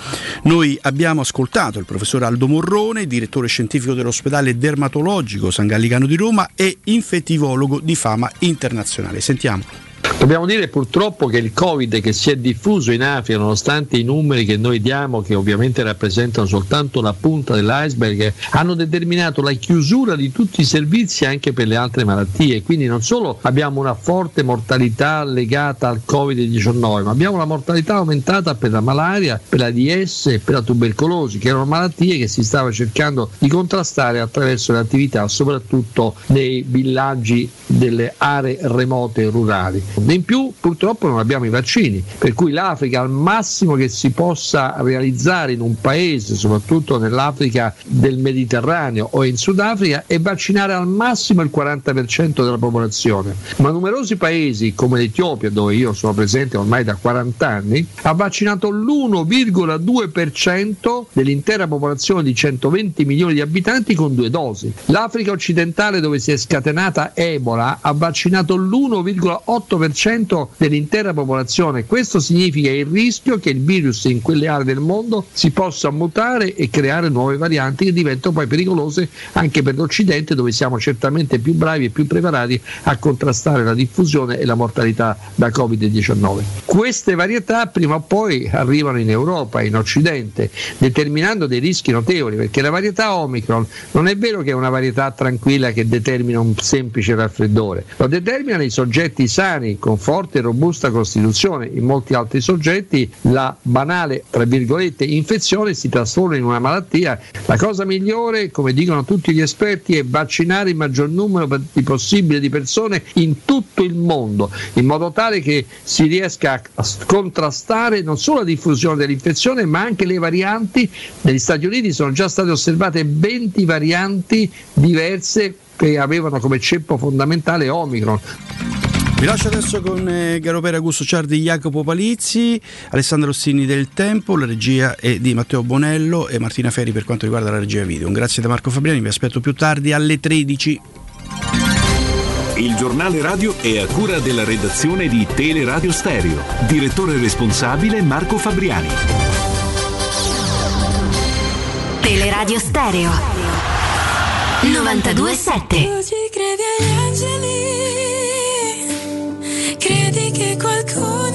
Noi abbiamo ascoltato il professor Aldo Morrone, direttore scientifico dell'ospedale dermatologico San Gallicano di Roma e infettivologo di fama internazionale. Sentiamolo. Dobbiamo dire purtroppo che il Covid che si è diffuso in Africa, nonostante i numeri che noi diamo, che ovviamente rappresentano soltanto la punta dell'iceberg, hanno determinato la chiusura di tutti i servizi anche per le altre malattie. Quindi non solo abbiamo una forte mortalità legata al Covid-19, ma abbiamo una mortalità aumentata per la malaria, per la DS e per la tubercolosi, che erano malattie che si stava cercando di contrastare attraverso le attività, soprattutto nei villaggi delle aree remote rurali. In più purtroppo non abbiamo i vaccini, per cui l'Africa al massimo che si possa realizzare in un paese, soprattutto nell'Africa del Mediterraneo o in Sudafrica, è vaccinare al massimo il 40% della popolazione. Ma numerosi paesi come l'Etiopia, dove io sono presente ormai da 40 anni, ha vaccinato l'1,2% dell'intera popolazione di 120 milioni di abitanti con due dosi. L'Africa occidentale dove si è scatenata Ebola ha vaccinato l'1,8% dell'intera popolazione. Questo significa il rischio che il virus in quelle aree del mondo si possa mutare e creare nuove varianti che diventano poi pericolose anche per l'Occidente dove siamo certamente più bravi e più preparati a contrastare la diffusione e la mortalità da Covid-19. Queste varietà prima o poi arrivano in Europa, in Occidente, determinando dei rischi notevoli perché la varietà Omicron non è vero che è una varietà tranquilla che determina un semplice raffreddore, lo determinano i soggetti sani con forte e robusta costituzione, in molti altri soggetti la banale tra virgolette infezione si trasforma in una malattia. La cosa migliore, come dicono tutti gli esperti, è vaccinare il maggior numero di possibile di persone in tutto il mondo, in modo tale che si riesca a contrastare non solo la diffusione dell'infezione, ma anche le varianti. Negli Stati Uniti sono già state osservate 20 varianti diverse che avevano come ceppo fondamentale Omicron. Vi lascio adesso con eh, Garopera Augusto Ciardi, Jacopo Palizzi, Alessandro Rossini del Tempo, la regia è di Matteo Bonello e Martina Ferri per quanto riguarda la regia video. Un grazie da Marco Fabriani, vi aspetto più tardi alle 13. Il giornale radio è a cura della redazione di Teleradio Stereo. Direttore responsabile Marco Fabriani. Teleradio Stereo 927 Oggi credi agli angeli, credi che qualcuno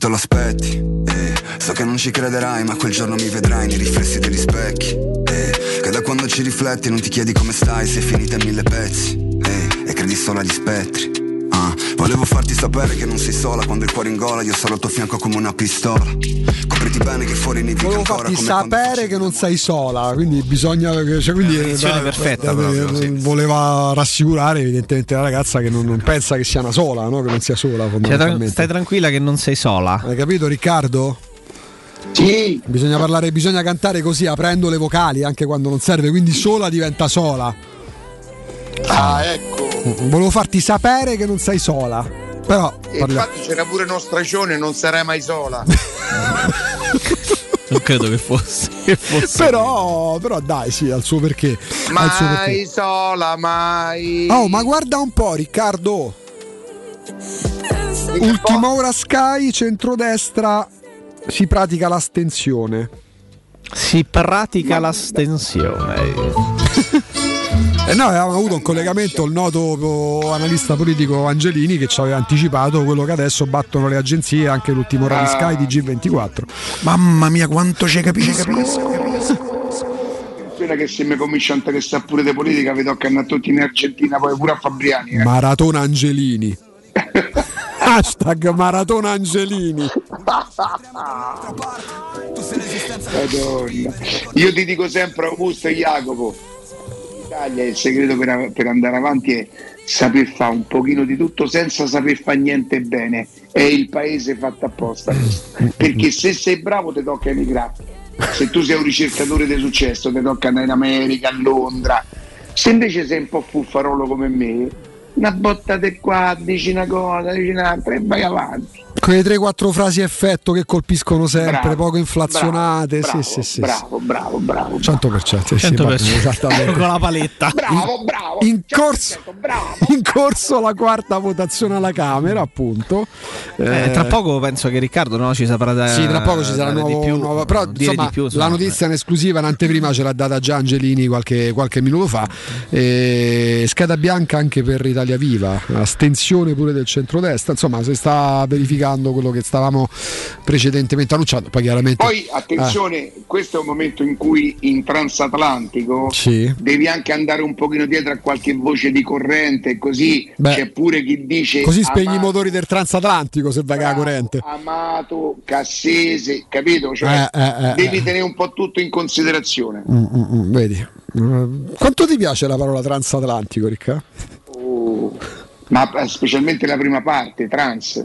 Te lo aspetti, eh, so che non ci crederai, ma quel giorno mi vedrai nei riflessi degli specchi. Eh, che da quando ci rifletti non ti chiedi come stai, sei finita in mille pezzi. Eh, e credi solo agli spettri. Volevo farti sapere che non sei sola quando il cuore in gola, io sarò al tuo fianco come una pistola. Copriti bene che fuori nevica Volevo ancora farti come quando sapere che non sei sola, quindi bisogna. Cioè, quindi, È una eh, perfetta eh, proprio, sì. Voleva rassicurare evidentemente la ragazza che non, non pensa che sia una sola, no? che non sia sola. Cioè, fondamentalmente. stai tranquilla che non sei sola. Hai capito Riccardo? Sì. Bisogna parlare, bisogna cantare così aprendo le vocali anche quando non serve, quindi sola diventa sola. Ah, ecco. Volevo farti sapere che non sei sola. Però E infatti c'era pure uno stracione, non sarai mai sola. Non credo che fosse. Che fosse. però, però dai, sì, al suo perché. al suo perché. mai sola, mai. Oh, ma guarda un po', Riccardo. Ultima ora Sky, centrodestra, si pratica l'astensione. Si pratica l'astensione. E noi avevamo avuto un collegamento il noto analista politico Angelini che ci aveva anticipato quello che adesso battono le agenzie, anche l'ultimo ora di Sky di G24. Mamma mia, quanto ci capisco. Quella che se mi comincia a interessare pure di politica, vi tocca andare tutti in Argentina, poi pure a Fabriani. eh. Maratona Angelini. Hashtag Maratona Angelini. Madonna. Io ti dico sempre Augusto e Jacopo, Italia il segreto per, per andare avanti è saper fare un pochino di tutto senza saper fare niente bene. È il paese fatto apposta. Perché se sei bravo ti tocca emigrare. Se tu sei un ricercatore di successo ti tocca andare in America, a Londra. Se invece sei un po' fuffarolo come me, una botta di qua, dici una cosa, dici un'altra e vai avanti. Quelle 3-4 frasi effetto che colpiscono sempre, Bravo, poco inflazionate. bravo, sì, sì, sì. bravo, bravo, bravo. 100%, sì, 100%. sì, esattamente. Con la paletta. Bravo, bravo. In corso, in corso la quarta votazione alla Camera, appunto. Eh, tra poco penso che Riccardo no, ci saprà dare. Sì, tra poco ci sarà nuovo, di più, nuovo- però insomma, di più, la notizia in esclusiva, in anteprima ce l'ha data già Angelini qualche, qualche minuto fa. E scheda bianca anche per Italia Viva, astensione pure del centrodestra. Insomma, si sta verificando quello che stavamo precedentemente annunciando. Poi chiaramente. Poi attenzione, questo è un momento in cui in transatlantico Sì. devi anche andare un pochino dietro a qualche voce di corrente, così Beh, c'è pure chi dice Così spegni i ama- motori del transatlantico se vai la corrente. Amato, Cassese, capito? Cioè, Eh, eh, eh, devi eh. tenere un po' tutto in considerazione. Mm, mm, mm, vedi. Quanto ti piace la parola transatlantico, Ricca? Oh, Ma eh, specialmente la prima parte, trans.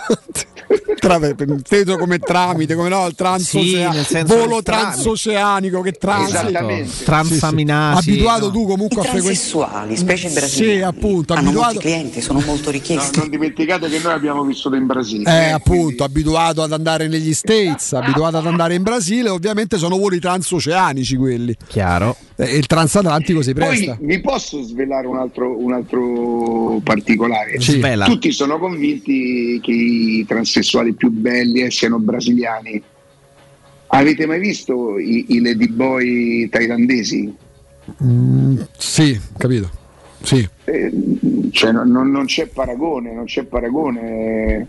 inteso come tramite, come no, il transoceanico, Sì, volo transoceanico che transa. Esattamente. Transaminasi, Abituato no. tu comunque a frequentare. Specie Sì, brasiliani, appunto, hanno abituato. molti clienti, sono molto No, richiesti. non dimenticate che noi abbiamo vissuto in Brasile. Eh, eh, appunto, abituato ad andare negli States, abituato ad andare in Brasile, ovviamente sono voli transoceanici quelli. Chiaro. E il transatlantico si Poi presta. vi posso svelare un altro, un altro particolare. Sì. Svela. Tutti sono convinti che i transessuali più belli eh, siano brasiliani. Avete mai visto i, i ladyboy thailandesi? Mm, sì, capito. Sì. Eh, cioè, non- non c'è paragone, non c'è paragone.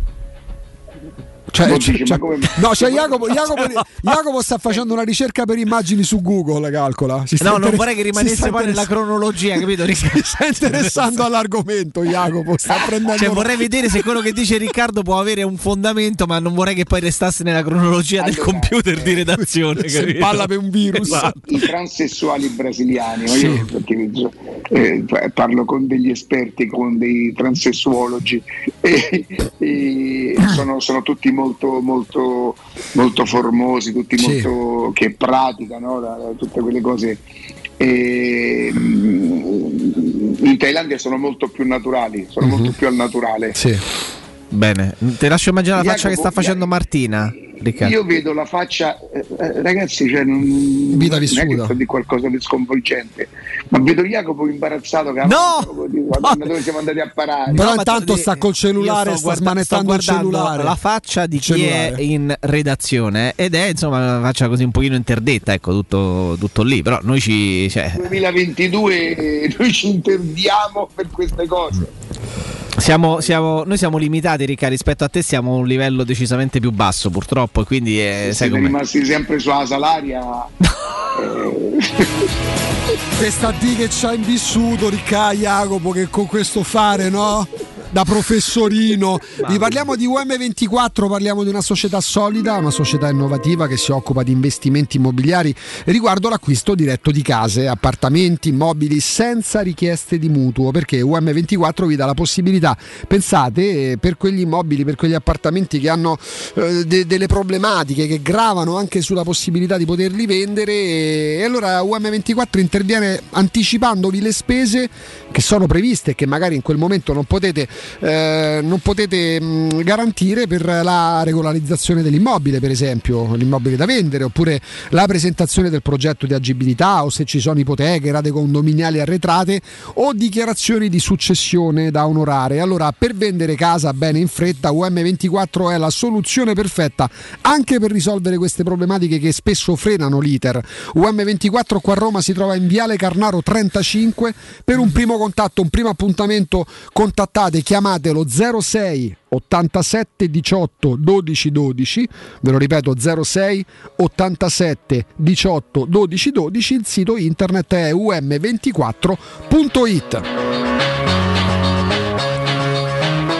Cioè, dici, ma come- no, c'è Jacopo, Jacopo, Jacopo sta facendo una ricerca per immagini su Google, calcola. Si No, non vorrei che rimanesse poi nella cronologia, capito? Si sta interessando all'argomento, Jacopo. Sta prendendo. Cioè, vorrei vedere se quello che dice Riccardo può avere un fondamento, ma non vorrei che poi restasse nella cronologia del Allora, computer di redazione. si capito? impalla per un virus. Esatto. I transessuali brasiliani, Sì. io perché, eh, parlo con degli esperti, con dei transessuologi, e, e sono, sono tutti molto, molto, molto formosi, tutti Sì. molto che praticano la- la- tutte quelle cose. E, mm, in Thailandia sono molto più naturali, sono Mhm. molto più al naturale. Sì. Bene, ti lascio immaginare la faccia che sta Jacopo, facendo Martina. Riccardo. Io vedo la faccia, eh, eh, ragazzi, cioè, non, Vita non è che vissuta. sto di qualcosa di sconvolgente, ma vedo Jacopo imbarazzato che No! ma dove siamo andati a parare. Però No, intanto sta col cellulare, sta guarda- smanettando il cellulare. La faccia di chi Cellulare. è in redazione ed è insomma una faccia così un pochino interdetta, ecco, tutto, tutto lì. Però noi ci. Cioè, 2022 eh, noi ci interdiamo per queste cose. Siamo, siamo- noi siamo limitati, Ricca, rispetto a te siamo a un livello decisamente più basso, purtroppo. E quindi eh, sai Siete rimasti sempre sulla salaria. Questa D che ci ha invissuto, Ricca Jacopo, che con questo fare, no? Da professorino. Vi parliamo di UM24, parliamo di una società solida, una società innovativa che si occupa di investimenti immobiliari riguardo l'acquisto diretto di case, appartamenti, immobili senza richieste di mutuo, perché UM24 vi dà la possibilità, pensate, eh, per quegli immobili, per quegli appartamenti che hanno eh, de- delle problematiche, che gravano anche sulla possibilità di poterli vendere e allora UM24 interviene anticipandovi le spese che sono previste e che magari in quel momento non potete, eh, non potete mh, garantire per la regolarizzazione dell'immobile, per esempio, l'immobile da vendere, oppure la presentazione del progetto di agibilità o se ci sono ipoteche, rate condominiali arretrate o dichiarazioni di successione da onorare. Allora, per vendere casa bene in fretta, UM24 è la soluzione perfetta anche per risolvere queste problematiche che spesso frenano l'iter. UM24 qua a Roma si trova in Viale Carnaro 35 per un primo contatto, un primo appuntamento contattate, chiamatelo 06 87 18 12 12, ve lo ripeto 06 87 18 12 12, il sito internet è um24.it.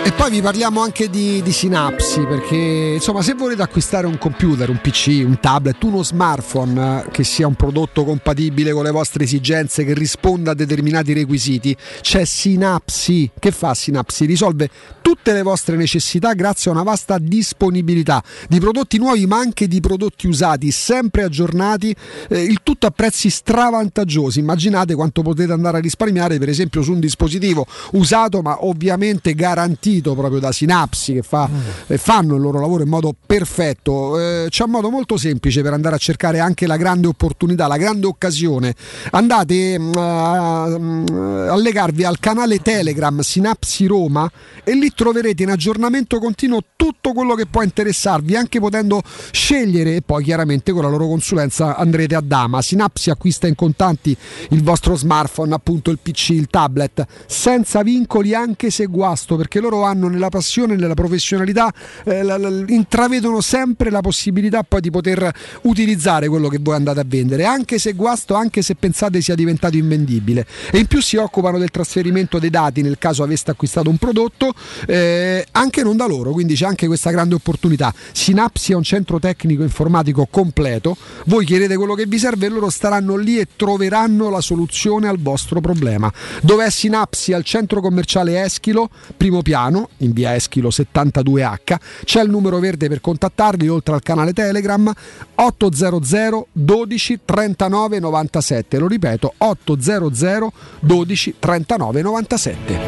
E poi vi parliamo anche di, di, Sinapsi, perché insomma se volete acquistare un computer, un PC, un tablet, uno smartphone eh, che sia un prodotto compatibile con le vostre esigenze, che risponda a determinati requisiti, c'è Sinapsi. Che fa Sinapsi? Risolve tutte le vostre necessità grazie a una vasta disponibilità di prodotti nuovi ma anche di prodotti usati, sempre aggiornati, eh, il tutto a prezzi stravantaggiosi. Immaginate quanto potete andare a risparmiare per esempio su un dispositivo usato ma ovviamente garantito proprio da Sinapsi che fa, mm. fanno il loro lavoro in modo perfetto. Eh, c'è un modo molto semplice per andare a cercare anche la grande opportunità, la grande occasione. Andate uh, a legarvi al canale Telegram Sinapsi Roma e lì troverete in aggiornamento continuo tutto quello che può interessarvi, anche potendo scegliere e poi chiaramente con la loro consulenza andrete a Dama. Sinapsi acquista in contanti il vostro smartphone, appunto il PC, il tablet, senza vincoli anche se guasto, perché loro hanno nella passione, nella professionalità, eh, la, la, intravedono sempre la possibilità poi di poter utilizzare quello che voi andate a vendere, anche se guasto, anche se pensate sia diventato invendibile. E in più si occupano del trasferimento dei dati nel caso aveste acquistato un prodotto, eh, anche non da loro, quindi c'è anche questa grande opportunità. Sinapsi è un centro tecnico informatico completo, voi chiedete quello che vi serve e loro staranno lì e troveranno la soluzione al vostro problema. Dov'è Sinapsi? Al centro commerciale Eschilo, primo piano in via Eschilo 72H. C'è il numero verde per contattarli, oltre al canale Telegram 800 12 39 97. Lo ripeto, 800 12 39 97.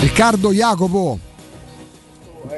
Riccardo Jacopo.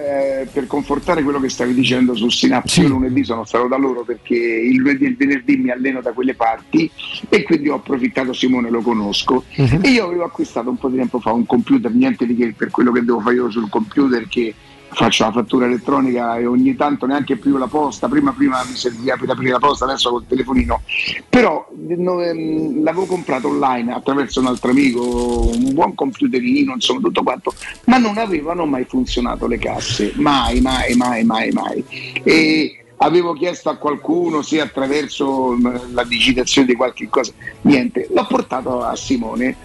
Eh, per confortare quello che stavi dicendo su Sinapsi, io lunedì sono stato da loro perché il lunedì e il venerdì mi alleno da quelle parti e quindi ho approfittato, Simone lo conosco, uh-huh. e io avevo acquistato un po' di tempo fa un computer, niente di che per quello che devo fare io sul computer che faccio la fattura elettronica e ogni tanto neanche più la posta, prima, prima mi serviva per aprire la posta, adesso col telefonino, però no, ehm, l'avevo comprato online attraverso un altro amico, un buon computerino, insomma tutto quanto, ma non avevano mai funzionato le casse, mai, mai, mai, mai, mai. E avevo chiesto a qualcuno se attraverso la digitazione di qualche cosa, niente, l'ho portato a Simone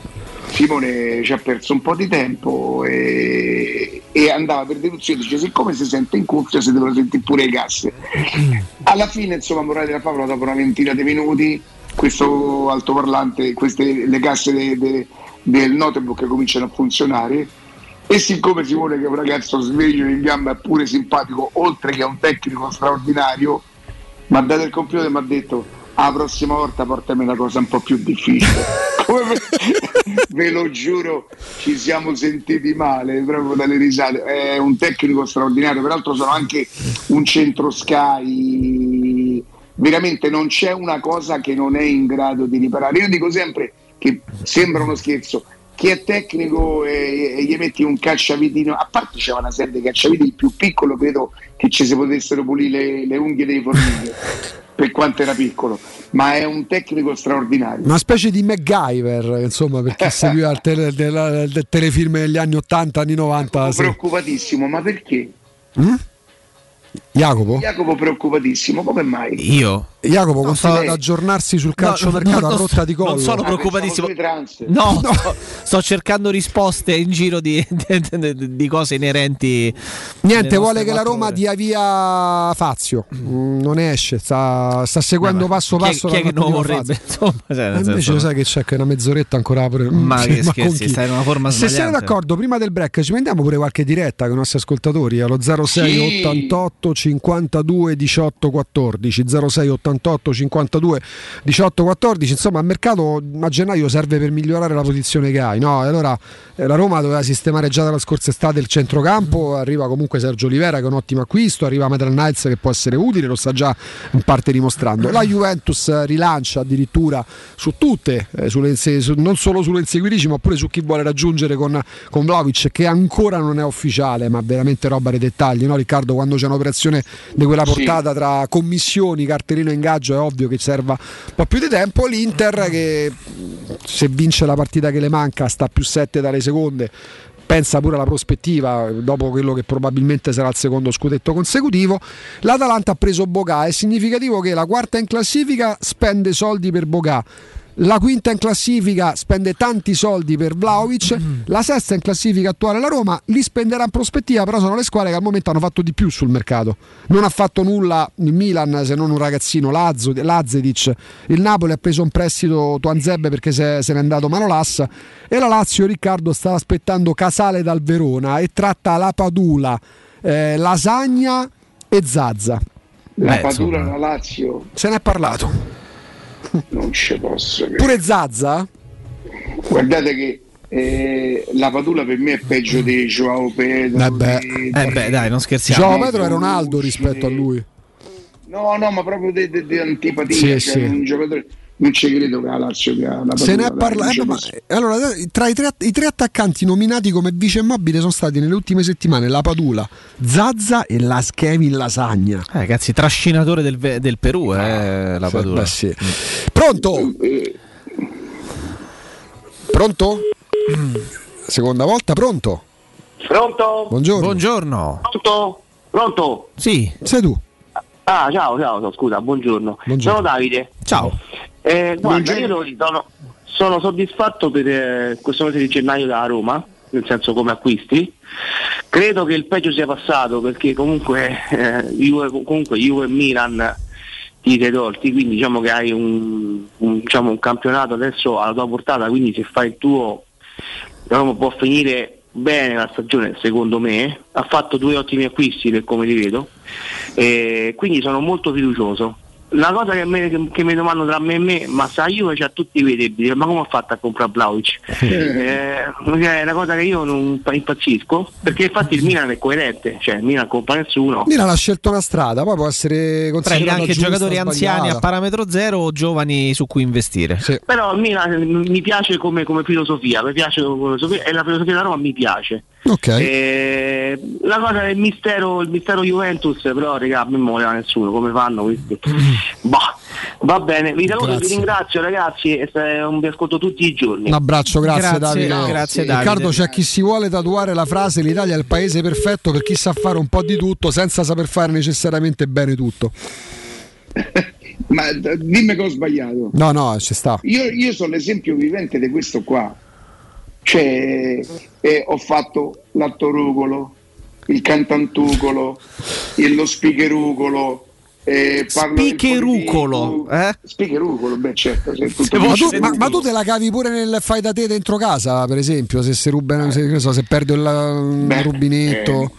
Simone ci ha perso un po' di tempo e, e andava per deduzione, dice siccome si sente in cuffia si devono sentire pure le casse. Alla fine, insomma, morale della favola, dopo una ventina di minuti, questo altoparlante, queste, le casse de, de, del notebook cominciano a funzionare e siccome Simone che è un ragazzo sveglio in gamba è pure simpatico, oltre che un tecnico straordinario, mi ha dato il computer e mi ha detto la prossima volta portami una cosa un po' più difficile. Ve lo giuro, ci siamo sentiti male proprio dalle risate. È un tecnico straordinario, peraltro sono anche un centro Sky. Veramente non c'è una cosa che non è in grado di riparare. Io dico sempre che sembra uno scherzo, chi è tecnico e, e, gli metti un cacciavitino, a parte c'è una serie di cacciaviti, il più piccolo credo che ci si potessero pulire le, le unghie dei formiche per quanto era piccolo, ma è un tecnico straordinario. Una specie di MacGyver, insomma, per chi seguiva il, tele, del, del telefilm degli anni 80, anni 90. Sono sì. preoccupatissimo, ma perché? Mm? Jacopo? Jacopo preoccupatissimo, come mai? Io? Jacopo No, continua sto- ad aggiornarsi sul No, calcio no, mercato no, a no, rotta di collo. Non sono preoccupatissimo. trans. No, Sto, sto cercando risposte in giro di, di- di- cose inerenti. Niente, vuole che la Roma ore. dia via Fazio. Mm, Non esce, sta, sta seguendo Eh, ma passo chi è- passo. chi è la che non vorrebbe? Insomma, cioè, nel E invece senso- sai che c'è che una mezz'oretta ancora pure. Ma che con scherzi, stai in una forma Se siete d'accordo, prima del break ci mandiamo pure qualche diretta con i nostri ascoltatori allo 06 88 52 18 14 06 88 52 18 14 insomma il mercato a gennaio serve per migliorare la posizione che hai no? Allora eh, la Roma doveva sistemare già dalla scorsa estate il centrocampo. Arriva comunque Sergio Olivera che è un ottimo acquisto. Arriva Metal Knights che può essere utile lo sta già in parte dimostrando. La Juventus rilancia addirittura su tutte eh, sulle su- non solo sulle inseguitrici ma pure su chi vuole raggiungere con, con Vlaovic che ancora non è ufficiale ma veramente roba dei dettagli no Riccardo? Quando c'è un'operazione di quella Sì. portata tra commissioni cartellino e ingaggio è ovvio che serva un po' più di tempo. l'Inter che se vince la partita che le manca sta più 7 dalle seconde pensa pure alla prospettiva dopo quello che probabilmente sarà il secondo scudetto consecutivo. l'Atalanta ha preso Bocà è significativo che la quarta in classifica spende soldi per Bocà la quinta in classifica spende tanti soldi per Vlaovic, la sesta in classifica attuale la Roma. Li spenderà in prospettiva, però sono le squadre che al momento hanno fatto di più sul mercato. Non ha fatto nulla il Milan se non un ragazzino Lazzo, Lazedic, il Napoli ha preso un prestito Tuanzebbe perché se, se n'è andato Manolas e la Lazio Riccardo sta aspettando Casale dal Verona e tratta la Padula, eh, Lasagna e Zazza. La Beh, Padula la Lazio. Se ne è parlato. Non ci posso credere. Pure Zazza? Guardate che eh, la Padula per me è peggio di Joao Pedro. Eh beh. di- Eh beh, dai, non scherziamo. Gioao Pedro è Ronaldo rispetto a lui. No, no, ma proprio di, di- di antipatia. Sì, cioè, sì. un giocatore. Non ci credo che la Lazio che ha la Se ne è parlato. eh, ma- posso- allora, tra i tre, i tre attaccanti nominati come vice immobile sono stati nelle ultime settimane la Padula, Zazza e la Kevin Lasagna. Eh, ragazzi, trascinatore del, del Perù, eh, la Sì, Padula. beh, sì. Pronto? Pronto? Seconda volta, pronto? Pronto? Buongiorno. Buongiorno. Pronto? Pronto? Sì. Sei tu? Ah, ciao, ciao, no, scusa, buongiorno. Buongiorno. Sono Davide. Ciao. Eh, guarda, Buongiorno. io sono, sono soddisfatto per eh, questo mese di gennaio da Roma, nel senso come acquisti. Credo che il peggio sia passato perché comunque eh, Juve, comunque Juve e Milan ti sei tolti, quindi diciamo che hai un, un- diciamo, un campionato adesso alla tua portata, quindi se fai il tuo Roma può finire bene la stagione secondo me, ha fatto due ottimi acquisti per come li vedo, e quindi sono molto fiducioso. La cosa che, me- che- che mi domando tra me e me, ma sa Juve c'ha tutti quei debiti, ma come ha fatto a comprare Vlaovic? Eh, è una cosa che io non pa- impazzisco, perché infatti il Milan è coerente, cioè il Milan compra nessuno. Milan ha scelto una strada, poi può essere Prendi considerata anche giocatori anziani a parametro zero o giovani su cui investire. Però il Milan mi piace come, come filosofia, mi piace come filosofia e la filosofia della Roma mi piace. Ok. Eh, la cosa del mistero, il mistero Juventus, però me non voleva nessuno, come fanno questi? Bah, va bene, vi saluto, vi Grazie. ringrazio ragazzi, e vi ascolto tutti i giorni. Un abbraccio, grazie, Grazie, Davide. grazie, Riccardo, Davide. c'è chi si vuole tatuare la frase l'Italia è il paese perfetto per chi sa fare un po' di tutto senza saper fare necessariamente bene tutto. Ma dimmi che ho sbagliato. No, no, ci sta. Io, io sono l'esempio vivente di questo qua. Cioè, eh, ho fatto l'attorucolo, il cantantucolo, il- lo speakerucolo. Eh, Spicherucolo, eh? Spicherucolo, beh certo. se tutto Ma tu, ma- ma tu te la cavi pure nel fai da te dentro casa, per esempio, se si rubano, se, che ne so, se perdo il Beh, rubinetto.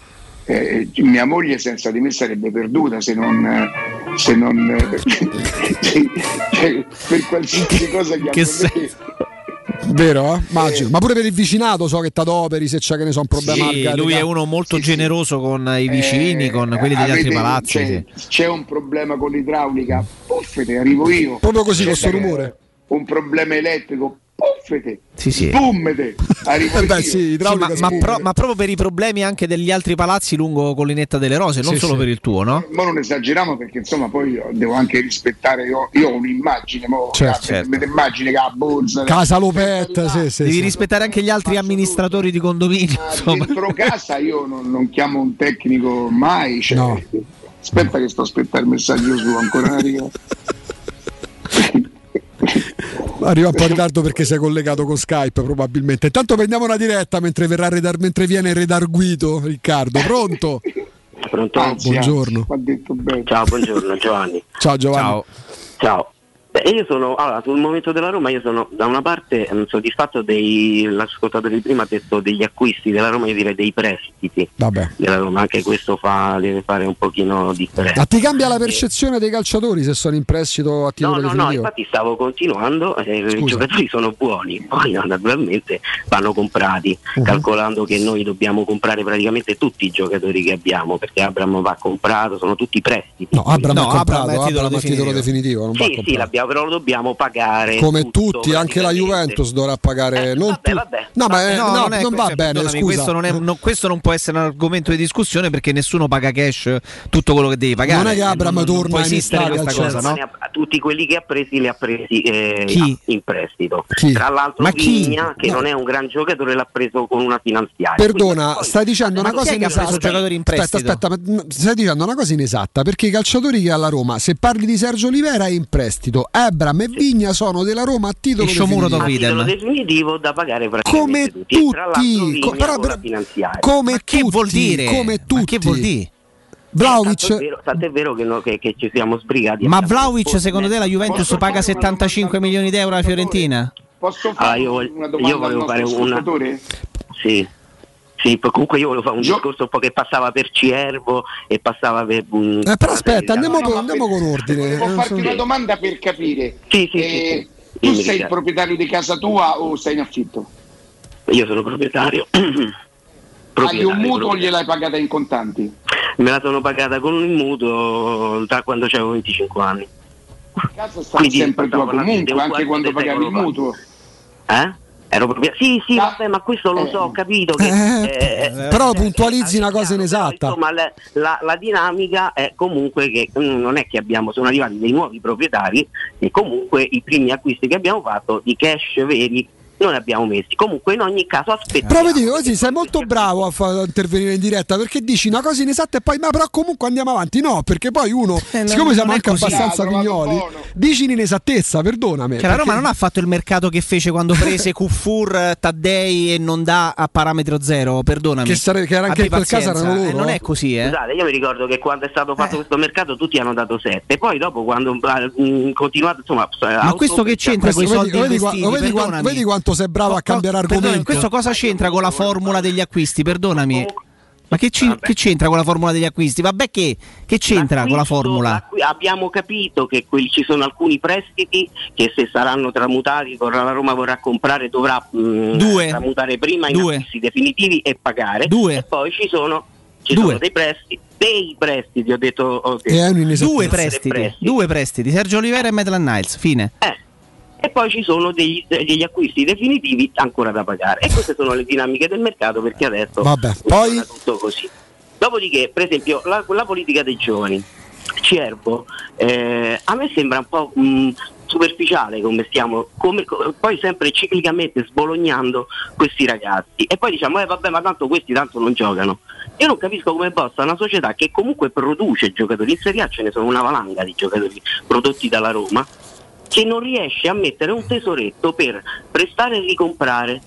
eh, eh, mia moglie senza di me sarebbe perduta se non, eh, se non eh, cioè, per qualsiasi cosa che, che Vero? eh? Immagino. Ma pure per il vicinato so che t'adoperi se c'è che ne so un problema. Sì, lui è uno molto generoso con i vicini, con quelli degli altri palazzi. c'è, sì. c'è un problema con l'idraulica, puffete, arrivo io. Proprio così, C'è con sto da- rumore. Un problema elettrico, puffete, Sì, sì. spummete, Eh beh, sì, Sì, ma, ma pro- ma proprio per i problemi anche degli altri palazzi lungo Collinetta delle Rose, non Sì, solo sì. per il tuo, no? Ma non esageriamo perché insomma poi io devo anche rispettare, io, io ho un'immagine, mo, Certo, certo. mi immagine che ha borsa. Casa Lopet, sì, sì, Devi sì. rispettare anche gli altri amministratori di condominio. Ma Insomma. dentro casa io non, non chiamo un tecnico mai. Cioè, No. Aspetta che sto aspettando il messaggio su ancora una riga. Arriva un po' in ritardo perché sei collegato con Skype probabilmente. Intanto prendiamo una diretta mentre, verrà redar- mentre viene redarguito Riccardo. Pronto? Pronto? Anzi, Buongiorno. Ciao, buongiorno Giovanni. Ciao Giovanni. Ciao. Beh, io sono, allora, sul momento della Roma io sono da una parte mm, soddisfatto dei, l'ascoltatore di prima ha detto degli acquisti della Roma, io direi dei prestiti Vabbè. della Roma, anche questo fa, deve fare un pochino differenza. Ma ti cambia la percezione dei calciatori se sono in prestito a No, titolo no, no, definitivo? infatti stavo continuando, eh, i giocatori sono buoni, poi no, naturalmente vanno comprati, Mhm. calcolando che noi dobbiamo comprare praticamente tutti i giocatori che abbiamo, perché Abram va comprato, sono tutti prestiti. No, Abram No, è comprato, Abram è Abram titolo a titolo definitivo, non va Sì, sì, comprato. Però lo dobbiamo pagare. Come tutto, tutti, anche la Juventus dovrà pagare. non tu- No, ma eh, No, no, non, è- non va cioè, bene. Scusa. Questo non, è- non- questo non può essere un argomento di discussione perché nessuno paga cash tutto quello che devi pagare. Non è che Abram non, non torna può in esistere estate questa cosa, no? Ha- tutti quelli che ha presi li ha presi eh, Chi? in prestito. Chi? Tra l'altro Ma chi? Vigna, che No. non è un gran giocatore, l'ha preso con una finanziaria. Perdona, stai dicendo una chi cosa è che ha preso inesatta. giocatori in Aspetta, prestito? aspetta, ma, stai dicendo una cosa inesatta perché i calciatori che ha la Roma, se parli di Sergio Olivera è in prestito, Abram e Vigna sono della Roma a titolo definitivo. a titolo definitivo da pagare Come tutti. Tra l'altro tutti, co- però- finanziaria. Come che tutti, vuol dire? Come Ma tutti. che vuol dire? Vlaovic Tanto è vero, tanto è vero che, no- che- che ci siamo sbrigati. Ma Vlaovic secondo te la Juventus paga 75 milioni di euro alla Fiorentina? Posso fare Ah, io, voglio- io volevo fare una Sì. Sì, poi comunque io volevo fare un discorso un po' che passava per Ciervo e passava per mm, Eh, però aspetta, andiamo, No, ma andiamo con ordine. Devo Eh, farti so- una domanda per capire. Sì, sì, Eh, sì, sì. Tu sei il proprietario di casa tua o sei in affitto? Io sono proprietario. Hai un Proprietario, mutuo o proprietario. gliel'hai pagata in contanti? Me la sono pagata con un mutuo da quando avevo 25 anni. Casa sta Quindi sempre tua comunque, un anche quando pagavi il mutuo. Eh? Ero proprio... Sì, sì, vabbè, ma questo lo so, ho capito che... eh, Però puntualizzi una cosa inesatta. Insomma, la, la- la dinamica è comunque che mm, non è che abbiamo, sono arrivati dei nuovi proprietari e comunque i primi acquisti che abbiamo fatto di cash veri non abbiamo messi. Comunque in ogni caso aspettiamo. Però vedi, così sei molto bravo a, fa- intervenire in diretta perché dici una cosa inesatta e poi, ma però comunque andiamo avanti. No, perché poi uno, non- siccome siamo non è anche così. abbastanza Ah, pignoli, dici l'inesattezza, perdonami. Cioè, la Roma non ha fatto il mercato che fece quando prese Kufur, Taddei e non dà a parametro zero, perdonami. Che sare- che era anche Abbi in quel caso pazienza, erano eh, loro. non è così, eh. Scusate, io mi ricordo che quando è stato fatto questo mercato tutti hanno dato 7, poi dopo quando ha mm, continuato, insomma, Ma questo che c'entra con i Vedi- soldi vedi, vedi vedi quanto sei bravo a cambiare argomento. questo cosa c'entra con la formula degli acquisti? Perdonami. Ma che, ci- che c'entra con la formula degli acquisti? Vabbè che, che c'entra con la formula? Abbiamo capito che quelli- ci sono alcuni prestiti che se saranno tramutati, vorrà- la Roma vorrà comprare, dovrà mm, Due. tramutare prima in Due. acquisti definitivi e pagare. Due. E poi ci sono, ci sono dei prestiti, dei prestiti, ho detto, ho detto. Due Dei prestiti, due prestiti, Sergio Olivera e Maitland Niles, fine. E poi ci sono degli, degli acquisti definitivi ancora da pagare. E queste sono le dinamiche del mercato perché adesso Vabbè, funziona tutto così. Dopodiché, per esempio, la, la politica dei giovani, Cervo, eh, a me sembra un po' mh, superficiale come stiamo, come- co- poi sempre ciclicamente sbolognando questi ragazzi e poi diciamo, eh vabbè, ma tanto questi tanto non giocano. Io non capisco come possa una società che comunque produce giocatori, in Serie A ce ne sono una valanga di giocatori prodotti dalla Roma, che non riesce a mettere un tesoretto per prestare e ricomprare,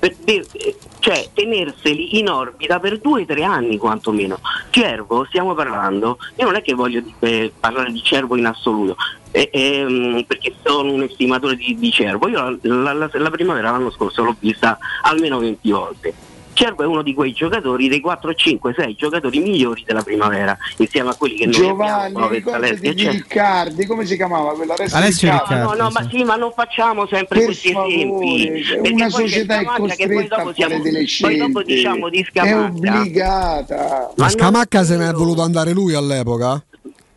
per, per- eh, cioè tenerseli in orbita per due o tre anni quantomeno. Cervo, stiamo parlando, io non è che voglio eh, parlare di Cervo in assoluto, eh, ehm, perché sono un estimatore di, di Cervo, io la, la- la- primavera l'anno scorso l'ho vista almeno 20 volte. Cervo è uno di quei giocatori, dei 4, 5, 6 giocatori migliori della primavera, insieme a quelli che noi abbiamo, Giovanni, Alessi, di eccetera. Riccardi, come si chiamava quella? Alessio No, no, ma sì, ma non facciamo sempre Per questi favore, esempi. perché una poi società è Scamacca che poi costretta dopo a fare siamo- delle Poi dopo scelte. diciamo di È Scamacca. obbligata. Ma Scamacca se ne è voluto andare lui all'epoca?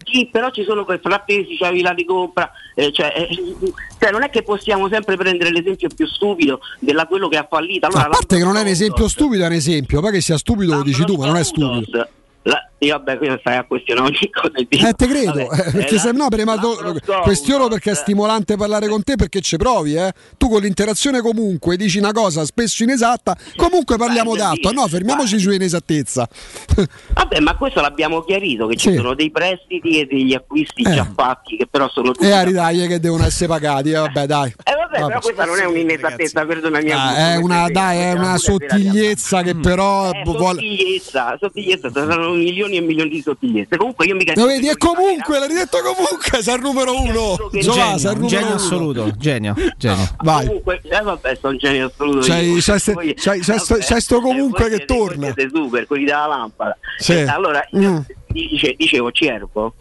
Sì, però ci sono quei frattesi, c'avevi la ricompra, eh, cioè, eh, cioè, non è che possiamo sempre prendere l'esempio più stupido della quello che ha fallito. Allora, a parte che non è un esempio stupido, è un esempio. Poi che sia stupido lo dici tu, ma non è stupido. La- io vabbè, qui stai a questionare ogni cosa. Eh, te credo, vabbè, eh, perché eh, se no, prima questiono perché è stimolante parlare con te perché ci provi, eh. Tu con l'interazione comunque dici una cosa spesso inesatta, comunque parliamo d'altro. No, fermiamoci su inesattezza. Vabbè, ma questo l'abbiamo chiarito, che ci Sì. sono dei prestiti e degli acquisti Eh. già fatti, che però sono tutti... E a ridaglie che devono essere pagati, eh, vabbè, dai. Eh vabbè, però questa non è un'inesattezza, perdonami. Ah, è una, dai, è una sottigliezza che però Eh, vuole. sottigliezza, sottigliezza, saranno milioni e milioni di sottigliezze. Comunque io mica Lo vedi, e comunque, l'hai detto comunque, sei il numero uno. Giovanni, sei il genio, numero genio uno. assoluto, genio, genio. Vai. Comunque, eh, vabbè, sono un genio assoluto. C'hai- sto- vabbè, c'hai sto comunque che torna. Siete super, quelli della lampada. Sì. Eh, allora, io Mm. dice- dicevo, Cervo,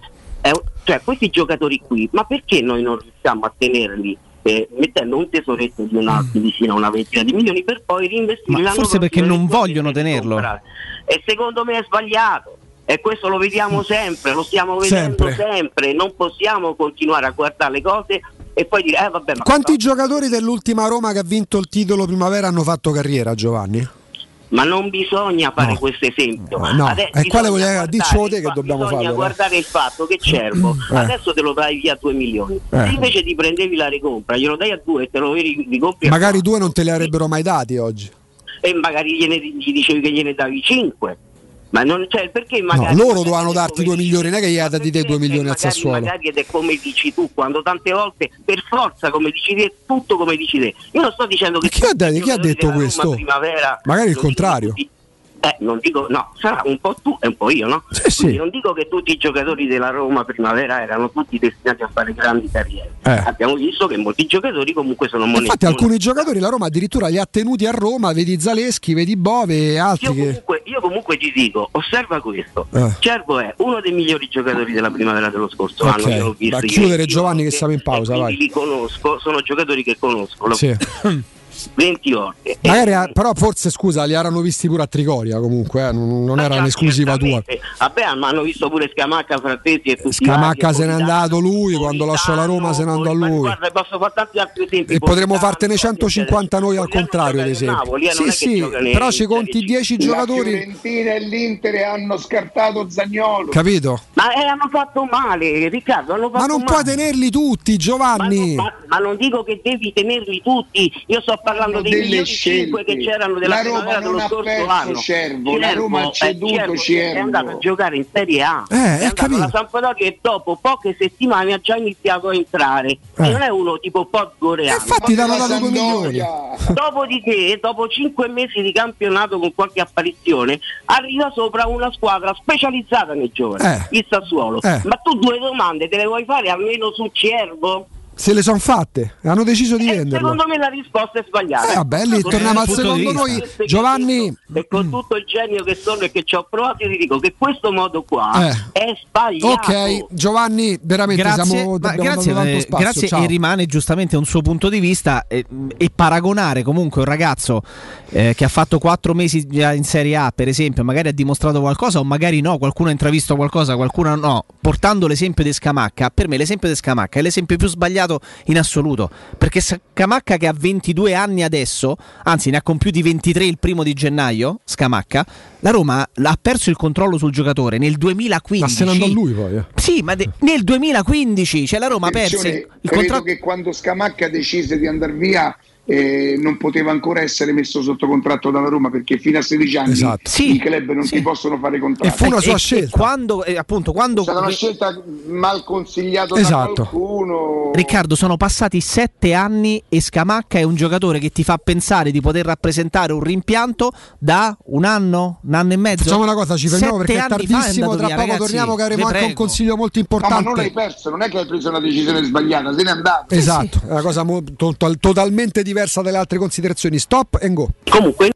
un- cioè questi giocatori qui, ma perché noi non riusciamo a tenerli? Eh, mettendo un tesoretto di una, vicino a una ventina di milioni per poi reinvestirli Ma forse perché non vogliono tenerlo. comprare. E secondo me è sbagliato. E questo lo vediamo sempre, lo stiamo vedendo Sempre. sempre. Non possiamo continuare a guardare le cose e poi dire, eh vabbè, ma Quanti giocatori dell'ultima Roma che ha vinto il titolo primavera hanno fatto carriera, Giovanni? Ma non bisogna fare questo esempio. no. Adesso E quale bisogna il te che dobbiamo bisogna farlo, dai. guardare il fatto che Cervo Eh. adesso te lo dai via a 2 milioni. Eh. Se invece ti prendevi la ricompra, glielo dai a 2 e te lo ri- ricompri Magari due non te li avrebbero mai dati oggi. e magari gliene, gli dicevi che gliene davi 5. Ma non cioè, perché No, magari loro dovevano darti due milioni, non è che gli ha dati te due milioni al Sassuolo. magari ed è come dici tu, quando tante volte per forza come dici te, tutto come dici te. Io non sto dicendo che Chi ha, detto- chi ha detto questo? Magari il contrario. tutti- eh, non dico, no, sarà un po' tu e un po' io, no? Quindi non dico che tutti i giocatori della Roma Primavera erano tutti destinati a fare grandi carriere. Eh. Abbiamo visto che molti giocatori comunque sono moneti. Infatti alcuni giocatori la Roma addirittura li ha tenuti a Roma, vedi Zaleschi, vedi Bove e altri Io che... comunque, io comunque ti dico, osserva questo. Eh. Cervo è uno dei migliori giocatori della primavera dello scorso Ok, anno. io l'ho visto va a ieri. chiudere Giovanni che siamo in pausa, vai. li conosco, sono giocatori che conosco. Sì. 20 volte. Magari, però forse scusa, li erano visti pure a Trigoria comunque, eh, non, non era un'esclusiva tua. Eh, Vabbè, ma hanno visto pure Scamacca, Frattesi e tutti Scamacca se n'è andato lui, quando lasciò la Roma se n'è andato Ma lui. Guarda, posso fare tanti altri esempi. E potremmo fartene 150 noi al contrario, ad esempio. Eh, Sì, sì, però ci conti 10 La giocatori, Fiorentina e l'Inter hanno scartato Zagnolo. capito? Ma eh, hanno fatto male, Riccardo, hanno fatto Ma non male. puoi tenerli tutti, Giovanni. Ma, ma non dico che devi tenerli tutti, io sto parlando dei delle milioni scelte. 5 che c'erano della La Roma primavera non dello ha scorso perso anno. Cervo, la Roma ha eh, ceduto Cervo Cervo. È andato a giocare in Serie A. Eh, è andato alla Sampdoria e dopo poche settimane ha già iniziato a entrare. E non è uno tipo Podgoreano. Eh. infatti due milioni. Dopodiché, dopo 5 mesi di campionato con qualche apparizione, arriva sopra una squadra specializzata nei giovani, Eh. il Sassuolo. Eh. Ma tu due domande te le vuoi fare almeno su Cervo? Se le sono fatte, hanno deciso di venderlo. Secondo me la risposta è sbagliata. Eh, vabbè, lì torniamo al secondo noi. Giovanni, E con tutto il genio che sono e che ci ho provato, io ti dico che questo modo qua Eh. è sbagliato. ok, Giovanni, veramente Grazie, siamo, grazie, eh, spazio. grazie ciao. e rimane giustamente un suo punto di vista e, e paragonare comunque un ragazzo eh, che ha fatto quattro mesi già in Serie A per esempio magari ha dimostrato qualcosa o magari no, qualcuno ha intravisto qualcosa, qualcuno no portando l'esempio di Scamacca, per me l'esempio di Scamacca è l'esempio più sbagliato in assoluto perché Scamacca che ha 22 anni adesso anzi ne ha compiuti 23 il primo di gennaio Scamacca, la Roma ha perso il controllo sul giocatore nel 2015 Ma se ne andò lui poi. eh. sì, ma de- nel 2015 cioè la Roma perse Attenzione, il, il credo contratto. che quando Scamacca decise di andare via eh, non poteva ancora essere messo sotto contratto dalla Roma perché fino a 16 anni Esatto. i club non ti possono fare contratti. E- e quando, eh, appunto, quando È stata una scelta mal consigliata Esatto. da qualcuno. Riccardo, sono passati sette anni e Scamacca è un giocatore che ti fa pensare di poter rappresentare un rimpianto da un anno, un anno e mezzo. Facciamo una cosa, ci fermiamo perché è tardissimo. Tra via, poco ragazzi, torniamo che avremo anche un consiglio molto No, ma non importante. l'hai perso, non è che hai preso una decisione sbagliata, te ne è andato. Esatto, è una cosa mo- to- totalmente diversa dalle altre considerazioni. Stop and go. Comunque.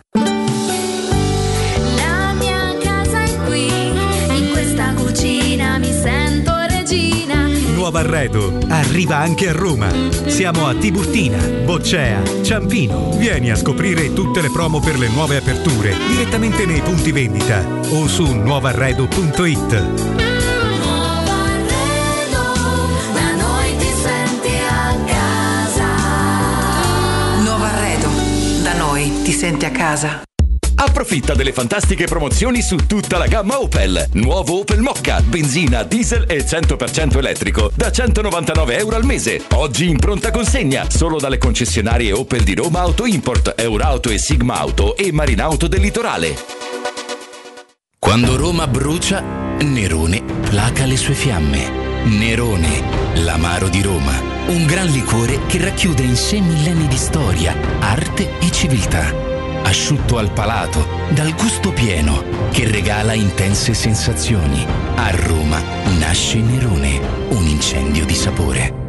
nuovo arredo arriva anche a Roma. Siamo a Tiburtina, Boccea, Ciampino. Vieni a scoprire tutte le promo per le nuove aperture direttamente nei punti vendita o su nuovarredo.it. Nuovo arredo, da noi ti senti a casa. Nuovo arredo, da noi ti senti a casa. Approfitta delle fantastiche promozioni su tutta la gamma Opel. Nuovo Opel Mocca, benzina, diesel e 100% elettrico da 199 euro al mese. Oggi in pronta consegna solo dalle concessionarie Opel di Roma Auto Import, Eurauto e Sigma Auto e Marinauto del Litorale. Quando Roma brucia, Nerone placa le sue fiamme. Nerone, l'amaro di Roma. Un gran liquore che racchiude in sé millenni di storia, arte e civiltà. Asciutto al palato, dal gusto pieno, che regala intense sensazioni. A Roma nasce Nerone, un incendio di sapore.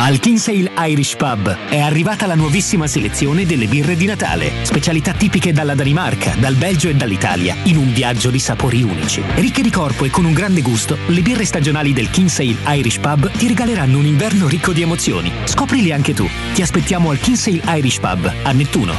Al Kinsale Irish Pub è arrivata la nuovissima selezione delle birre di Natale, specialità tipiche dalla Danimarca, dal Belgio e dall'Italia, in un viaggio di sapori unici. Ricche di corpo e con un grande gusto, le birre stagionali del Kinsale Irish Pub ti regaleranno un inverno ricco di emozioni. Scoprili anche tu. Ti aspettiamo al Kinsale Irish Pub a Nettuno.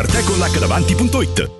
www.artecollacdavanti.it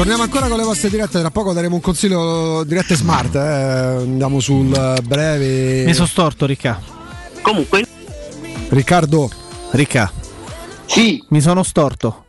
Torniamo ancora con le vostre dirette, tra poco daremo un consiglio dirette smart, eh. andiamo sul breve. Mi sono storto, Ricca. Comunque. Riccardo. Ricca. Sì. Mi sono storto.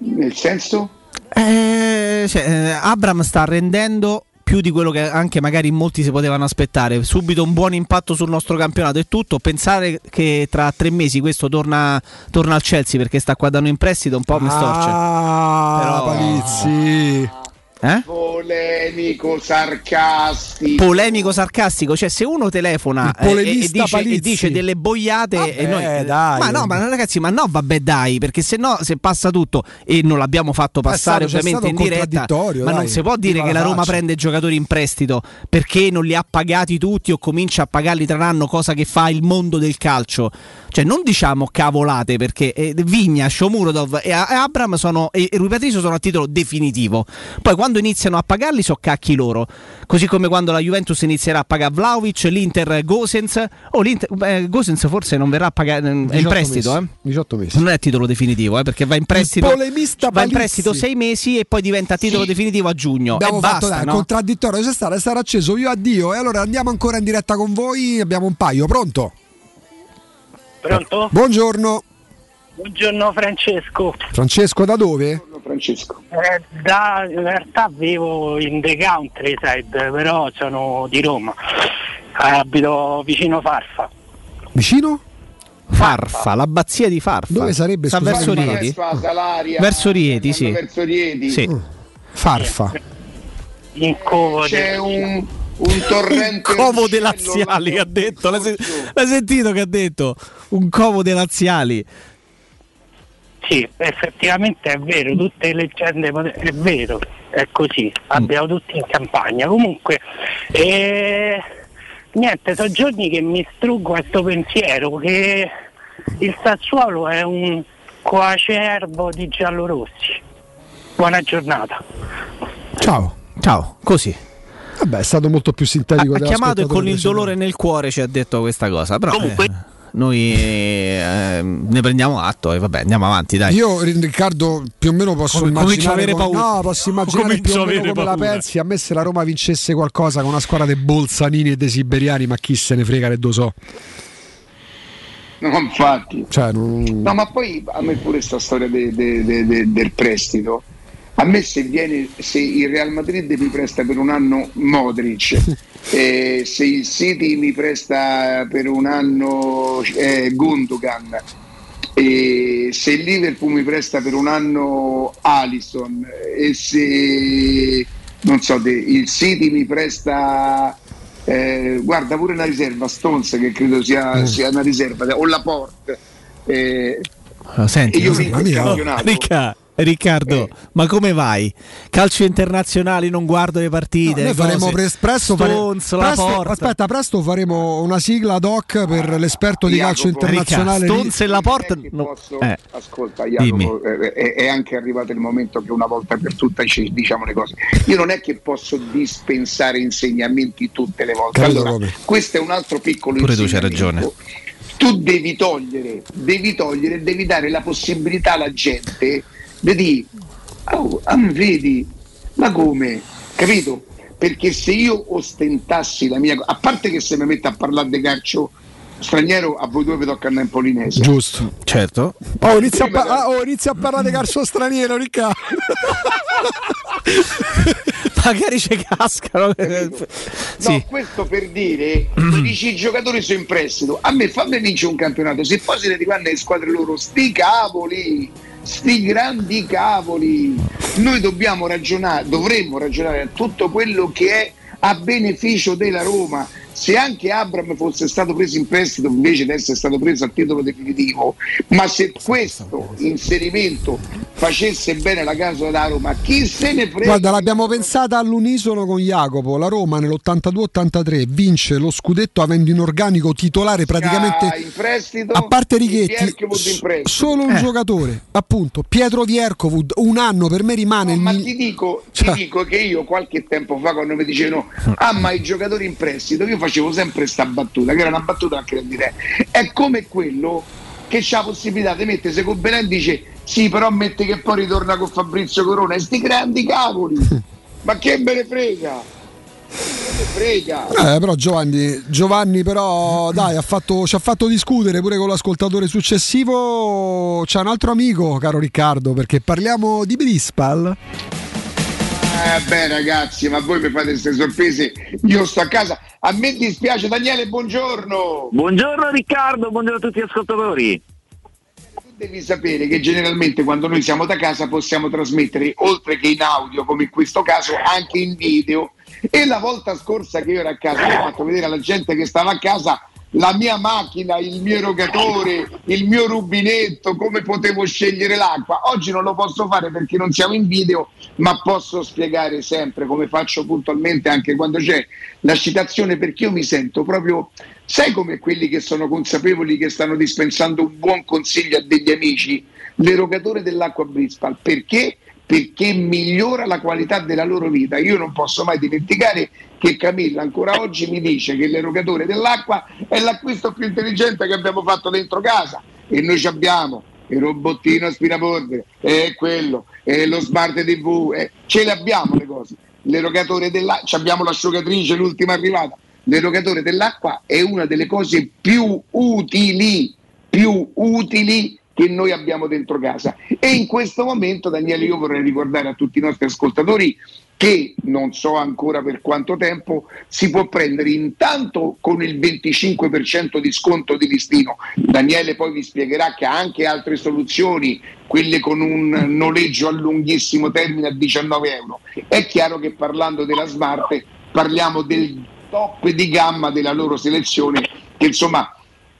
Nel senso? Eh, cioè, eh, Abram sta rendendo più di quello che anche magari molti si potevano aspettare. Subito un buon impatto sul nostro campionato e tutto. Pensare che tra tre mesi questo torna, torna al Chelsea perché sta qua dando in prestito un po' mi storce. Ah, Però- Palizzi. Eh? Polemico, sarcastico. Polemico sarcastico, cioè se uno telefona eh, e, e dice, e dice delle boiate Vabbè, e noi, dai. ma no, ma ragazzi, ma no, vabbè, dai, perché se no, se passa tutto e non l'abbiamo fatto passare stato- ovviamente in un diretta, ma dai, non si può dire che la la Roma prende giocatori in prestito perché non li ha pagati tutti o comincia a pagarli tra l'anno, cosa che fa il mondo del calcio. Cioè, non diciamo cavolate perché eh, Vigna, Shomurodov e, e Abram sono, e, e Rui Patricio sono a titolo definitivo. Poi quando Quando iniziano a pagarli so cacchi loro. Così come quando la Juventus inizierà a pagare Vlaovic, l'Inter Gosens. Oh, l'Inter, beh, Gosens forse non verrà a pagare. È in 18 prestito, mesi. eh? 18 mesi. Non è titolo definitivo, eh, perché va in prestito. polemista va in prestito sei mesi e poi diventa titolo definitivo a giugno. Abbiamo e fatto basta, dai, no? contraddittorio, c'è stato, sarà acceso io addio e allora andiamo ancora in diretta con voi, abbiamo un paio, pronto? Pronto? Buongiorno, Buongiorno Francesco. Francesco da dove? Francesco. Eh, da, in realtà vivo in The Countryside, però sono di Roma. Abito vicino Farfa. Vicino? Farfa, l'abbazia di Farfa. Dove sarebbe, Sta verso Rieti? Salaria, Verso Rieti, sì. verso Rieti. Sì. Farfa. In covo C'è un, un torrente Un covo dei laziali ha detto. L'hai sentito che ha detto? Un covo dei laziali. Sì, effettivamente è vero, tutte le leggende è vero, è così, abbiamo tutti in campagna. Comunque, eh, niente, sono giorni che mi struggo questo pensiero che il Sassuolo è un coacervo di giallorossi. Buona giornata. Ciao. Ciao, così. Vabbè, è stato molto più sintetico. Ha chiamato e con il dolore nel cuore ci ha detto questa cosa. Però eh, noi eh, ne prendiamo atto e vabbè, andiamo avanti, dai. Io Riccardo più o meno posso a immaginare avere come- paura. No, posso immaginare più o a meno avere come la paura. pensi. A me se la Roma vincesse qualcosa con una squadra dei Bolzanini e dei Siberiani, ma chi se ne frega che lo so. No, infatti. Cioè, non- No, ma poi a me pure sta storia de- de- de- de- del prestito. A me se viene, se il Real Madrid mi presta per un anno Modric, eh, se il City mi presta per un anno eh, Gundogan, e se il Liverpool mi presta per un anno Alisson e se non so, il City mi presta eh, guarda pure una riserva Stones che credo sia, sia una riserva o la Porte eh, Ah, Senti, E io vinco il campionato. Ricca- Riccardo, ma come vai? Calcio internazionali, non guardo le partite. noi faremo pres- presto, fare- Stones, la presto- porta. aspetta, presto faremo una sigla ad hoc per l'esperto di calcio internazionale. Ricca, Stones e la porta. no. posso- Eh, ascolta. Jacopo eh, è, è anche arrivato il momento che una volta per tutte ci diciamo le cose io non è che posso dispensare insegnamenti tutte le volte Capito allora come? questo è un altro piccolo Pure tu c'hai insegnamento. tu devi togliere devi togliere devi dare la possibilità alla gente di dire oh, ah, vedi ma come capito perché se io ostentassi la mia a parte che se mi metto a parlare di calcio straniero a voi due vi tocca andare in polinese Giusto. certo. Oh, inizia a, pa- oh, inizia a parlare di calcio straniero, Riccardo. Magari ci cascano. sì. No, questo per dire, tu dici i giocatori sono in prestito, a me fammi vincere un campionato, se poi se ne rivanno le squadre loro, sti cavoli, sti grandi cavoli, noi dobbiamo ragionare, dovremmo ragionare a tutto quello che è a beneficio della Roma. Se anche Abram fosse stato preso in prestito invece di essere stato preso a titolo definitivo, ma se questo inserimento facesse bene la casa della Roma, chi se ne frega? Guarda, l'abbiamo pensata all'unisono con Jacopo. La Roma nell'82-83 vince lo scudetto avendo in organico titolare praticamente. In prestito, A parte Righetti, solo un Eh. giocatore, appunto, Pietro Viercovud, un anno per me rimane il Ma mi- ti dico, ti Cioè- dico che io qualche tempo fa quando mi dicevano ah ma i giocatori in prestito, io facevo sempre sta battuta, che era una battuta anche da dire, è come quello che c'ha la possibilità di mettersi con Belen dice sì però mette che poi ritorna con Fabrizio Corona e sti grandi cavoli, ma che me ne frega? Me ne frega. Eh, però Giovanni, Giovanni però dai, ha fatto- ci ha fatto discutere pure con l'ascoltatore successivo. C'è un altro amico, caro Riccardo, perché parliamo di Brispal. Eh beh ragazzi, ma voi mi fate queste sorprese, io sto a casa, a me dispiace Daniele, buongiorno! Buongiorno Riccardo, buongiorno a tutti gli ascoltatori. Tu devi sapere che generalmente quando noi siamo da casa possiamo trasmettere, oltre che in audio, come in questo caso, anche in video. E la volta scorsa che io ero a casa, ho fatto vedere alla gente che stava a casa la mia macchina, il mio erogatore, il mio rubinetto, come potevo scegliere l'acqua. Oggi non lo posso fare perché non siamo in video, ma posso spiegare sempre come faccio puntualmente anche quando c'è la citazione perché io mi sento proprio, sai come quelli che sono consapevoli che stanno dispensando un buon consiglio a degli amici, l'erogatore dell'acqua Brispal, perché? Perché migliora la qualità della loro vita. Io non posso mai dimenticare che Camilla ancora oggi mi dice che l'erogatore dell'acqua è l'acquisto più intelligente che abbiamo fatto dentro casa e noi ci abbiamo il robottino aspirapolvere, è quello, è lo smart TV, eh, ce le abbiamo le cose. L'erogatore dell'acqua, abbiamo l'asciugatrice, l'ultima arrivata. L'erogatore dell'acqua è una delle cose più utili, più utili che noi abbiamo dentro casa. E in questo momento, Daniele, io vorrei ricordare a tutti i nostri ascoltatori che non so ancora per quanto tempo si può prendere intanto con il 25% di sconto di listino. Daniele poi vi spiegherà che ha anche altre soluzioni, quelle con un noleggio a lunghissimo termine a 19 euro. È chiaro che parlando della Smart parliamo del top di gamma della loro selezione, che insomma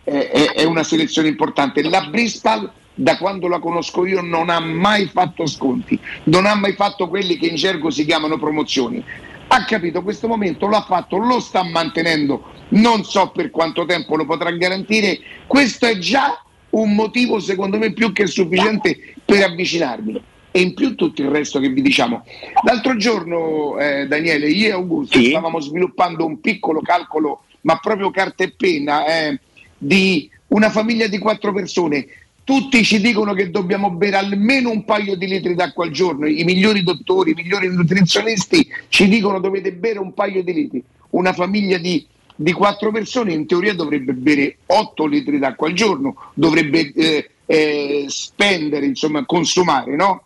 è, è- una selezione importante. La Bristol da quando la conosco io non ha mai fatto sconti, non ha mai fatto quelli che in gergo si chiamano promozioni. Ha capito questo momento, l'ha fatto, lo sta mantenendo, non so per quanto tempo lo potrà garantire. Questo è già un motivo secondo me più che sufficiente per avvicinarmi. E in più tutto il resto che vi diciamo. L'altro giorno, eh, Daniele, io e Augusto stavamo sviluppando un piccolo calcolo, ma proprio carta e penna, eh, di una famiglia di quattro persone. Tutti ci dicono che dobbiamo bere almeno un paio di litri d'acqua al giorno. I migliori dottori, i migliori nutrizionisti ci dicono dovete bere un paio di litri. Una famiglia di, di quattro persone in teoria dovrebbe bere 8 litri d'acqua al giorno, dovrebbe eh, eh, spendere, insomma, consumare, no?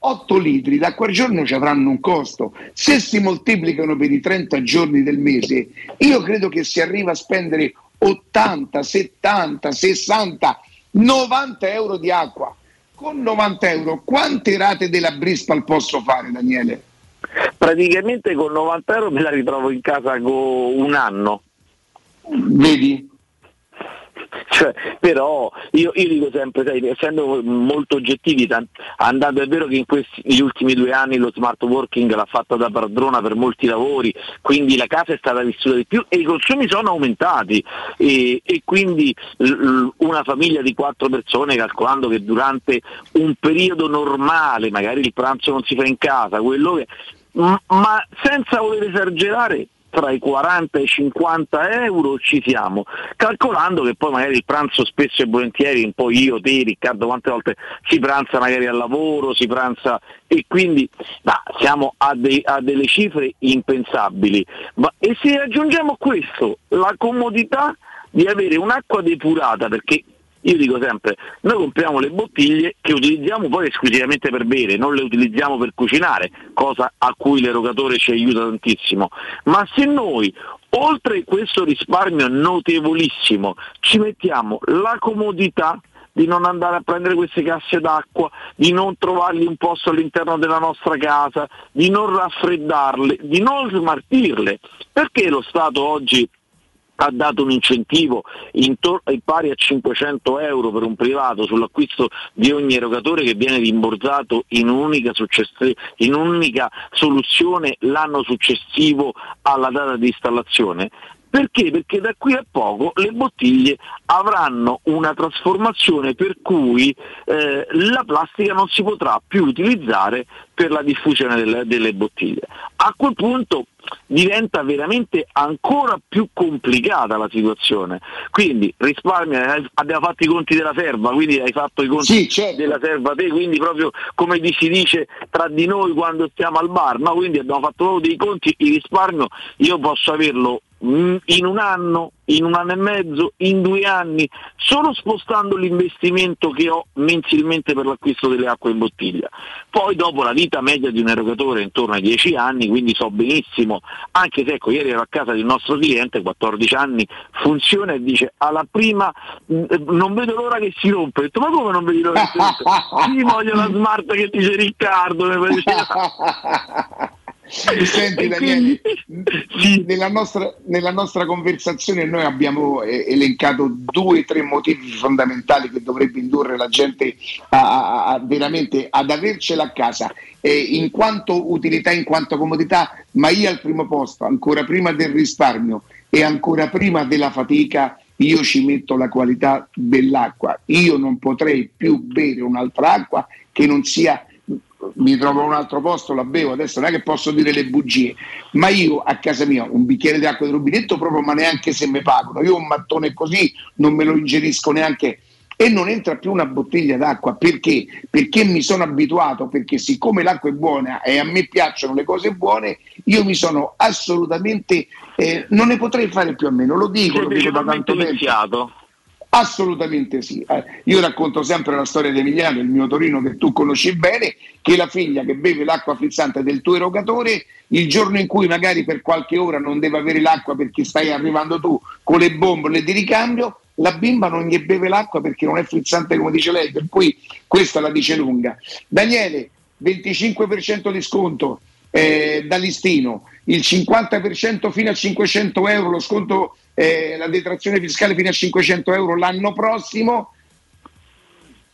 8 litri d'acqua al giorno ci avranno un costo. Se si moltiplicano per i 30 giorni del mese, io credo che si arriva a spendere 80, 70, 60, 90 euro di acqua. Con 90 euro quante rate della Bristol posso fare, Daniele? Praticamente con 90 euro me la ritrovo in casa con un anno. Vedi? Cioè, però io, io dico sempre, sai, essendo molto oggettivi, tan- andando, è vero che in questi negli ultimi due anni lo smart working l'ha fatta da padrona per molti lavori, quindi la casa è stata vissuta di più e i consumi sono aumentati. E, e quindi l- una famiglia di quattro persone, calcolando che durante un periodo normale, magari il pranzo non si fa in casa, quello che ma senza voler esagerare tra i 40 e i 50 euro ci siamo, calcolando che poi magari il pranzo spesso e volentieri, un po' io, te, Riccardo, quante volte si pranza magari al lavoro, si pranza e quindi ma siamo a, dei- a delle cifre impensabili. Ma- e se aggiungiamo questo la comodità di avere un'acqua depurata, perché io dico sempre, noi compriamo le bottiglie che utilizziamo poi esclusivamente per bere, non le utilizziamo per cucinare, cosa a cui l'erogatore ci aiuta tantissimo. Ma se noi, oltre questo risparmio notevolissimo, ci mettiamo la comodità di non andare a prendere queste casse d'acqua, di non trovargli un posto all'interno della nostra casa, di non raffreddarle, di non smartirle. Perché lo Stato oggi ha dato un incentivo intor- eh, pari a 500 euro per un privato sull'acquisto di ogni erogatore che viene rimborsato in un'unica, successi- in un'unica soluzione l'anno successivo alla data di installazione. Perché? Perché da qui a poco le bottiglie avranno una trasformazione per cui eh, la plastica non si potrà più utilizzare per la diffusione delle, delle bottiglie. A quel punto diventa veramente ancora più complicata la situazione. Quindi risparmia, abbiamo fatto i conti della serva, quindi hai fatto i conti della serva te, quindi proprio come si dice tra di noi quando stiamo al bar, no? quindi abbiamo fatto proprio dei conti, il risparmio io posso averlo in un anno, in un anno e mezzo, in due anni, solo spostando l'investimento che ho mensilmente per l'acquisto delle acque in bottiglia. Poi dopo la vita media di un erogatore è intorno ai 10 anni, quindi so benissimo, anche se ecco, ieri ero a casa di un nostro cliente, 14 anni, funziona e dice alla prima "Mm, non vedo l'ora che si rompe. Detto, ma come non vedi l'ora che si rompe? Sì, voglio la smart che dice Riccardo, mi. Senti Daniele, nella, nostra, nella nostra conversazione noi abbiamo elencato due o tre motivi fondamentali che dovrebbe indurre la gente a, a- a- veramente ad avercela a casa, eh, in quanto utilità, in quanto comodità, ma io al primo posto, ancora prima del risparmio e ancora prima della fatica, io ci metto la qualità dell'acqua. Io non potrei più bere un'altra acqua che non sia mi trovo in un altro posto, la bevo, adesso non è che posso dire le bugie, ma io a casa mia un bicchiere d'acqua di rubinetto proprio, ma neanche se mi pagano, io un mattone così non me lo ingerisco neanche e non entra più una bottiglia d'acqua perché? Perché mi sono abituato, perché siccome l'acqua è buona e a me piacciono le cose buone, io mi sono assolutamente eh, non ne potrei fare più a meno, lo dico, lo dico da tanto tempo. viziato. Assolutamente sì. Eh, io racconto sempre la storia di Emiliano, il mio Torino che tu conosci bene, che la figlia che beve l'acqua frizzante del tuo erogatore, il giorno in cui magari per qualche ora non deve avere l'acqua perché stai arrivando tu con le bombole di ricambio, la bimba non gli beve l'acqua perché non è frizzante come dice lei, per cui questa la dice lunga. Daniele, 25% di sconto eh, da listino, il 50% fino a 500 euro, lo sconto, eh, la detrazione fiscale fino a 500 euro l'anno prossimo,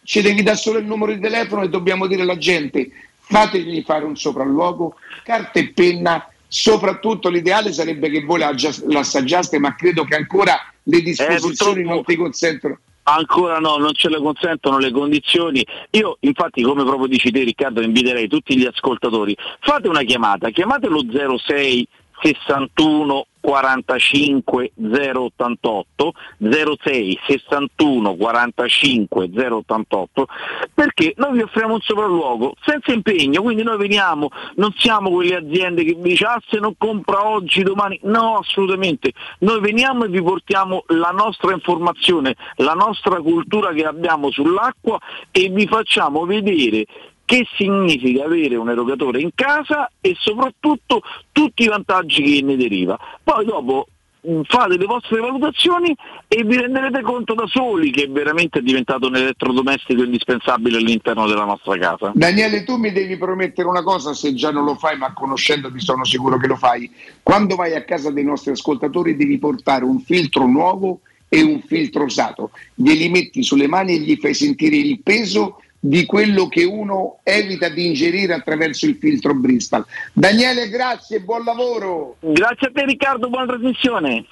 ci devi dare solo il numero di telefono e dobbiamo dire alla gente fategli fare un sopralluogo, carta e penna, soprattutto l'ideale sarebbe che voi l'assaggiaste, ma credo che ancora le disposizioni purtroppo- non ti consentono. Ancora no, non ce le consentono le condizioni. Io infatti come proprio dici te Riccardo inviterei tutti gli ascoltatori, fate una chiamata, chiamate lo 06 61 45 088 06 61 45 088 perché noi vi offriamo un sopralluogo senza impegno, quindi noi veniamo, non siamo quelle aziende che vi dice ah se non compra oggi, domani, no assolutamente, noi veniamo e vi portiamo la nostra informazione, la nostra cultura che abbiamo sull'acqua e vi facciamo vedere che significa avere un erogatore in casa e soprattutto tutti i vantaggi che ne deriva. Poi dopo mh, fate le vostre valutazioni e vi renderete conto da soli che veramente è diventato un elettrodomestico indispensabile all'interno della nostra casa. Daniele, tu mi devi promettere una cosa, se già non lo fai, ma conoscendoti sono sicuro che lo fai. Quando vai a casa dei nostri ascoltatori devi portare un filtro nuovo e un filtro usato. Glieli metti sulle mani e gli fai sentire il peso di quello che uno evita di ingerire attraverso il filtro Bristol. Daniele, grazie, buon lavoro. Grazie a te Riccardo, buona trasmissione.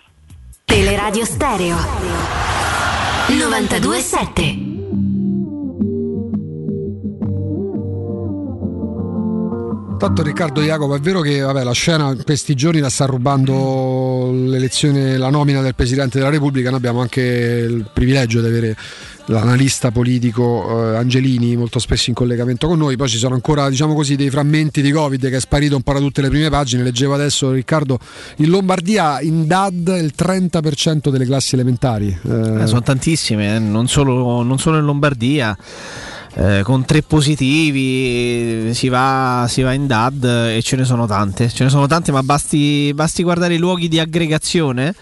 Teleradio Stereo 927 Tanto Riccardo Jacopo, è vero che vabbè, la scena in questi giorni la sta rubando l'elezione, la nomina del Presidente della Repubblica, noi abbiamo anche il privilegio di avere l'analista politico eh, Angelini molto spesso in collegamento con noi, poi ci sono ancora diciamo così, dei frammenti di Covid che è sparito un po' da tutte le prime pagine, leggevo adesso Riccardo, in Lombardia in DAD il 30% delle classi elementari. Eh, sono tantissime, eh, non, solo, non solo in Lombardia. Eh, con tre positivi si va, si va in DAD e ce ne sono tante. Ce ne sono tante, ma basti, basti guardare i luoghi di aggregazione.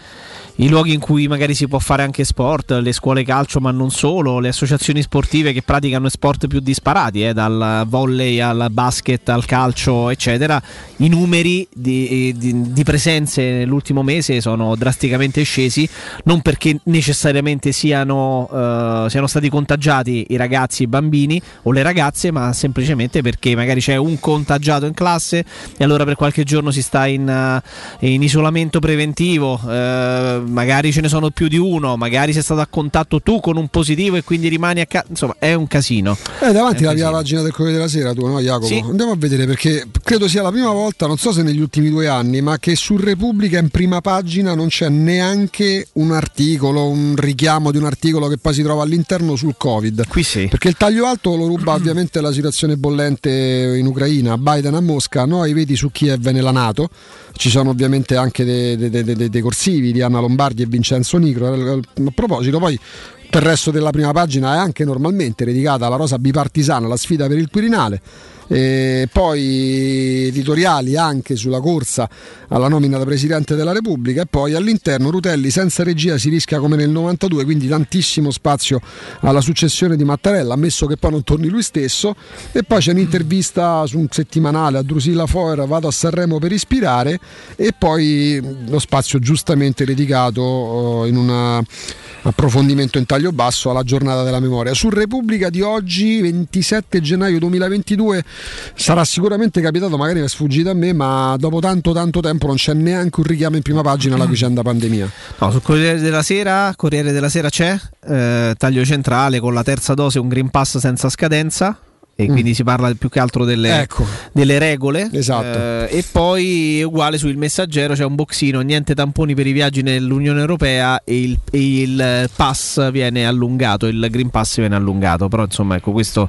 I luoghi in cui magari si può fare anche sport, le scuole calcio, ma non solo, le associazioni sportive che praticano sport più disparati, eh, dal volley al basket al calcio, eccetera. I numeri di, di- di presenze nell'ultimo mese sono drasticamente scesi, non perché necessariamente siano, eh, siano stati contagiati i ragazzi, i bambini o le ragazze, ma semplicemente perché magari c'è un contagiato in classe e allora per qualche giorno si sta in, eh, in isolamento preventivo, eh, magari ce ne sono più di uno, magari sei stato a contatto tu con un positivo e quindi rimani a casa, insomma è un casino. Eh, davanti la prima pagina del Corriere della Sera, tu, no, Jacopo? Sì. Andiamo a vedere perché credo sia la prima volta, non so se negli ultimi due anni, ma che su Repubblica in prima pagina non c'è neanche un articolo, un richiamo di un articolo che poi si trova all'interno sul Covid. Qui sì. Perché il taglio alto lo ruba ovviamente la situazione bollente in Ucraina, Biden a Mosca, noi vedi su Kiev e nella Nato. Ci sono ovviamente anche dei, dei- dei- dei- corsivi di Anna Lombardi e Vincenzo Nigro. A proposito, poi per il resto della prima pagina è anche normalmente dedicata alla rosa bipartisana, la sfida per il Quirinale. E poi editoriali anche sulla corsa alla nomina da Presidente della Repubblica e poi all'interno Rutelli senza regia si rischia come nel 92 quindi tantissimo spazio alla successione di Mattarella ammesso che poi non torni lui stesso. E poi c'è un'intervista su un settimanale a Drusilla Foer vado a Sanremo per ispirare e poi lo spazio giustamente dedicato eh, in un approfondimento in taglio basso alla giornata della memoria. Su Repubblica di oggi, 27 gennaio 2022, sarà sicuramente capitato, magari è sfuggito a me, ma dopo tanto tanto tempo non c'è neanche un richiamo in prima pagina alla vicenda pandemia. No, sul Corriere della Sera, Corriere della Sera c'è, eh, taglio centrale con la terza dose, un Green Pass senza scadenza e Mm. quindi si parla più che altro delle, Ecco. delle regole. Esatto. Eh, e poi uguale sul messaggero c'è un boxino, niente tamponi per i viaggi nell'Unione Europea e il, e il pass viene allungato, il Green Pass viene allungato. Però insomma ecco questo,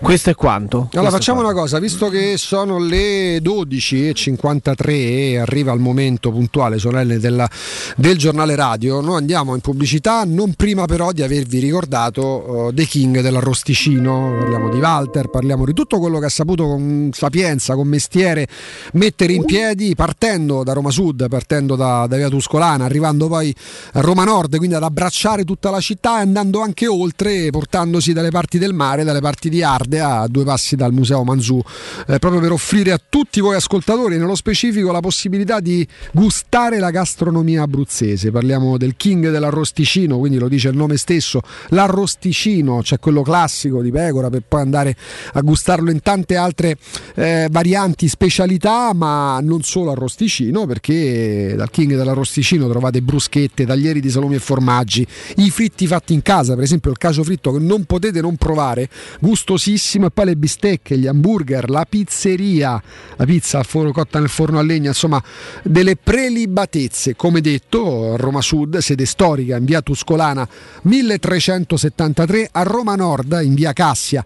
questo è quanto. Allora Questo è facciamo una cosa, visto che sono le 12.53 e arriva il momento puntuale solenne della- del giornale radio, noi andiamo in pubblicità, non prima però di avervi ricordato uh, The King dell'arrosticino, parliamo di Walter, parliamo di tutto quello che ha saputo con sapienza, con mestiere mettere in piedi partendo da Roma Sud, partendo da, da Via Tuscolana, arrivando poi a Roma Nord, quindi ad abbracciare tutta la città e andando anche oltre, portandosi dalle parti del mare, dalle parti di Ardea, a due passi dal Museo Manzù, eh, proprio per offrire a tutti voi ascoltatori, nello specifico, la possibilità di gustare la gastronomia abruzzese. Parliamo del King dell'arrosticino, quindi lo dice il nome stesso, l'arrosticino, cioè quello classico di pecora, per poi andare a gustarlo in tante altre eh, varianti, specialità, ma non solo arrosticino, perché dal King dell'arrosticino trovate bruschette, taglieri di salumi e formaggi, i fritti fatti in casa, per esempio il cacio fritto che non potete non provare, gustosissimo, e poi le bistecche, gli hamburger, la pizzeria, la pizza cotta nel forno a legna, insomma, delle prelibatezze, come detto, Roma Sud, sede storica in via Tuscolana 1373, a Roma Nord in via Cassia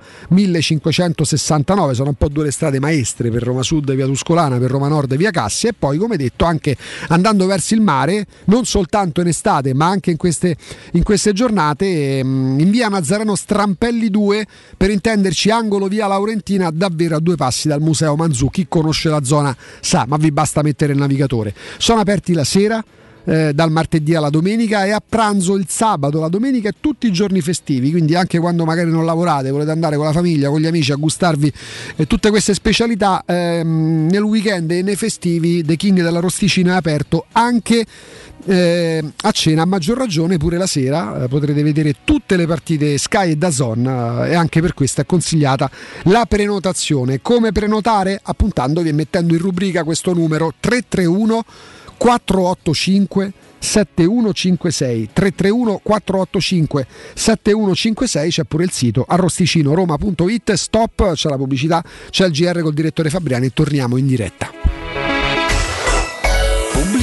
1569, sono un po' due le strade maestre per Roma Sud via Tuscolana, per Roma Nord via Cassia e poi come detto anche andando verso il mare, non soltanto in estate ma anche in queste, in queste giornate, ehm, in via Nazareno Strampelli 2, per intenderci angolo via Laurentina, davvero a due passi dal Museo Manzù, chi conosce la zona sa, ma vi basta mettere il navigatore. Sono aperti la sera, eh, dal martedì alla domenica e a pranzo il sabato, la domenica e tutti i giorni festivi, quindi anche quando magari non lavorate, volete andare con la famiglia, con gli amici a gustarvi eh, tutte queste specialità, ehm, nel weekend e nei festivi The King della Rosticina è aperto anche eh, a cena, a maggior ragione pure la sera, eh, potrete vedere tutte le partite Sky e Dazon eh, e anche per questo è consigliata la prenotazione. Come prenotare? Appuntandovi e mettendo in rubrica questo numero 331 485 7156 331 485 7156 c'è pure il sito arrosticinoroma.it stop c'è la pubblicità c'è il GR col direttore Fabriani torniamo in diretta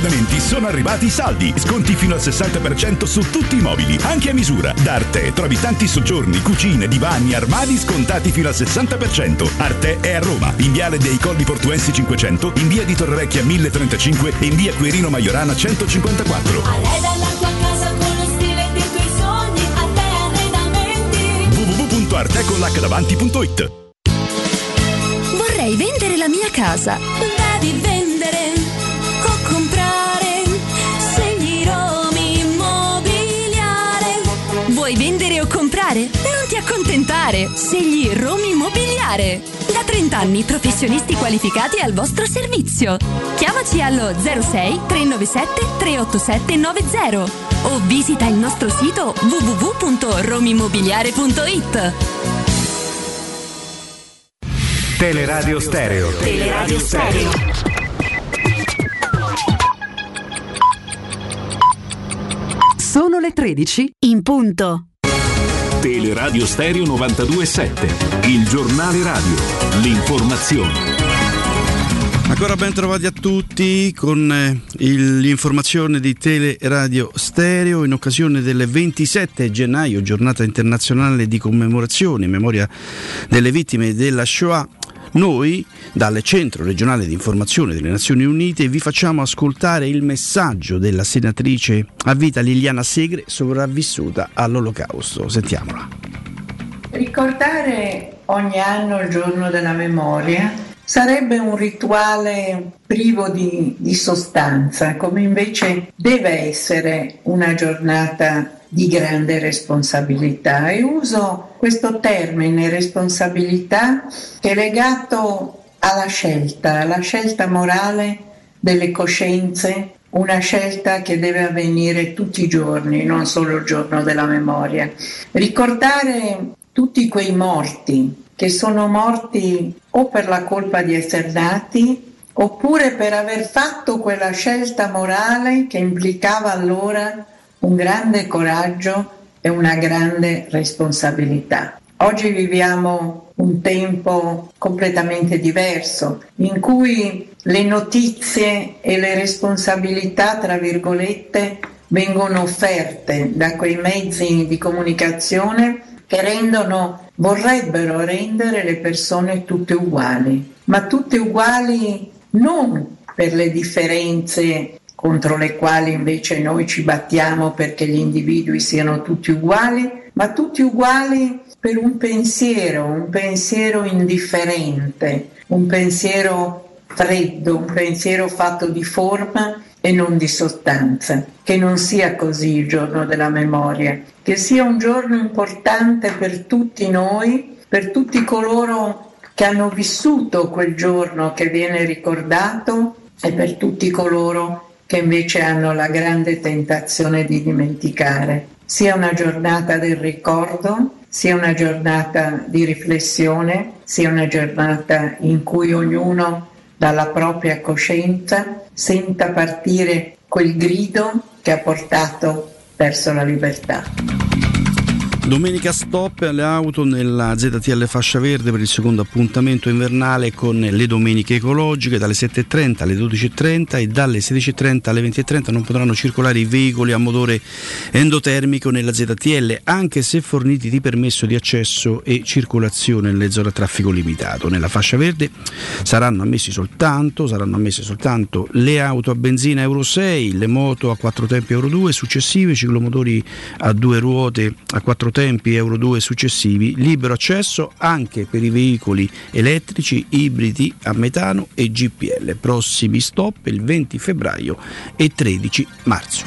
Arredamenti sono arrivati i saldi. Sconti fino al 60% su tutti i mobili, anche a misura. Da Arte trovi tanti soggiorni, cucine, divani, armadi scontati fino al 60%. Arte è a Roma, in viale dei Colli Portuensi 500, in via di Torrevecchia 1035 e in via Quirino Maiorana 154. Arreda la tua casa con lo stile dei tuoi sogni, Arte Arredamenti. www.artecollacdavanti.it Vorrei vendere la mia casa. Devi vendere accontentare. Scegli Romi Immobiliare. Da 30 anni professionisti qualificati al vostro servizio. Chiamaci allo 06 397 387 90 o visita il nostro sito www.romimmobiliare.it. Teleradio Stereo. Teleradio Stereo. Sono le 13 in punto. Teleradio Stereo 927, il giornale radio, l'informazione. Ancora ben trovati a tutti con eh, il- l'informazione di Teleradio Stereo in occasione del 27 gennaio, giornata internazionale di commemorazione in memoria delle vittime della Shoah. Noi, dal Centro regionale di informazione delle Nazioni Unite, vi facciamo ascoltare il messaggio della senatrice a vita Liliana Segre, sopravvissuta all'Olocausto. Sentiamola. Ricordare ogni anno il giorno della memoria sarebbe un rituale privo di, di sostanza, come invece deve essere una giornata di grande responsabilità. E uso questo termine responsabilità che è legato alla scelta, alla scelta morale delle coscienze, una scelta che deve avvenire tutti i giorni, non solo il giorno della memoria. Ricordare tutti quei morti che sono morti o per la colpa di essere nati oppure per aver fatto quella scelta morale che implicava allora un grande coraggio e una grande responsabilità. Oggi viviamo un tempo completamente diverso in cui le notizie e le responsabilità, tra virgolette, vengono offerte da quei mezzi di comunicazione che rendono, vorrebbero rendere le persone tutte uguali, ma tutte uguali non per le differenze contro le quali invece noi ci battiamo perché gli individui siano tutti uguali, ma tutti uguali per un pensiero, un pensiero indifferente, un pensiero freddo, un pensiero fatto di forma e non di sostanza. Che non sia così il giorno della memoria, che sia un giorno importante per tutti noi, per tutti coloro che hanno vissuto quel giorno che viene ricordato e per tutti coloro che invece hanno la grande tentazione di dimenticare. Sia una giornata del ricordo, sia una giornata di riflessione, sia una giornata in cui ognuno dalla propria coscienza senta partire quel grido che ha portato verso la libertà. Domenica stop alle auto nella ZTL fascia verde per il secondo appuntamento invernale con le domeniche ecologiche dalle 7.30 alle 12.30 e dalle 16.30 alle 20.30 non potranno circolare i veicoli a motore endotermico nella ZTL anche se forniti di permesso di accesso e circolazione nelle zone a traffico limitato. Nella fascia verde saranno ammessi soltanto, saranno ammesse soltanto le auto a benzina Euro 6, le moto a quattro tempi Euro 2 successive, ciclomotori a due ruote a quattro tempi Euro 2 successivi, libero accesso anche per i veicoli elettrici, ibridi a metano e GPL. Prossimi stop il 20 febbraio e 13 marzo.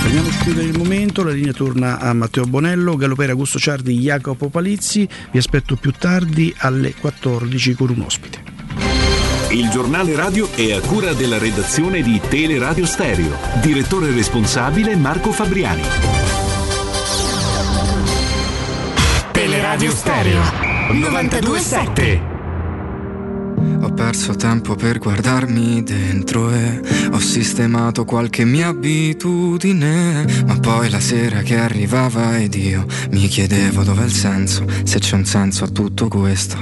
Prendiamoci più per il momento, la linea torna a Matteo Bonello, Galopera Augusto Ciardi, Jacopo Palizzi, vi aspetto più tardi alle 14 con un ospite. Il giornale radio è a cura della redazione di Teleradio Stereo. Direttore responsabile Marco Fabriani. Teleradio Stereo 927 Ho perso tempo per guardarmi dentro e ho sistemato qualche mia abitudine. Ma poi la sera che arrivava ed io mi chiedevo dov'è il senso, se c'è un senso a tutto questo.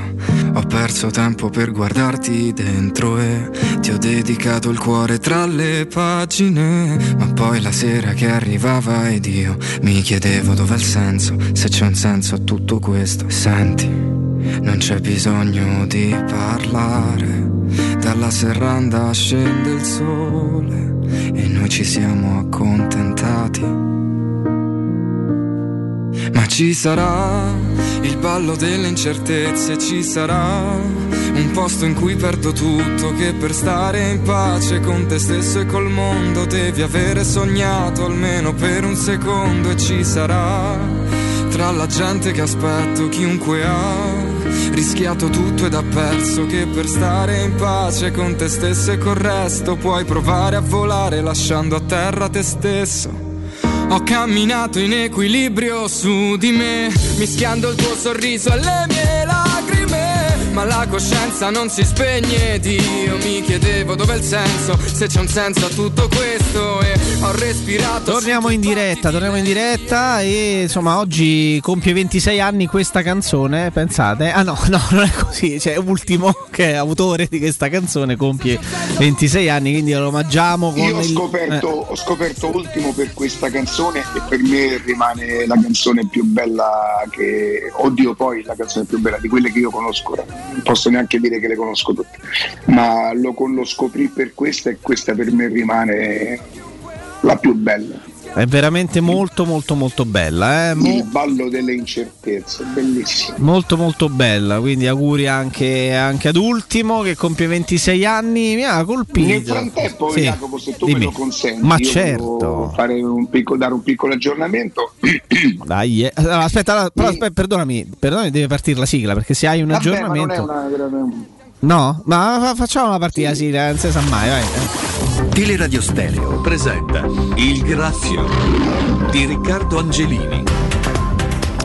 Ho perso tempo per guardarti dentro e ti ho dedicato il cuore tra le pagine. Ma poi la sera che arrivava ed io mi chiedevo dov'è il senso, se c'è un senso a tutto questo. Senti. Non c'è bisogno di parlare, dalla serranda scende il sole e noi ci siamo accontentati. Ma ci sarà il ballo delle incertezze, ci sarà un posto in cui perdo tutto, che per stare in pace con te stesso e col mondo devi avere sognato almeno per un secondo e ci sarà tra la gente che aspetto chiunque ha rischiato tutto ed ha perso che per stare in pace con te stesso e col resto puoi provare a volare lasciando a terra te stesso. Ho camminato in equilibrio su di me, mischiando il tuo sorriso alle mie lacrime. Ma la coscienza non si spegne ed io mi chiedevo dov'è il senso, se c'è un senso a tutto questo e ho respirato. Torniamo in diretta, torniamo in diretta e insomma oggi compie 26 anni questa canzone, pensate. Ah no, no, non è così, cioè Ultimo che è autore di questa canzone compie 26 anni, quindi lo omaggiamo con Io ho il- scoperto, eh. ho scoperto Ultimo per questa canzone e per me rimane la canzone più bella che, oddio poi la canzone più bella di quelle che io conosco, non posso neanche dire che le conosco tutte, ma lo, lo scoprì per questa e questa per me rimane la più bella. È veramente molto molto molto bella, eh? Mo- Il ballo delle incertezze, bellissimo. Molto molto bella, quindi auguri anche, anche ad Ultimo che compie 26 anni, mi ha colpito. Nel frattempo, Sì, Jacopo, se tu dimmi. me lo consenti, Ma certo. fare un piccolo, dare un piccolo aggiornamento. Dai, eh. Allora, aspetta, allora, però aspetta, perdonami, perdonami, deve partire la sigla perché se hai un Vabbè, aggiornamento. No, ma fa- facciamo una partita, sì, eh, non si sa mai, vai. Teleradio Stereo presenta Il Graffio di Riccardo Angelini.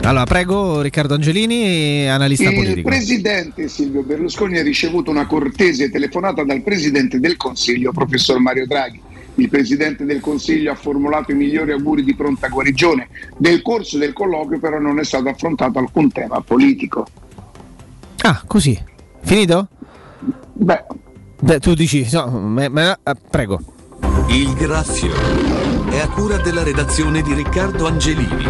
Allora, prego Riccardo Angelini, analista Il politico. presidente Silvio Berlusconi ha ricevuto una cortese telefonata dal presidente del Consiglio, professor Mario Draghi. Il presidente del Consiglio ha formulato i migliori auguri di pronta guarigione. Nel corso del colloquio, però, non è stato affrontato alcun tema politico. Ah, così. Finito? Beh. Beh, tu dici, no, me- me- eh, prego. Il Graffio è a cura della redazione di Riccardo Angelini.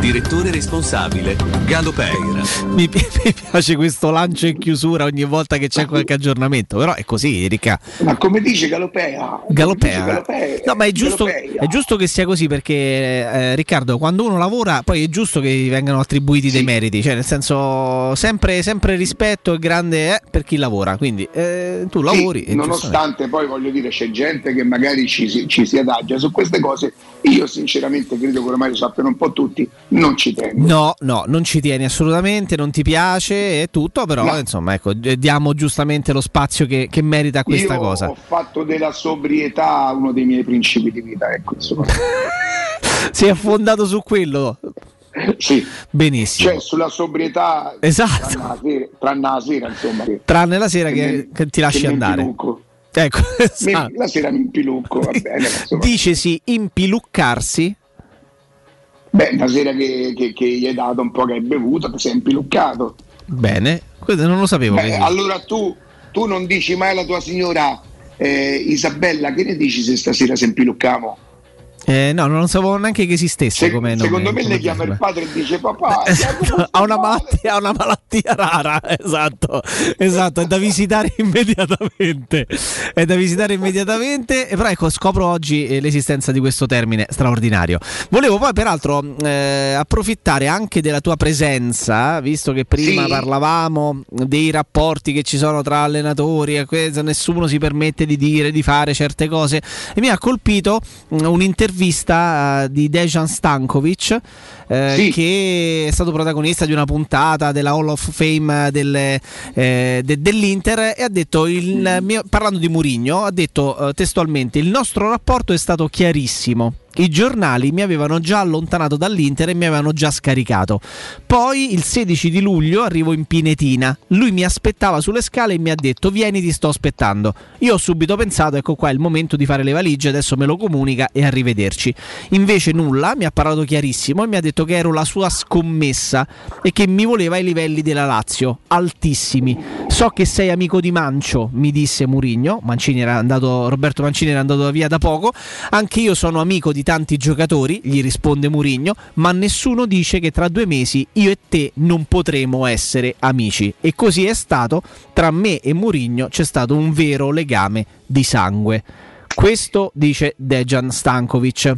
Direttore responsabile Galo Peira. Mi, pi- mi piace questo lancio in chiusura ogni volta che c'è qualche aggiornamento, però è così, Ricca. Ma come dice Galopea? Galopea. Galopea. No, ma è giusto, è giusto che sia così perché, eh, Riccardo, quando uno lavora, poi è giusto che gli vengano attribuiti dei meriti, cioè nel senso sempre, sempre rispetto e grande eh, per chi lavora. Quindi eh, tu lavori. Sì, nonostante poi voglio dire c'è gente che magari ci, si- ci si adagia su queste cose, io sinceramente credo che ormai lo sappiano un po' tutti, non ci tengo. No, no, non ci tieni assolutamente, non ti piace e tutto, però No. insomma, ecco, diamo giustamente lo spazio che, che merita questa io cosa. ho fatto della sobrietà uno dei miei principi di vita, ecco, insomma. Sei affondato su quello. Sì. Benissimo. Cioè sulla sobrietà Esatto. tranne la sera, tranne la sera, insomma. che- Tranne la sera che che, che ti lasci andare. Ecco, esatto. la sera mi impilucco, va bene. Dicesi impiluccarsi. Beh, una sera che, che- che gli hai dato un po' che hai bevuto, ti sei impiluccato. Bene, questo non lo sapevo. Beh, allora tu, tu non dici mai alla tua signora eh, Isabella, che ne dici se stasera si impiluccamo? Eh, no, non sapevo neanche che esistesse Se- come nome. secondo me le chiama il padre e dice papà, ha, una malattia, ha una malattia rara, esatto, esatto, è da visitare immediatamente, è da visitare immediatamente, e però ecco scopro oggi eh, l'esistenza di questo termine straordinario. Volevo poi peraltro eh, approfittare anche della tua presenza, visto che prima Sì. parlavamo dei rapporti che ci sono tra allenatori, e nessuno si permette di dire, di fare certe cose, e mi ha colpito mh, un'intervista eh, di Dejan Stankovic eh, Sì. che è stato protagonista di una puntata della Hall of Fame delle, eh, de- dell'Inter e ha detto, il mio- parlando di Murigno, ha detto eh, testualmente il nostro rapporto è stato chiarissimo. I giornali mi avevano già allontanato dall'Inter e mi avevano già scaricato. Poi il 16 di luglio arrivo in Pinetina. Lui mi aspettava sulle scale e mi ha detto: Vieni, ti sto aspettando. Io ho subito pensato: ecco qua è il momento di fare le valigie. Adesso me lo comunica e arrivederci. Invece nulla, mi ha parlato chiarissimo e mi ha detto che ero la sua scommessa e che mi voleva ai livelli della Lazio, altissimi. So che sei amico di Mancio, mi disse Murigno. Mancini andato, Roberto Mancini era andato via da poco. Anche io sono amico di tanti giocatori, gli risponde Murigno, ma nessuno dice che tra due mesi io e te non potremo essere amici. E così è stato. Tra me e Murigno c'è stato un vero legame di sangue. Questo dice Dejan Stankovic.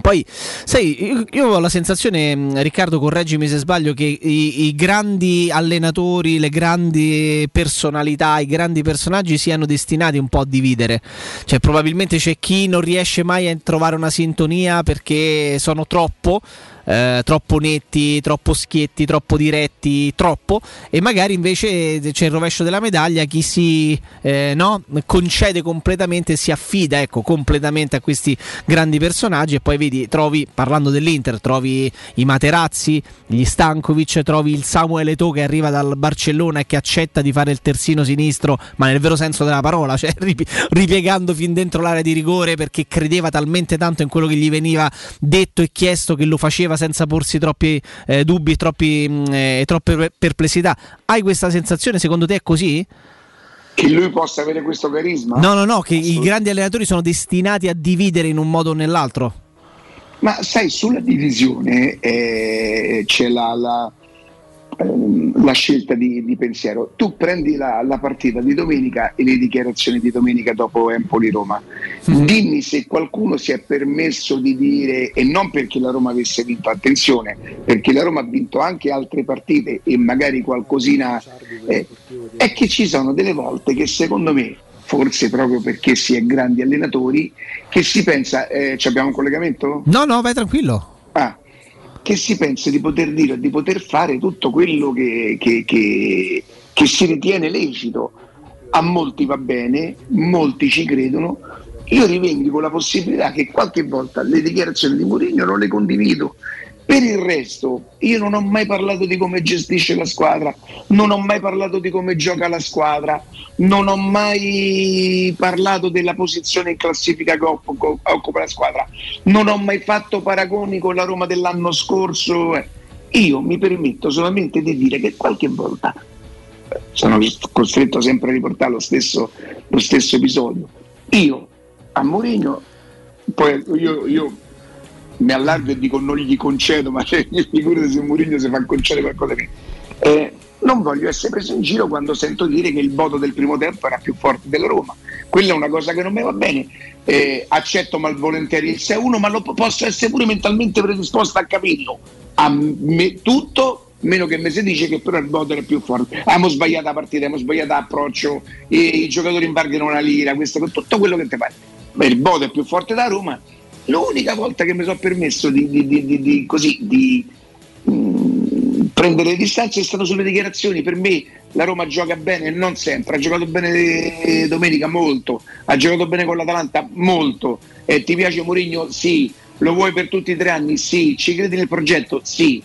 Poi, sai, io, ho la sensazione, mh, Riccardo, correggimi se sbaglio, che i, i grandi allenatori, le grandi personalità, i grandi personaggi siano destinati un po' a dividere. Cioè, probabilmente c'è chi non riesce mai a trovare una sintonia perché sono troppo. Eh, troppo netti, troppo schietti, troppo diretti, troppo. E magari invece c'è il rovescio della medaglia chi si eh, no, concede completamente si affida ecco, completamente a questi grandi personaggi. E poi vedi trovi parlando dell'Inter trovi i Materazzi gli Stankovic trovi il Samuel Eto'o che arriva dal Barcellona e che accetta di fare il terzino sinistro ma nel vero senso della parola cioè ripi- ripiegando fin dentro l'area di rigore perché credeva talmente tanto in quello che gli veniva detto e chiesto che lo faceva senza porsi troppi eh, dubbi e troppi, mh, eh, troppe per- perplessità hai questa sensazione secondo te è così? Che lui possa avere questo carisma? No, no, no, che i grandi allenatori sono destinati a dividere in un modo o nell'altro. Ma sai, sulla divisione eh, c'è la, la, la scelta di, di pensiero. Tu prendi la, la partita di domenica e le dichiarazioni di domenica dopo Empoli-Roma. Dimmi se qualcuno si è permesso di dire, e non perché la Roma avesse vinto, attenzione, perché la Roma ha vinto anche altre partite e magari qualcosina, eh, è che ci sono delle volte che secondo me, forse proprio perché si è grandi allenatori, che si pensa, eh, ci abbiamo un collegamento? No, no, vai tranquillo. Che si pensa di poter dire di poter fare tutto quello che, che- che- che si ritiene lecito. A molti va bene, molti ci credono. Io rivendico la possibilità che qualche volta le dichiarazioni di Mourinho non le condivido. Per il resto, io non ho mai parlato di come gestisce la squadra, non ho mai parlato di come gioca la squadra, non ho mai parlato della posizione in classifica che occupa la squadra, non ho mai fatto paragoni con la Roma dell'anno scorso. eh. Io mi permetto solamente di dire che qualche volta sono costretto sempre a riportare lo stesso, lo stesso episodio. Io a Mourinho, poi io, io mi allargo e dico non gli concedo, ma figurati se Mourinho si fa concedere qualcosa di me. Eh, non voglio essere preso in giro quando sento dire che il voto del primo tempo era più forte della Roma. Quella è una cosa che non mi va bene. Eh, accetto malvolentieri il 6-1, ma lo posso essere pure mentalmente predisposto a capirlo. A me, tutto meno che mi si dice che però il voto era più forte. Abbiamo sbagliato la partita, abbiamo sbagliato l'approccio, i, giocatori imbarcano una lira, questo, tutto quello che ti pare. Ma il voto è più forte da Roma. L'unica volta che mi sono permesso di, di- di- di- così, di mm, prendere le distanze è stato sulle dichiarazioni. Per me la Roma gioca bene, non sempre. Ha giocato bene eh, domenica molto, ha giocato bene con l'Atalanta molto. Eh, ti piace Mourinho? Sì. Lo vuoi per tutti i tre anni? Sì. Ci credi nel progetto? Sì.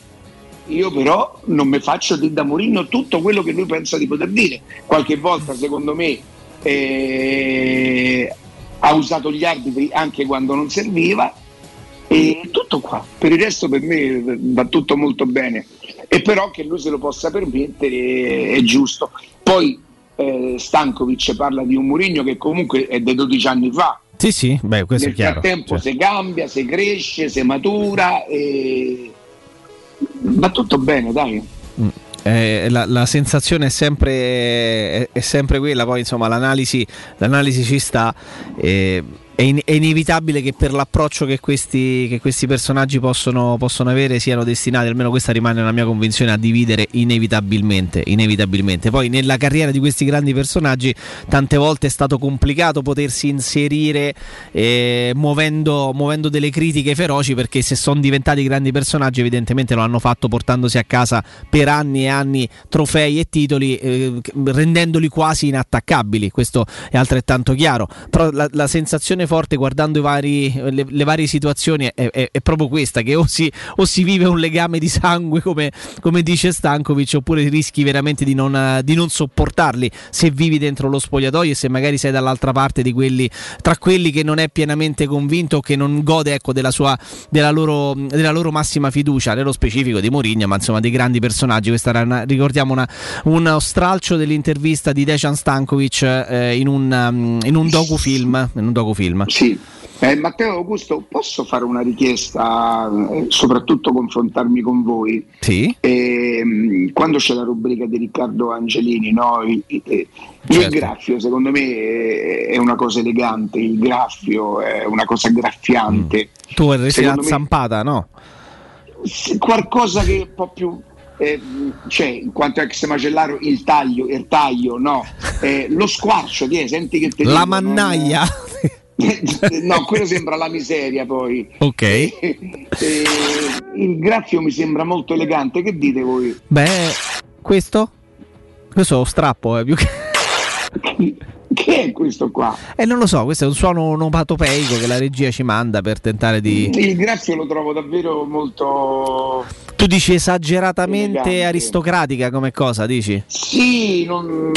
Io però non mi faccio dire da Mourinho tutto quello che lui pensa di poter dire. Qualche volta, secondo me, eh, ha usato gli arbitri anche quando non serviva E tutto qua, per il resto per me va tutto molto bene. E però che lui se lo possa permettere è giusto. Poi eh, Stankovic parla di un Murigno che comunque è dei 12 anni fa. Sì, sì, beh, questo Nel è chiaro. frattempo cioè. si cambia, si cresce, si matura e va tutto bene, dai. Eh, la, la sensazione è sempre, è, è sempre quella, poi insomma l'analisi, l'analisi ci sta. eh, è, in- è inevitabile che per l'approccio che questi, che questi personaggi possono, possono avere siano destinati, almeno questa rimane una mia convinzione, a dividere inevitabilmente, inevitabilmente. Poi nella carriera di questi grandi personaggi tante volte è stato complicato potersi inserire eh, muovendo, muovendo delle critiche feroci perché se sono diventati grandi personaggi evidentemente lo hanno fatto portandosi a casa per anni e anni trofei e titoli eh, rendendoli quasi inattaccabili questo è altrettanto chiaro però la, la sensazione forte guardando vari, le, le varie situazioni è, è- è proprio questa che o si, o si vive un legame di sangue come, come dice Stankovic oppure rischi veramente di non, di non sopportarli se vivi dentro lo spogliatoio e se magari sei dall'altra parte di quelli tra quelli che non è pienamente convinto o che non gode ecco, della, sua, della, loro, della loro massima fiducia nello specifico di Mourinho ma insomma dei grandi personaggi. Questa era una- ricordiamo una- uno stralcio dell'intervista di Dejan Stankovic eh, in un, um, in un docufilm in un docufilm Sì. Eh, Matteo Augusto, posso fare una richiesta, eh, soprattutto confrontarmi con voi? Sì. Ehm, quando c'è la rubrica di Riccardo Angelini, no? il, il- il Certo. graffio secondo me è, è una cosa elegante, il graffio è una cosa graffiante. tu vorresti la zampata no? Qualcosa che è un po' più eh, cioè in quanto ex macellaro il taglio il taglio no Eh, lo squarcio ti senti che te la dico, mannaia non- no quello sembra la miseria poi ok Eh, il graffio mi sembra molto elegante che dite voi beh questo? questo è lo strappo eh, più che che è questo qua? Eh, non lo so, questo è un suono onomatopeico che la regia ci manda per tentare di. il graffio lo trovo davvero molto Tu dici esageratamente Elegante. aristocratica come cosa, dici? sì non-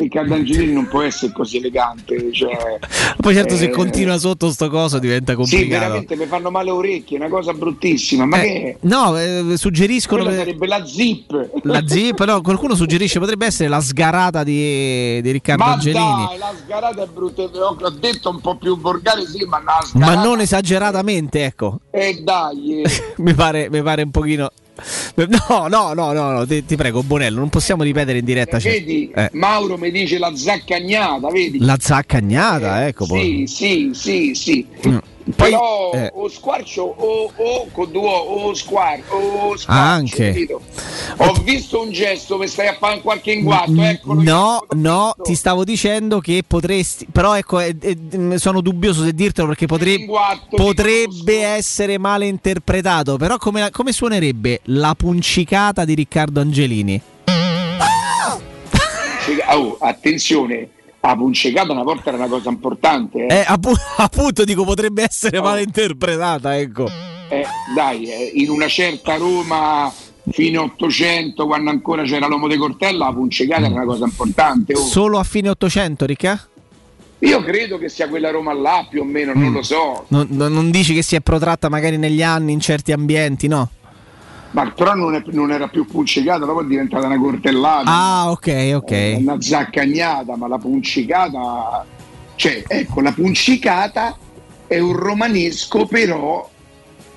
Riccardo Angelini non può essere così elegante cioè, Poi certo se eh, continua sotto sto coso diventa Sì, complicato. veramente mi fanno male le orecchie, è una cosa bruttissima. Ma Eh, che no, eh, suggeriscono Quella sarebbe la zip. la zip, no, qualcuno suggerisce potrebbe essere la sgarata di, di Riccardo Ma Angelini. dai, la sgarata è brutta. Ho ho detto un po' più volgare, sì, ma la sgarata. Ma non esageratamente, ecco. E dai, eh. mi, pare, mi pare un pochino. No, no, no, no, no, ti, prego, Bonello, non possiamo ripetere in diretta. cioè- vedi, eh, Mauro mi dice la zaccagnata, vedi? la zaccagnata, ecco. Sì, sì, sì, sì. Mm. Però eh. o squarcio o, o con due o, o squar o squarcio, Anche. capito? Ho visto un gesto, mi stai a fare qualche inguatto, eccolo. No, no, ti stavo dicendo che potresti, però ecco, eh, eh, sono dubbioso se dirtelo perché potre- potrebbe essere male interpretato, però come, come suonerebbe la puncicata di Riccardo Angelini? Oh, attenzione, la puncicata una volta era una cosa importante. Eh. Eh, appu- appunto dico potrebbe essere male interpretata, ecco. Eh, dai, eh, in una certa Roma fine 800, quando ancora c'era l'uomo di Cortella, la puncicata era una cosa importante. oh. Solo a fine 800, Ricca? Io credo che sia quella Roma là, più o meno, non Mm. lo so. Non, non- non dici che si è protratta magari negli anni in certi ambienti, no? Ma però non, è- non era più puncicata, dopo è diventata una cortellata. Ah, ok, ok. Una zaccagnata, ma la puncicata. Cioè, ecco, la puncicata è un romanesco, però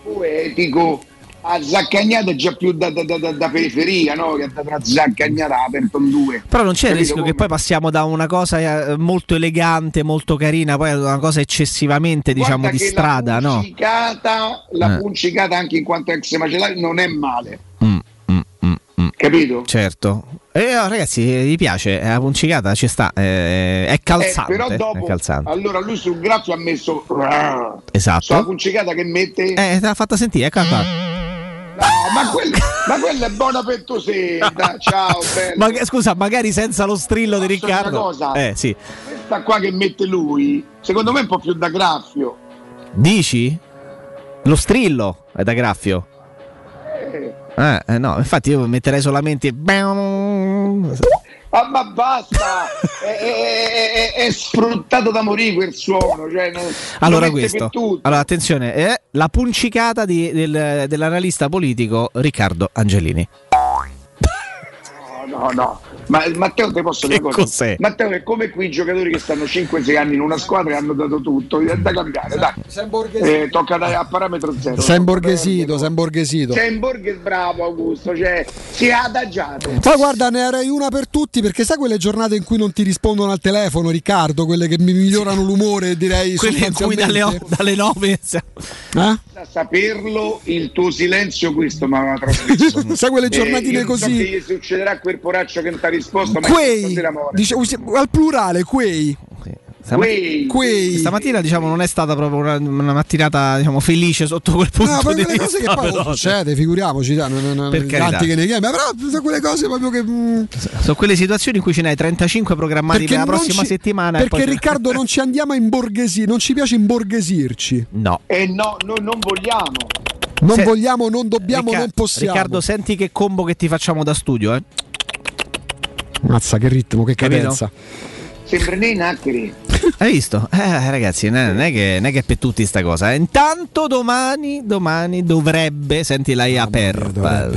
poetico. A zaccagnata è già più da, da- da- da- periferia, no? Che da da zaccagnata aperto in due. Però non c'è il rischio come? che poi passiamo da una cosa eh, molto elegante, molto carina, poi ad una cosa eccessivamente, diciamo, Guarda di che strada, la no? puncicata, la Eh. puncicata anche in quanto ex macellario non è male, Mm, mm, mm, mm. capito? Certo. E oh, ragazzi, eh, gli piace, eh, la puncicata ci sta, eh, è Eh, calzante. però è dopo, calzante. allora lui sul graffio ha messo sulla Esatto. puncicata che mette Eh, te l'ha fatta sentire, eccola qua. No, ma, quella, ma quella è buona per tu senta. Ciao, bello. Ma, scusa, magari senza lo strillo di dire una Riccardo. cosa? Eh, sì. Questa qua che mette lui, secondo me è un po' più da graffio. Dici? Lo strillo è da graffio. Eh, Eh, eh, no, infatti io metterei solamente. Ah, ma basta! è, è- è- è sfruttato da morire quel suono. Cioè, non- Allora questo, allora attenzione, è la puncicata di- del- dell'analista politico Riccardo Angelini. No, no, no. Ma Matteo, te posso dire cosa? cos'è? Matteo è come quei giocatori che stanno 5-6 anni in una squadra e hanno dato tutto. È da cambiare, dai. Eh, tocca dare a parametro zero. Sei imborghesito, sei imborghesito. Sei in Borghes bravo Augusto, cioè si è adagiato. Poi guarda, ne avrei una per tutti perché sai quelle giornate in cui non ti rispondono al telefono, Riccardo, quelle che mi migliorano l'umore, direi Quelle in cui dalle, sostanzialmente. dalle 9 Eh? A saperlo, il tuo silenzio questo mi aveva trasmesso. Sai quelle Eh, giornatine so così? che gli succederà a quel poraccio che non ti ma Quei, dice- al plurale, quei. Stamattina, Quei. stamattina diciamo non è stata proprio una, una mattinata diciamo, felice sotto quel punto No, di quelle vista. cose che poi però, succede, figuriamoci, dai, non, non, Per carità. tanti che ne chiami, però sono quelle cose proprio che. mm, Sono quelle situazioni in cui ce n'hai 35 programmati per la prossima ci- settimana. e Perché poi- Riccardo non ci andiamo a imborghesire, non ci piace imborghesirci. No. Eh no, noi non vogliamo. Non Se- vogliamo, non dobbiamo, Ricca- non possiamo. Riccardo, senti che combo che ti facciamo da studio, eh? Mazza, che ritmo, che Capito? Sembra nei nacchere. Hai visto? Eh, ragazzi, non è, che, non è che è per tutti sta cosa. eh. Intanto domani, domani dovrebbe, senti la I aperta,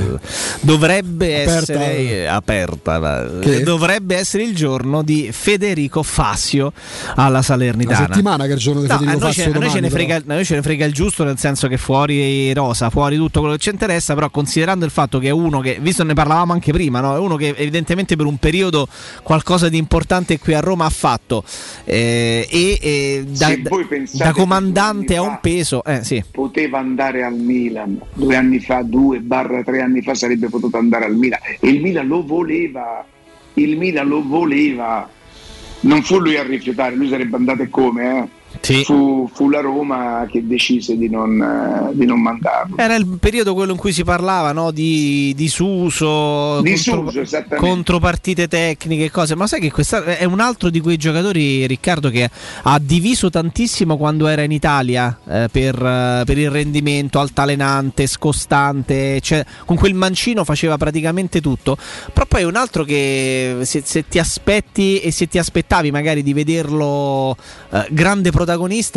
dovrebbe, Aperta. essere aperta, Che? dovrebbe essere il giorno di Federico Fassio alla La Salernitana. settimana che è il giorno di No, a Federico ce, a noi ce domani, ne frega, noi ce ne frega il giusto nel senso che fuori rosa, fuori tutto quello che ci interessa, però considerando il fatto che è uno che, visto ne parlavamo anche prima, no? è uno che evidentemente per un periodo qualcosa di importante qui a Roma ha fatto eh, e eh, da, da comandante a un peso, eh, sì. Poteva andare al Milan due anni fa, due barra tre anni fa sarebbe potuto andare al Milan e il Milan lo voleva, il Milan lo voleva. Non fu lui a rifiutare, lui sarebbe andato e come, eh? Fu, fu la Roma che decise di non, eh, di non mandarlo. Era il periodo quello in cui si parlava no, di disuso, Disuso, esattamente. contropartite tecniche e cose, ma sai che questa è un altro di quei giocatori, Riccardo, che ha diviso tantissimo quando era in Italia eh, per, eh, per il rendimento altalenante, scostante, cioè, con quel mancino faceva praticamente tutto, però poi è un altro che se, se ti aspetti e se ti aspettavi magari di vederlo eh, grande protagonista,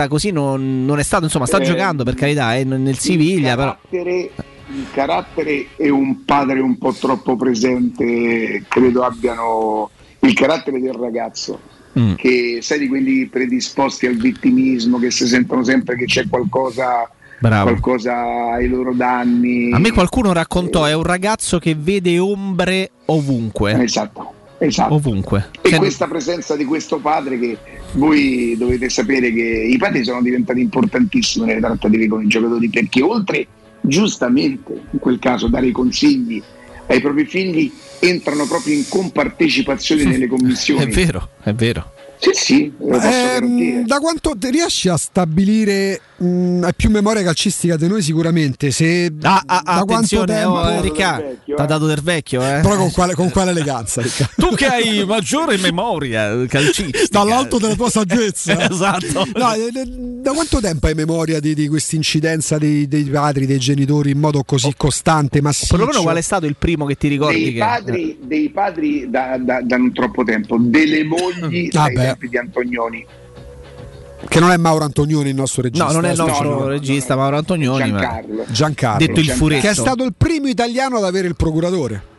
così non, non è stato, insomma sta Eh, giocando per carità eh, nel Siviglia, però... carattere, il carattere e un padre un po' troppo presente credo abbiano il carattere del ragazzo Mm. che sai di quelli predisposti al vittimismo che si sentono sempre che c'è qualcosa Bravo. qualcosa ai loro danni A me qualcuno raccontò, è un ragazzo che vede ombre ovunque. Esatto, esatto. Ovunque. e Cioè, questa presenza di questo padre che voi dovete sapere che i padri sono diventati importantissimi nelle trattative con i giocatori perché oltre giustamente in quel caso dare i consigli ai propri figli entrano proprio in compartecipazione nelle commissioni È vero, è vero. sì sì lo posso Ehm, garantire da quanto riesci a stabilire mh, hai più memoria calcistica di noi sicuramente se da quanto tempo oh, Ricca, ti ha dato del vecchio, eh? però con quale, con quale eleganza Ricca? Tu che hai maggiore memoria calcistica. dall'alto della tua saggezza esatto. No, eh, eh, da quanto tempo hai memoria di, di questa incidenza dei, dei padri, dei genitori in modo così costante, massiccio? Perlomeno qual è stato il primo che ti ricordi? dei che- padri, dei padri da, da- da non troppo tempo delle mogli Ah, dai beh. tempi di Antonioni Che non è Mauro Antonioni il nostro regista. No, non è il eh, nostro no, no. regista Mauro Antonioni, ma Giancarlo Giancarlo. Detto il furetto. Che è stato il primo italiano ad avere il procuratore.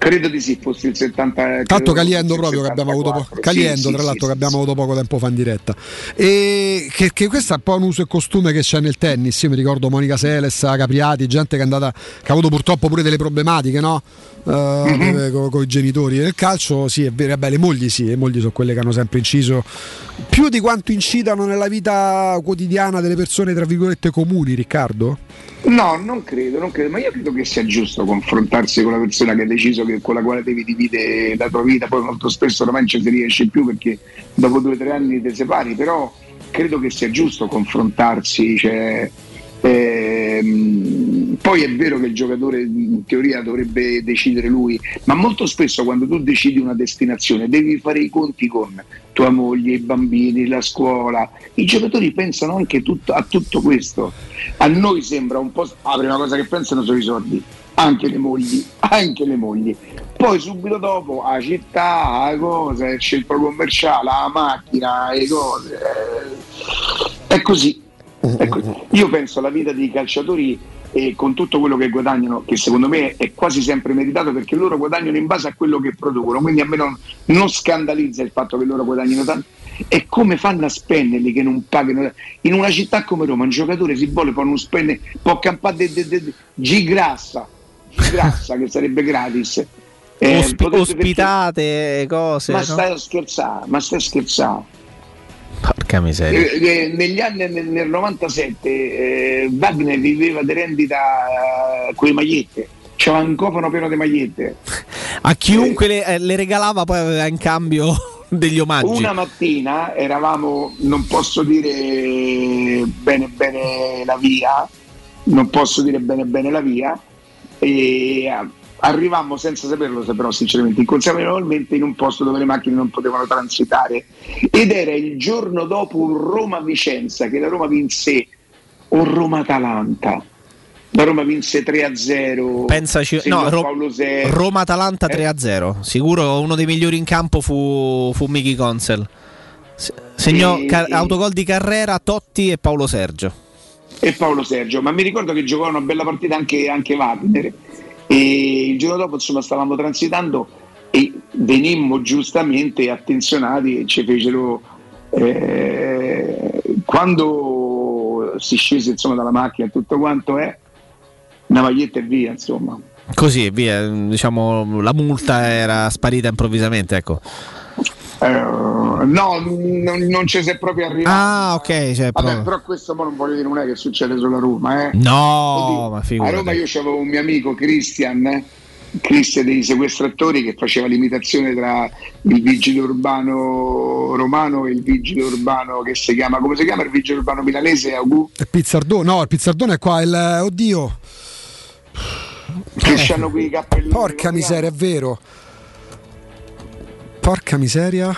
Credo di sì fosse il 70 Tanto credo Caliendo proprio che abbiamo avuto poco. 74. Caliendo, Sì, sì, tra l'altro, sì, che abbiamo avuto poco tempo fa in diretta. E che, che questo è un po' un uso e costume che c'è nel tennis. Io mi ricordo Monica Seles, Capriati, gente che è andata. che ha avuto purtroppo pure delle problematiche, no? con, i genitori. Nel calcio, sì, è vero, vabbè, le mogli sì, le mogli sono quelle che hanno sempre inciso più di quanto incidano nella vita quotidiana delle persone, tra virgolette, comuni, Riccardo? No, non credo, non credo, ma io credo che sia giusto confrontarsi con la persona che ha deciso che, con la quale devi dividere la tua vita, poi molto spesso ormai non ci si riesce più perché dopo due o tre anni ti separi, però credo che sia giusto confrontarsi, cioè, ehm, poi è vero che il giocatore in teoria dovrebbe decidere lui, ma molto spesso quando tu decidi una destinazione devi fare i conti con tua moglie, i bambini, la scuola. I giocatori pensano anche tutto- a tutto questo. A noi sembra un po'. La prima cosa che pensano sono i soldi, anche le mogli, anche le mogli. Poi subito dopo la città, la cosa, il centro commerciale, la macchina, le cose. eh, È così. È così. Io penso alla vita dei calciatori e con tutto quello che guadagnano, che secondo me è quasi sempre meritato perché loro guadagnano in base a quello che producono, quindi a me non, non scandalizza il fatto che loro guadagnino tanto. E come fanno a spenderli che non pagano? In una città come Roma un giocatore si vuole può non spendere, può campare de, de, de- Gigrassa che sarebbe gratis. Eh, potete- ospitate, cose. ma no? stai a scherzare, ma stai a scherzare. Porca miseria. Eh, eh, negli anni nel, nel 97 eh, Wagner viveva di rendita eh, con le magliette, c'era un cofano pieno di magliette. A chiunque le, eh, le regalava poi aveva in cambio degli omaggi. Una mattina eravamo, non posso dire bene bene la via, non posso dire bene bene la via, e eh, arrivammo senza saperlo, però sinceramente inconsapevolmente in un posto dove le macchine non potevano transitare ed era il giorno dopo un Roma-Vicenza che la Roma vinse o Roma-Atalanta. La Roma vinse 3-0. Pensaci, no, Ro-. Roma-Atalanta Eh? 3-0. Sicuro uno dei migliori in campo fu, fu Miki Consel. Se- Segnò E- ca- autogol di Carrera, Totti e Paolo Sergio. E Paolo Sergio, ma mi ricordo che giocò una bella partita anche, anche Wagner e il giorno dopo insomma stavamo transitando e venimmo giustamente attenzionati e ci fecero eh, quando si scese insomma dalla macchina tutto quanto è una maglietta e via insomma Così e via. Diciamo, la multa era sparita improvvisamente. Ecco. Eh, no non, non ci si è proprio arrivato Ah, ok. Cioè, Vabbè, però questo mo non voglio dire non è che succede solo a Roma eh. No, ma A. Roma io avevo un mio amico Christian, eh, Christian dei sequestratori che faceva l'imitazione tra il vigile urbano romano e il vigile urbano che si chiama, come si chiama il vigile urbano milanese? Augu? Il pizzardone, no, il pizzardone è qua, il, eh, oddio. Che c'hanno quei cappellini. Porca miseria, è vero. Porca miseria.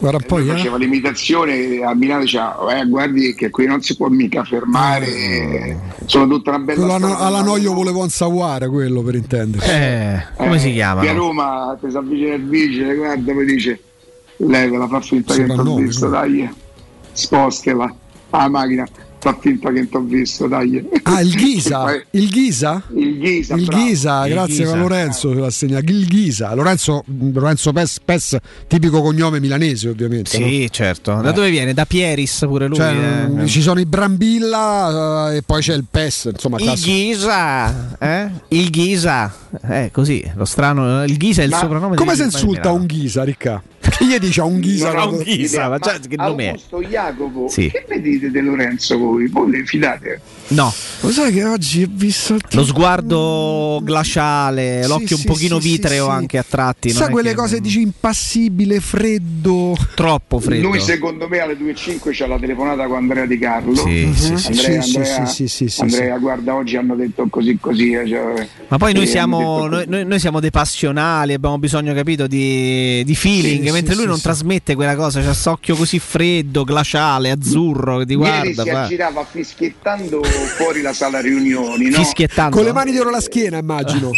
Guarda un po', Lui eh. faceva l'imitazione a Milano diceva eh, guardi che qui non si può mica fermare sono tutta una bella Quello alla, alla noio volevo insaguare quello per intenderci. Eh, come si Qui a chiama? Roma ti si avvicina il vigile guarda poi dice lei ve la fa finta che non visto dai spostela la macchina fa finta che non t'ho visto dai Ah, il Ghisa? Il Ghisa? il Ghisa Il. Ghisa, grazie a Lorenzo che l'assegna. Il Ghisa, Lorenzo, Lorenzo Pes, Pes, tipico cognome milanese ovviamente. no? Sì, certo. Da dove viene? Da Pieris pure lui. Cioè, eh. mm, ci sono i Brambilla eh, e poi c'è il PES, insomma, Il classico. Ghisa, eh? Il Ghisa, eh, così, lo strano, il Ghisa è il Ma soprannome come si insulta un Ghisa, Ricca? Che gli dice a un Ghisa? Non ha un Ghisa, ma già Ma che nome è? Augusto Jacopo Sì. che ne dite di Lorenzo voi? voi fidate? No, Lo sai che oggi ho visto il lo sguardo glaciale, Sì, l'occhio sì, un pochino sì, vitreo sì, sì. anche a tratti. Sai quelle che- cose dici impassibile, freddo. Troppo freddo. Lui secondo me alle 2.05 c'ha la telefonata con Andrea Di Carlo. Sì, sì, sì. Andrea, Sì, sì, Andrea, sì, sì, sì, Andrea, guarda, oggi hanno detto così così. eh, cioè, Ma poi noi eh, siamo, noi, noi- noi siamo dei passionali, abbiamo bisogno, capito, di, di feeling, Sì, mentre sì, lui sì, non sì. trasmette quella cosa, c'ha occhio così freddo, glaciale, azzurro, che ti Ieri guarda. si fa- aggirava fischiettando fuori la sala riunioni, no? Fischiettando. Con le mani dietro la schiena, immagino.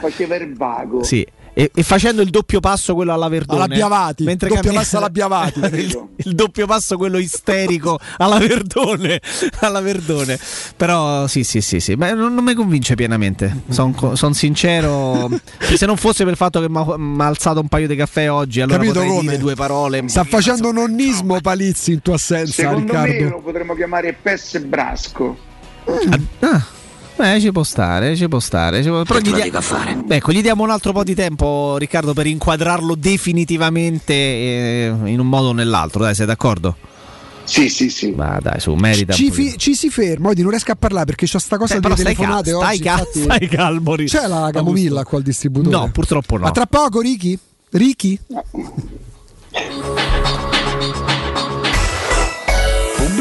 Faceva il vago. Sì. E, e facendo il doppio passo quello alla Verdone Alla Biavati, mentre doppio cammina- passo alla Biavati. il, il doppio passo quello isterico alla Verdone alla Verdone però sì sì sì sì ma non, non mi convince pienamente sono sincero se non fosse per il fatto che mi ha alzato un paio di caffè oggi allora Capito potrei come? dire due parole Sta facendo nonnismo Palizzi in tua assenza, Secondo me Riccardo. lo potremmo chiamare Pes Brasco. ah, eh, ci può stare, ci può stare. ci può- Però gli, dia- Ecco, gli diamo un altro po' di tempo, Riccardo, per inquadrarlo definitivamente eh, in un modo o nell'altro. Dai, sei d'accordo? Sì, sì, sì. Ma dai, su, merita. Ci, fi- ci si ferma, oggi non riesco a parlare perché c'ho sta cosa di però stai telefonate cal- oggi. stai cal- infatti- stai calmo, C'è la camomilla qua al distributore? No, purtroppo no. Ma tra poco, Ricky? Ricky?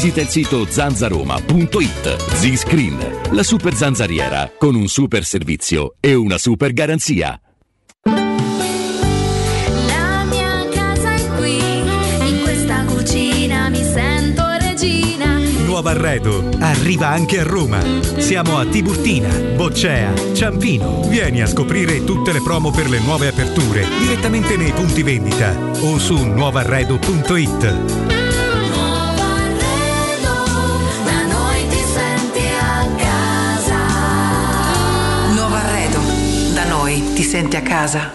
il sito zanzaroma.it. Z-Screen, la super zanzariera con un super servizio e una super garanzia. La mia casa è qui, in questa cucina mi sento regina. Nuovo arredo arriva anche a Roma. Siamo a Tiburtina, Boccea, Ciampino. Vieni a scoprire tutte le promo per le nuove aperture direttamente nei punti vendita o su nuovarredo.it. senti a casa.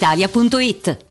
brispalitalia.it.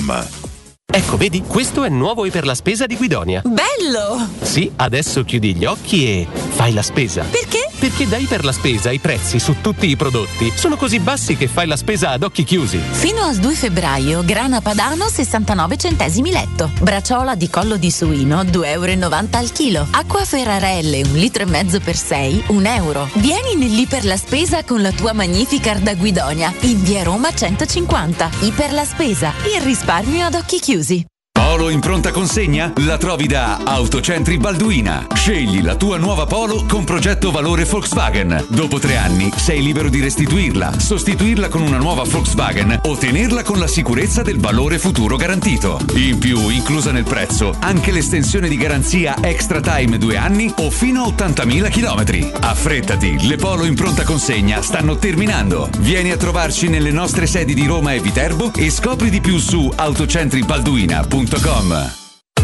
from Ecco, vedi, questo è nuovo e per la spesa di Guidonia. Bello! Sì, adesso chiudi gli occhi e fai la spesa. Perché? Perché dai per la spesa i prezzi su tutti i prodotti sono così bassi che fai la spesa ad occhi chiusi. Fino al 2 febbraio, grana padano 69 centesimi letto. Braciola di collo di suino 2,90 euro al chilo. Acqua Ferrarelle 1 litro e mezzo per 6, 1 euro. Vieni nell'Iper la Spesa con la tua Magnificard da Guidonia. In via Roma 150. Iper la Spesa. Il risparmio ad occhi chiusi. Music. Polo in pronta consegna? La trovi da Autocentri Balduina. Scegli la tua nuova Polo con progetto valore Volkswagen. Dopo tre anni sei libero di restituirla, sostituirla con una nuova Volkswagen o tenerla con la sicurezza del valore futuro garantito. In più, inclusa nel prezzo, anche l'estensione di garanzia Extra Time due anni o fino a 80.000 km. Affrettati, le Polo in pronta consegna stanno terminando. Vieni a trovarci nelle nostre sedi di Roma e Viterbo e scopri di più su autocentribalduina.com. Programme.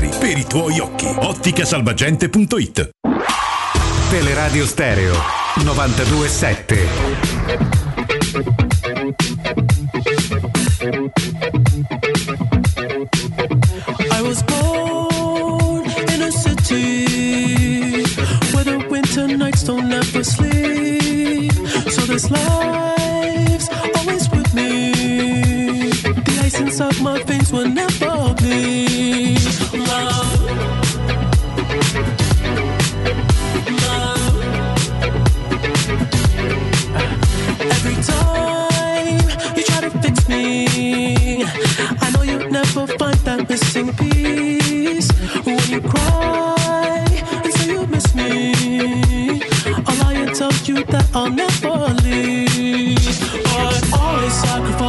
per i tuoi occhi. Otticasalvagente.it Teleradio Stereo 927. I was born in a city where the winter nights don't ever sleep. So this life's Inside my face. Love. Love. Every time you try to fix me, I know you'll never find that missing piece. When you cry and say you miss me, I'll tell you that I'll never leave. But always sacrifice.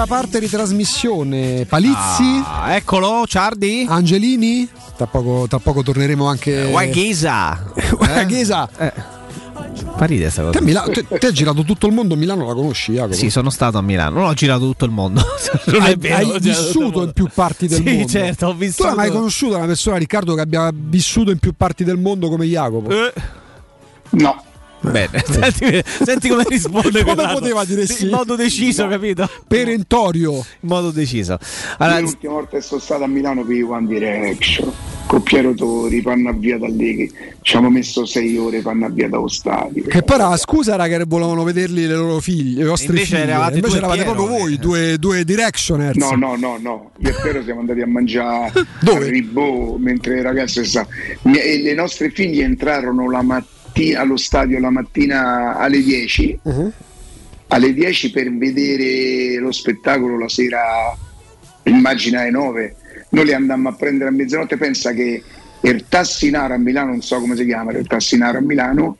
Ultima parte di trasmissione. Palizzi, Ah, eccolo, Ciardi. Angelini. Tra poco, tra poco torneremo anche. Guaghisa. Guaghisa. Fa ridere sta cosa. Te, a Milano- te- te hai girato tutto il mondo, Milano la conosci, Jacopo? Sì, sono stato a Milano. Non ho girato tutto il mondo. non hai, è vero, hai vissuto in più parti del Sì, mondo. certo, ho Tu vissuto. hai mai conosciuto una persona, Riccardo, che abbia vissuto in più parti del mondo come Jacopo? No. Bene, senti, senti come risponde. Come poteva dire sì? In modo deciso, capito? Perentorio. In modo deciso. Io Allora, l'ultima volta che sono stato a Milano per i One Direction, con Piero Tori, panna via da lì, che ci hanno messo sei ore panna via dallo stadio. Che la scusa era che volevano vederli le loro figlie, le vostre Invece figlie. eravate Invece eravate Piero, proprio voi, due, due directioners. No, no, no, no. Io e Piero siamo andati a mangiare Dove? a Ribò mentre i ragazzi stavano. E le nostre figlie entrarono la mattina allo stadio la mattina alle 10. Uh-huh. Alle 10 per vedere lo spettacolo la sera, immagina alle 9. Noi li andammo a prendere a mezzanotte. Pensa che il Tassinaro a Milano, non so come si chiama, il Tassinaro a Milano,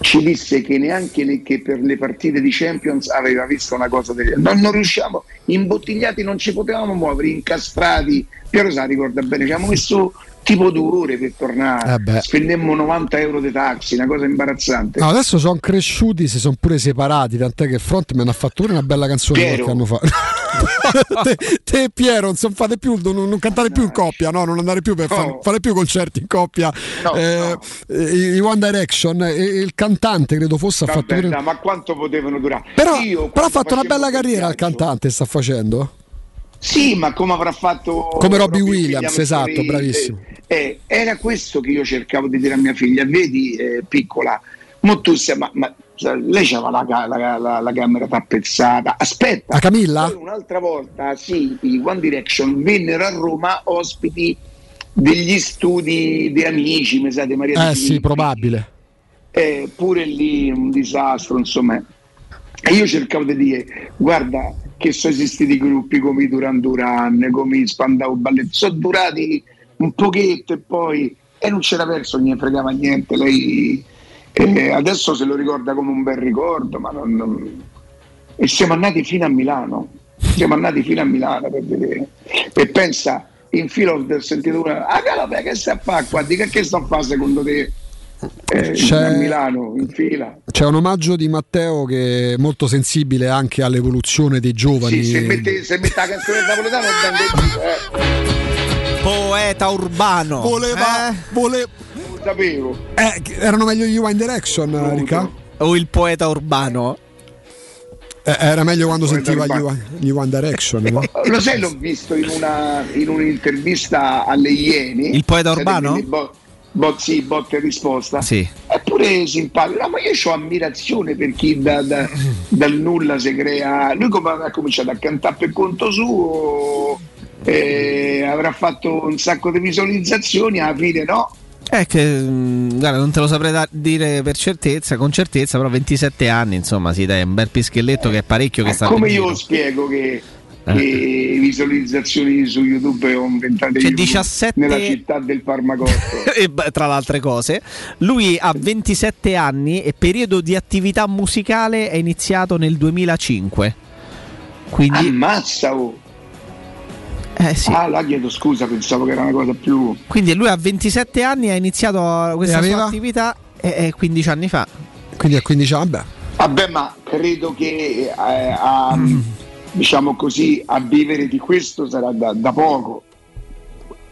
ci disse che neanche le- che per le partite di Champions aveva visto una cosa del genere. Non, non riusciamo, imbottigliati non ci potevamo muovere, incastrati. Piero sa ricorda bene, ci abbiamo messo tipo due ore per tornare, Eh spendemmo 90 euro di taxi, una cosa imbarazzante. No, adesso sono cresciuti, si sono pure separati, tant'è che Frontman ha fatto pure una bella canzone Piero. qualche anno fa. te, te e Piero non, fate più, non, non cantate più in coppia, no? non andare più per No. fare, fare più concerti in coppia. No, Eh, eh, I One Direction e e il cantante credo fosse ha fatto Vabbè, pure... ma quanto potevano durare? Però, Io, però ha fatto una bella carriera il cantante, sta facendo. Sì, ma come avrà fatto Come Robbie Williams, esatto, bravissimo. eh, eh, era questo che io cercavo di dire a mia figlia, vedi eh, piccola, mo tu sei, ma, ma- lei c'aveva la, la- la- la camera tappezzata, aspetta. La Camilla? Un'altra volta, sì, i One Direction vennero a Roma ospiti degli studi di amici, mi sa, di Maria Eh sì, probabile. Eh, pure lì un disastro, insomma. E io cercavo di dire, guarda che sono esistiti gruppi come i Duran Duran, come i Spandau Ballet, sono durati un pochetto e poi e non c'era perso, non gli fregava niente. Lei eh, adesso se lo ricorda come un bel ricordo, ma non, non- E siamo andati fino a Milano, siamo andati fino a Milano per vedere. E pensa, in fila ho sentito una, ah vabbè, che sta a fare qua? Di che, che sta a fare secondo te? Eh, C'è- a Milano, in fila. C'è un omaggio di Matteo che è molto sensibile anche all'evoluzione dei giovani. Sì, se mette, se mette la canzone napoletana è ben detto, eh. Poeta urbano. Voleva, Eh? vole- Lo sapevo. Eh, erano meglio gli One Direction, Ricca? O il poeta urbano. Eh, era meglio quando Poeta sentiva gli. One, gli One Direction, no? Lo sai, l'ho visto in, una, in un'intervista alle Iene. Il poeta Sai, urbano? Bo, bo- sì, botta e risposta. Sì. È pure simpatico, No, ma io ho ammirazione per chi da- da- dal nulla si crea. Lui come ha cominciato a cantare per conto suo, eh, avrà fatto un sacco di visualizzazioni, alla fine no. È che mh, guarda, non te lo saprei da- dire per certezza, con certezza, però 27 anni, insomma, sì, dai, un bel pischelletto che è parecchio che sta Come io spiego che, Eh. che visualizzazioni su YouTube ho inventato Cioè, io 17 nella città del Parmacotto. e tra le altre cose, lui ha 27 anni e periodo di attività musicale è iniziato nel 2005. Quindi, Ammazza! Oh. eh, sì. Ah, là chiedo scusa, pensavo che era una cosa più. Quindi lui a 27 anni ha iniziato questa E sua attività e, e 15 anni fa. Quindi a 15 anni, vabbè. Vabbè, ma credo che eh, a, diciamo così, a vivere di questo sarà da, da poco.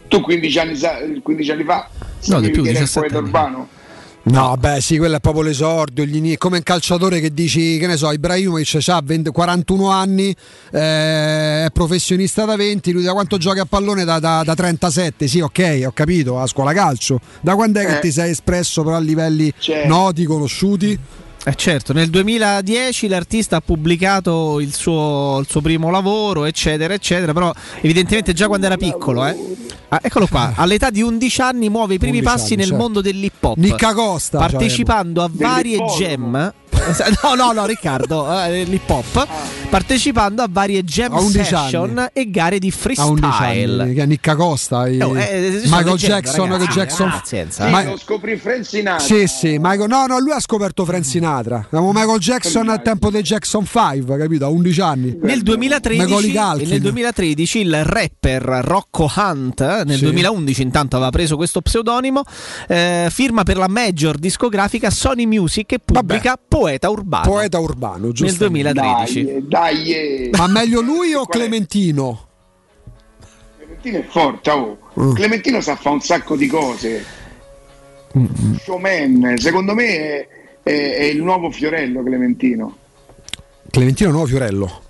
Tu 15 anni, sa- 15 anni fa sapevi più, chi era il 17 poeta urbano? No, beh, sì, quello è proprio l'esordio. gli come un calciatore che dici, che ne so, Ibrahimovic ha 41 anni, eh, è professionista da 20, lui da quanto gioca a pallone? Da, da- da 37, sì, ok, ho capito, a scuola calcio. Da quando è che Eh. ti sei espresso però a livelli Certo. noti, conosciuti? Eh certo, nel 2010 l'artista ha pubblicato il suo, il suo primo lavoro, eccetera, eccetera, però evidentemente già quando era piccolo, eh. Ah, eccolo qua, all'età di 11 anni muove i primi 11 passi anni, nel certo. mondo dell'hip hop. Nicca Costa, partecipando a varie jam. No, no, no, Riccardo, eh, l'hip hop. Partecipando a varie jam A 11 session anni. e gare di A 11 freestyle. anni, che è Nicca Costa, i- Oh, eh, Michael sono Jackson, che ragazzi, Jackson. eh, pazienza. Sì, Ma- lo scoprì Frank Sinatra. Sì, sì, Michael- no, no, lui ha scoperto Frank Sinatra. Michael Jackson al tempo dei Jackson 5, capito? A 11 anni. Nel 2013, Macaulay e Culkin. nel 2013 il rapper Rocco Hunt, nel Sì. 2011 intanto aveva preso questo pseudonimo, eh, firma per la major discografica Sony Music e pubblica Poeta Urbano. Poeta urbano, giusto? Nel 2013. Dai, dai, eh. Ma meglio lui o? Clementino? Clementino è forte, oh. Mm. Clementino sa fare un sacco di cose. Showman, secondo me è, è- è il nuovo Fiorello Clementino. Clementino nuovo Fiorello.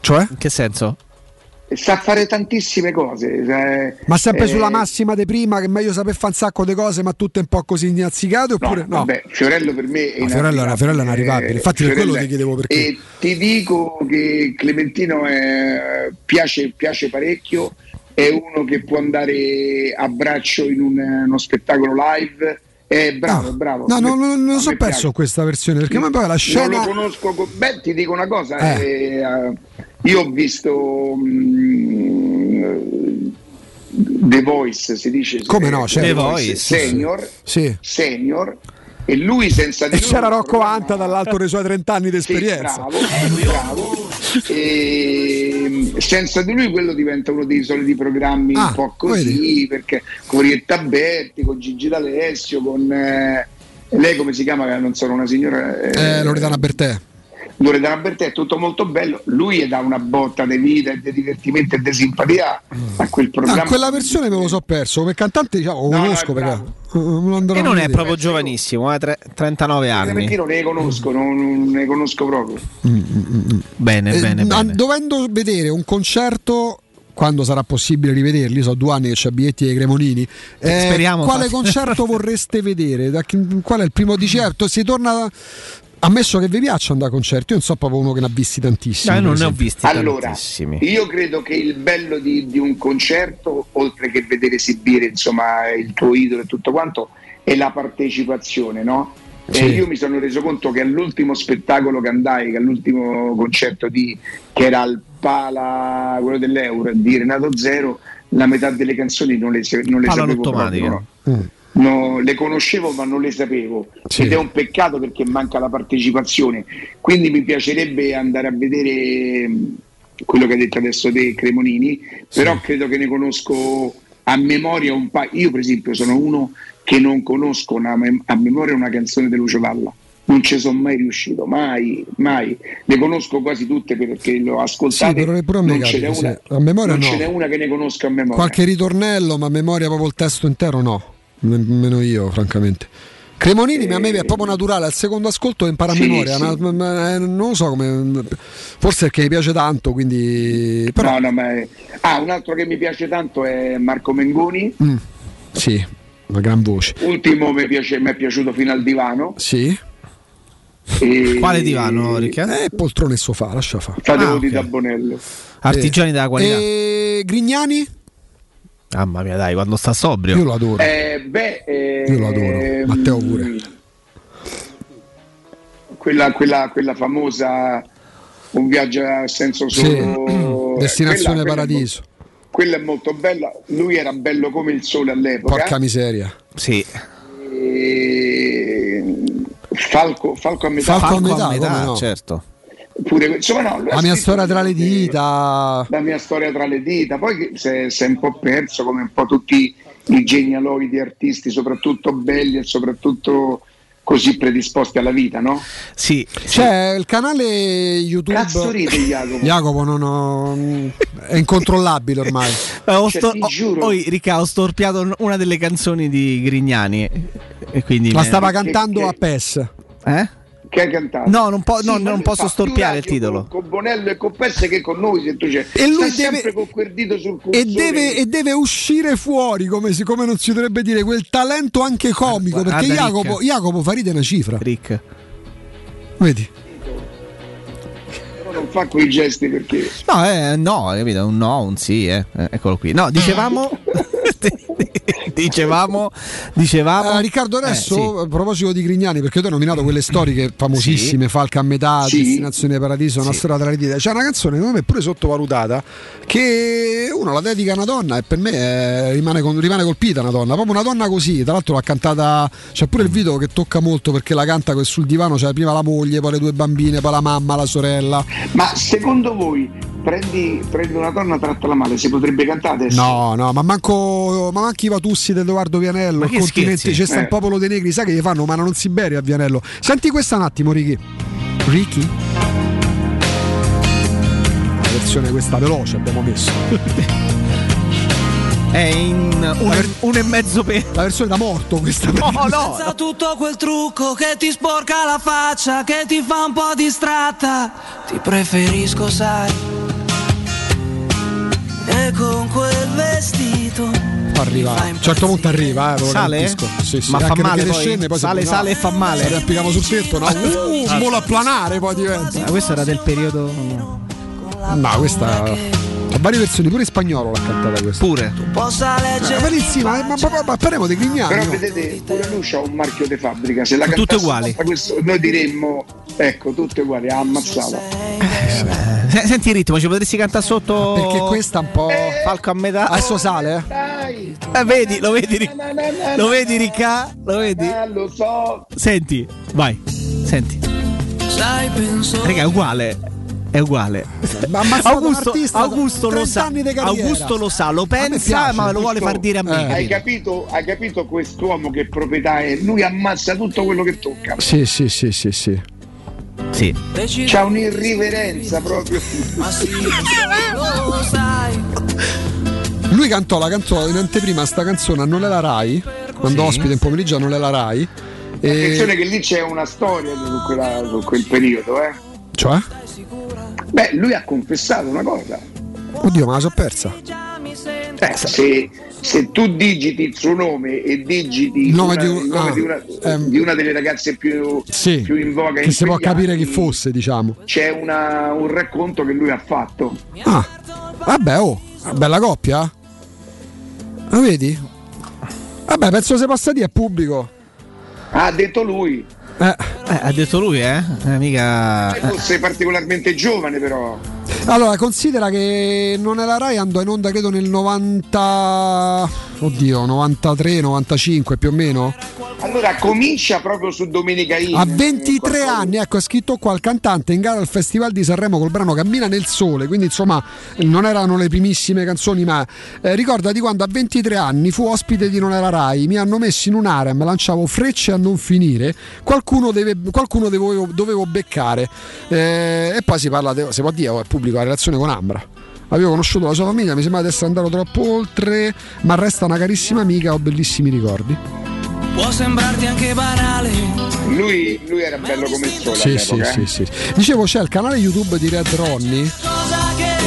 Cioè? In che senso? Sa fare tantissime cose. eh, Ma sempre eh, sulla massima di prima che meglio saper fare un sacco di cose, ma tutte un po' così inazzicate oppure no? Vabbè, Fiorello per me è No, Fiorello è- Fiorello è inarrivabile. Infatti per quello ti chiedevo perché. E ti dico che Clementino è- piace, piace parecchio, è uno che può andare a braccio in un- uno spettacolo live. È bravo, bravo. No, A no, me- no, non so perso piace. questa versione perché poi la Non scena. lo conosco. co- Beh, ti dico una cosa. Eh. eh, eh, io ho visto mm, The Voice, si dice. Come no, eh, certo. The The Voice Voice, Senior. Sì. Senior. E lui senza di E lui c'era Rocco Anta dall'alto dei suoi 30 anni di Sì, esperienza. bravo, bravo. E senza di lui quello diventa uno dei soliti programmi Ah, un po' così, perché con Rietta Berti, con Gigi D'Alessio, con eh, lei come si chiama? Non sono una signora. Eh, Loredana Bertè. Loredana Bertè è tutto molto bello, lui è da una botta di vita e di divertimento e di simpatia a quel programma. Ah, quella versione me lo so perso. Come cantante, diciamo, lo No, no, conosco bravo. eh, andrò E non è vedere. proprio giovanissimo, ha 39 anni. Clementino ne conosco, non, non ne conosco proprio. Bene, Eh, bene, ma bene. Dovendo vedere un concerto. Quando sarà possibile rivederli, so due anni che c'è biglietti ai Cremonini. eh, Speriamo, Quale infatti. concerto vorreste vedere? Da chi- qual è il primo di certo? Si torna. Ammesso che vi piacciono da concerti, io non so proprio uno che ne ha visti tantissimi. Dai, non ne ho visti Allora, tantissimi. io credo che il bello di, di un concerto, oltre che vedere esibire insomma, il tuo idolo e tutto quanto, è la partecipazione, no? Sì. E io mi sono reso conto che all'ultimo spettacolo che andai, che all'ultimo concerto di, che era al Pala, quello dell'Euro, di Renato Zero, la metà delle canzoni non le, non le Pala sapevo proprio, no? No, le conoscevo ma non le sapevo Sì. ed è un peccato perché manca la partecipazione quindi mi piacerebbe andare a vedere mh, quello che ha detto adesso te Cremonini però credo che ne conosco a memoria un paio io per esempio sono uno che non conosco mem- a memoria una canzone di Lucio Dalla non ci sono mai riuscito mai mai le conosco quasi tutte perché le ho ascoltate Sì, però non, ce n'è una, sì. A memoria non no. ce n'è una che ne conosco a memoria Qualche ritornello, ma a memoria proprio il testo intero no. Nemmeno io, francamente. Cremonini a me è proprio naturale, al secondo ascolto impara a Sì, memoria, sì. ma- ma- ma- eh, non lo so come. Forse perché mi piace tanto, quindi. Però. No, no, ma è- Ah, un altro che mi piace tanto è Marco Mengoni. Mm, sì, una gran voce. Ultimo mi, piace- mi è piaciuto fino al divano. Sì. E- Quale divano, Ricca? Eh, poltrone e sofà, lascia fare. Fatevo Ah, di ok. Tabonello. Artigiani della qualità. E Grignani? Mamma mia, dai, quando sta sobrio. Io lo adoro. Eh, beh, eh, Io lo adoro. Matteo pure. Quella, quella, quella famosa Un viaggio a senso Sì. solo. Destinazione quella- Paradiso. Quella è molto bella. Lui era bello come il sole all'epoca. Porca miseria. Sì. E- Falco, Falco a metà. Falco a metà, come no? certo. Pure, insomma, no, La mia storia tra le dita. la mia storia tra le dita, poi che si è, un po' perso come un po' tutti i genialoidi artisti, soprattutto belli e soprattutto così predisposti alla vita, no? Sì. C'è il canale YouTube. Cazzo ride, Jacopo? Jacopo non ho- è incontrollabile ormai. Ho, Cioè, sto- ti ho- giuro. poi, Ricca, ho storpiato una delle canzoni di Grignani. E quindi La me- stava cantando a PES. Eh? Che hai cantato? No, non, po- Sì, no, non posso storpiare il titolo. Con, con Bonello e con Pesse che con noi se tu c'è. E lui Sta deve- sempre con quel dito sul cursore. E deve, e deve uscire fuori, come, si- come non si dovrebbe dire, quel talento anche comico. Guarda, Perché Rick. Jacopo, Jacopo fa ride una cifra. Rick. Vedi? Però non fa quei gesti perché No, eh, no, capito? Un no, un sì, eh. Eh, eccolo qui. No, dicevamo. dicevamo. Dicevamo. Eh, Riccardo, Eh, adesso sì. a proposito di Grignani, perché tu hai nominato quelle storiche famosissime, Falca a metà, Sì. Destinazione Paradiso, una storia tra le dita. C'è una canzone, secondo me, è pure sottovalutata, che uno la dedica a una donna e per me eh, rimane, con- rimane colpita una donna, proprio una donna così. Tra l'altro l'ha cantata, c'è pure il video che tocca molto perché la canta sul divano, c'è prima la moglie, poi le due bambine, poi la mamma, la sorella. Ma secondo voi prendi, prendi una donna trattala male, si potrebbe cantare adesso? No, no, ma manco, ma manco i Vatussi di Edoardo Vianello, il continente, c'è sta Eh. il popolo dei negri, sai che gli fanno, ma non si bere a Vianello. Senti questa un attimo, Ricky. Ricky? La versione questa veloce abbiamo messo. È in un, e- un e mezzo per. La versione da morto questa. No, no. Senza tutto quel trucco che ti sporca la faccia, che ti fa un po' distratta. Ti preferisco, sai. E con quel vestito. Arriva, a un certo punto arriva, eh, Sale? Sì, sì, Ma fa anche male perché poi? scende, poi Sale, sale e fa male. Se applichiamo sul tetto, no? Uh, volo a planare poi diventa. Ah, questo era del periodo. No, questa varie versioni, pure in spagnolo l'ha cantata questa. Pure. Possa Eh, leggere. ma lì, ma, ma, ma, ma parliamo di Grignani. Però vedete, pure lui c'ha un marchio di fabbrica, se la Tutte uguali. questo, noi diremmo, ecco, tutte uguali, ha ammazzato. Se- Senti il ritmo, ci potresti cantare sotto. Perché questa è un po'. Falco a metà. Adesso sale, eh? Dai, Eh, vedi, lo vedi, Ric- lo vedi, Ricca? Lo vedi? eh, lo so. Senti, vai, senti. Sai, penso. Raga, è uguale. È uguale. Ma Augusto, Augusto lo 30 sa. anni di carriera. Augusto lo sa, lo pensa, piace, ma lo vuole far dire a me. eh, Hai capito? hai capito quest'uomo che proprietà è? Lui ammazza tutto quello che tocca. Sì, sì, sì, sì, sì. Sì. C'ha un'irriverenza proprio. Ma sì, lo sai. Lui cantò la cantò in anteprima sta canzone a Non è la Rai, quando ospite in pomeriggio a Non è la Rai. Attenzione E... che lì c'è una storia su, quella- su quel periodo, eh. Cioè? Beh, lui ha confessato una cosa. Oddio, ma la so persa. Eh, se, se tu digiti il suo nome e digiti Il nome una- di un- nome ah, di, una, ehm, di una delle ragazze più, Sì, più in voga che si può capire chi fosse, diciamo. C'è una- un racconto che lui ha fatto. Ah, vabbè, oh, bella coppia. Lo vedi? Vabbè, penso se possa dire è pubblico. Ha detto lui. Eh, Eh, ha detto lui, eh? Eh, mica. E fosse particolarmente giovane, però. Allora, considera che non la Rai andò in onda credo nel 90 Oddio, 93, 95 più o meno. Allora comincia proprio su Domenica In. A 23 anni, ecco, è scritto qua il cantante in gara al Festival di Sanremo col brano Cammina nel sole, quindi insomma non erano le primissime canzoni, ma eh, ricorda di quando a 23 anni fu ospite di Non era Rai, mi hanno messo in un harem, lanciavo frecce a non finire, qualcuno, deve- qualcuno dovevo, dovevo beccare. Eh, e poi si parla, de- si può dire, oh, è pubblico la relazione con Ambra. Avevo conosciuto la sua famiglia, mi sembra di essere andato troppo oltre, ma resta una carissima amica, ho bellissimi ricordi. Può sembrarti anche banale. Lui, lui era bello come il sole Sì, sì, all'epoca. sì, eh. sì. Dicevo, c'è il canale YouTube di Red Ronnie.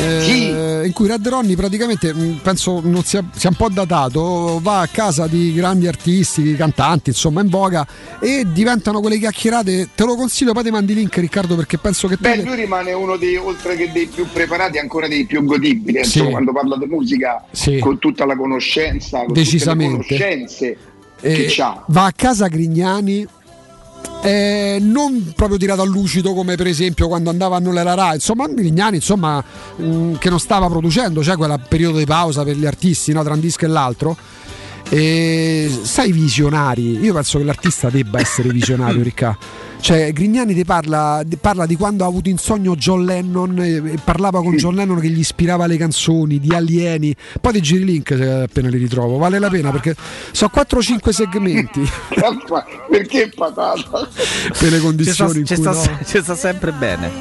Eh, in cui Red Ronnie praticamente mh, penso non sia, sia un po' datato va a casa di grandi artisti, di cantanti insomma in voga e diventano quelle chiacchierate te lo consiglio poi ti mandi link Riccardo perché penso che Beh, te lui rimane uno dei, oltre che dei più preparati, ancora dei più godibili. Sì. Insomma, quando parla di musica, Sì. con tutta la conoscenza, con Decisamente. tutte le conoscenze eh, che c'ha. va a casa Grignani eh, non proprio tirato a lucido come per esempio quando andava a era Rai insomma Grignani insomma mh, che non stava producendo c'è quel periodo di pausa per gli artisti no, tra un disco e l'altro. E sai visionari io penso che l'artista debba essere visionario Ricca Cioè, Grignani ti parla, di- parla di quando ha avuto in sogno John Lennon e, e parlava con John Lennon che gli ispirava le canzoni, di alieni. Poi ti giri link se appena li ritrovo. Vale la pena perché sono 4-5 segmenti Perché patata? per le Ci sta, condizioni in ci cui sta- no. ci sta sempre bene.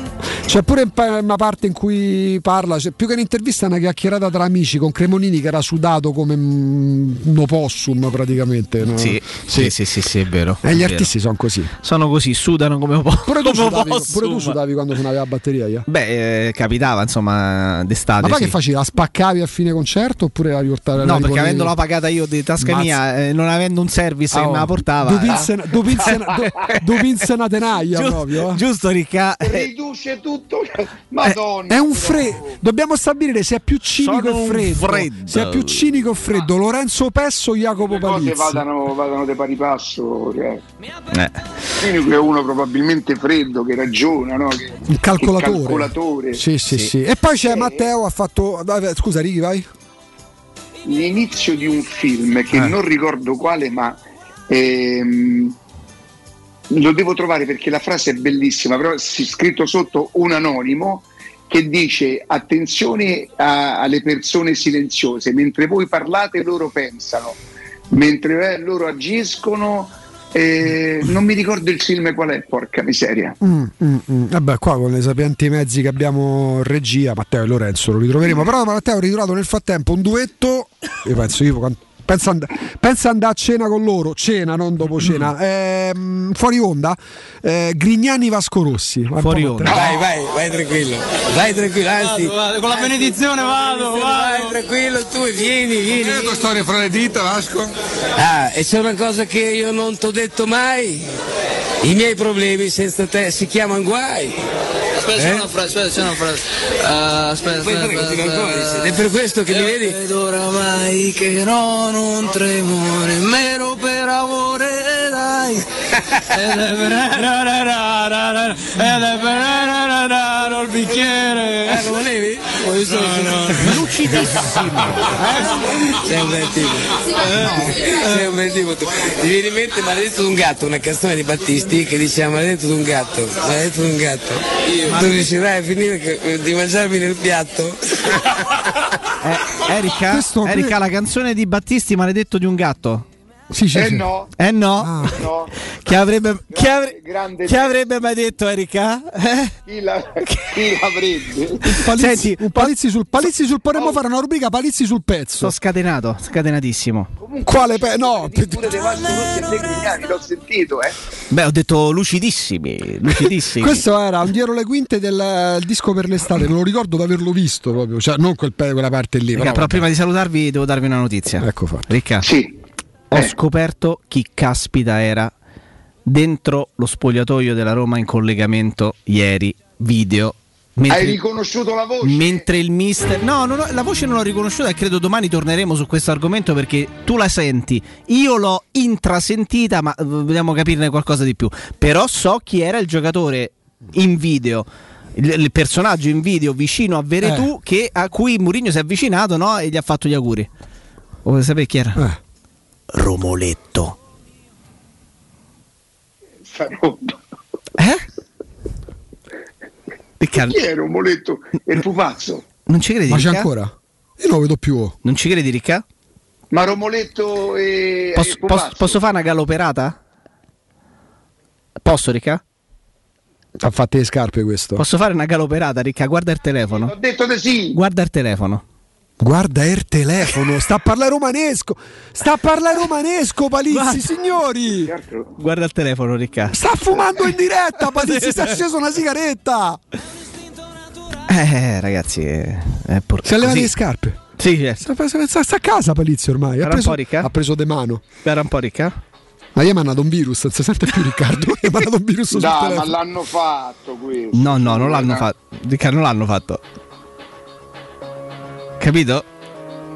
C'è pure una parte in cui parla, c'è più che un'intervista, una chiacchierata tra amici con Cremonini che era sudato come mm, un opossum praticamente. no? Sì, sì, sì, sì, sì, è vero. E è gli vero. artisti sono così. sono così, sudano come un po'. Pure tu, sudavi, pure tu sudavi quando suonavi la batteria. io? Beh, eh, capitava insomma d'estate. Ma poi sì. che facevi? La spaccavi a fine concerto oppure la riportavi No, perché avendola pagata io di tasca Mazza. mia, eh, non avendo un service Ah, che oh. me la portava. Due- due pinze una tenaia Giu- proprio. eh. Giusto, Ricca? Riduce tutto. Madonna. È un freddo. Dobbiamo stabilire se è più cinico Sono e un freddo. freddo. Se è più cinico o freddo, Lorenzo Pesso o Jacopo Le cose Palizzi. vadano, vadano di pari passo. Cioè. Eh. Cinico è uno probabilmente freddo che ragiona, no? Che, Il calcolatore. calcolatore. Sì, sì, sì, E poi c'è Matteo, ha fatto. Scusa, Righi, vai. L'inizio di un film che Eh. non ricordo quale, ma ehm, lo devo trovare perché la frase è bellissima, però è scritto sotto un anonimo che dice attenzione a- alle persone silenziose, mentre voi parlate loro pensano, mentre eh, loro agiscono, eh, non mi ricordo il film qual è, porca miseria. Mm, mm, mm. Vabbè, qua con i sapienti mezzi che abbiamo regia, Matteo e Lorenzo lo ritroveremo. Però Matteo ha ritirato nel frattempo un duetto. Io penso io quan- pensa and- pensa andare a cena con loro, cena, non dopo cena. Ehm, fuori onda, eh, Grignani Vasco Rossi. Fuori onda. Matteo. Vai, vai, vai tranquillo. Vai tranquillo, anzi. con la benedizione vado, Vai tranquillo, tu vieni, vieni. Che tua storia fra le dita, Vasco? Ah, e c'è una cosa che io non ti ho detto mai. I miei problemi senza te si chiamano guai. Aspetta, Eh? c'è una frase, aspetta, c'è una frase. Ah, aspetta, aspetta, aspetta, aspetta. Ed è per questo che mi vedi? Vedo oramai che no, non tremo nemmeno per amore, dai. Ed è per il bicchiere. Eh, lo volevi? No, no. Lucidissimo. Sei un bel tipo. Sei un bel tipo tu. Mi viene in mente Maledetto d'un gatto, una canzone di Battisti che diceva Maledetto d'un gatto, maledetto d'un gatto. tu riuscirai a finire che- di mangiarmi nel piatto? Eh, Erika, Erika, la canzone di Battisti Maledetto di un gatto. Sì, sì, Eh sì. no, Eh no? Ah. no. Chi avrebbe, chi avre- grande- chi avrebbe mai detto Erika? Eh? Chi, la- chi l'avrebbe? Palizzi, Senti, un palizzi sul palizzi sul potremmo fare una rubrica palizzi sul pezzo. Sono scatenato, scatenatissimo. Quale pe- no, Pure De Rossi e Grignani, l'ho sentito, eh. Beh, ho detto lucidissimi, lucidissimi. Questo era un dietro le quinte del disco per l'estate, me lo ricordo di averlo visto proprio, cioè non quel pe- quella parte lì. Raga, però però prima di salutarvi devo darvi una notizia. Ecco fatto. Ricca, Sì. Ho Eh. scoperto chi caspita era dentro lo spogliatoio della Roma in collegamento ieri, video. Hai Mentre, riconosciuto la voce? mentre il mister... No, non ho- la voce non l'ho riconosciuta e credo domani torneremo su questo argomento perché tu la senti. Io l'ho intrasentita, ma eh, vogliamo capirne qualcosa di più. Però so chi era il giocatore in video. Il, il personaggio in video vicino a Veretù che, a cui Mourinho si è avvicinato no? e gli ha fatto gli auguri. Vuoi sapere chi era? Eh. Romoletto. Sta roba. Eh? Riccardo, Chi è Romoletto e il pupazzo? non ci credi? Ma c'è Ricca? ancora? Io non lo vedo più. Non ci credi, Ricca? Ma Romoletto e Posso, e posso- posso fare una galoperata? Posso, Ricca? Ha fatto le scarpe questo. Posso fare una galoperata, Ricca? Guarda il Ho telefono. detto di sì. Guarda il telefono. Guarda il telefono, sta a parlare romanesco. Sta a parlare romanesco, Palizzi, Guarda. signori. Guarda il telefono, Ricca. Sta fumando in diretta, Palizzi, si è acceso una sigaretta. Eh, ragazzi, è, è por- Si è levato le scarpe. Sì, certo. Sta, sta- sta a casa Palizzi ormai. Ha Era un preso, po' ricca? ha preso de mano. Era un po' Ricca? Ma gli ha mandato un virus, non si sente più Riccardo. Gli ha mandato un virus sul ma telefono. l'hanno fatto questo. No, no, non l'hanno fatto. Ricca, non l'hanno fatto. Capito?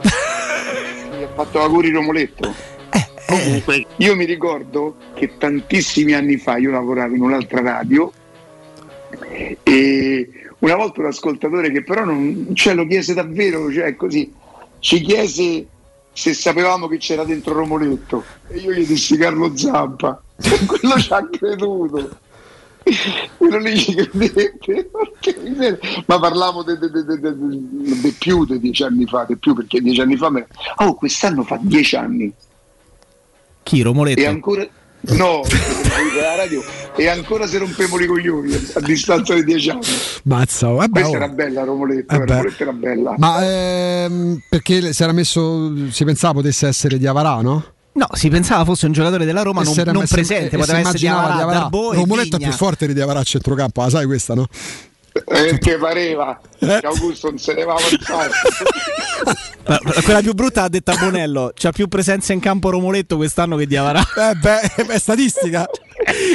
Gli ha fatto auguri Romoletto. Eh, Comunque, io mi ricordo che tantissimi anni fa io lavoravo in un'altra radio e una volta un ascoltatore che però non ce lo chiese davvero, cioè così, ci chiese se sapevamo che c'era dentro Romoletto e io gli dissi Carlo Zampa e quello ci ha creduto. Quello lì miseria. ma parlavo di più di dieci anni fa di più perché dieci anni fa me... oh quest'anno fa dieci anni Chi Romoletto? e ancora no radio e ancora se rompevo i coglioni a distanza di dieci anni Mazza, vabbè, questa oh. era bella Romoletta. Romoletta era bella Ma ehm, perché si era messo, si pensava potesse essere di Avarà, no? No, si pensava fosse un giocatore della Roma non, non presente, poteva essere di Avarà, di Avarà. Darboe e Romoletto è più forte di Avarà a centrocampo, la sai questa, no? eh, che pareva che Augusto non se ne va avanzare Quella più brutta ha detto a Bonello, c'ha più presenza in campo Romoletto quest'anno che di Avarà. Eh beh, è statistica.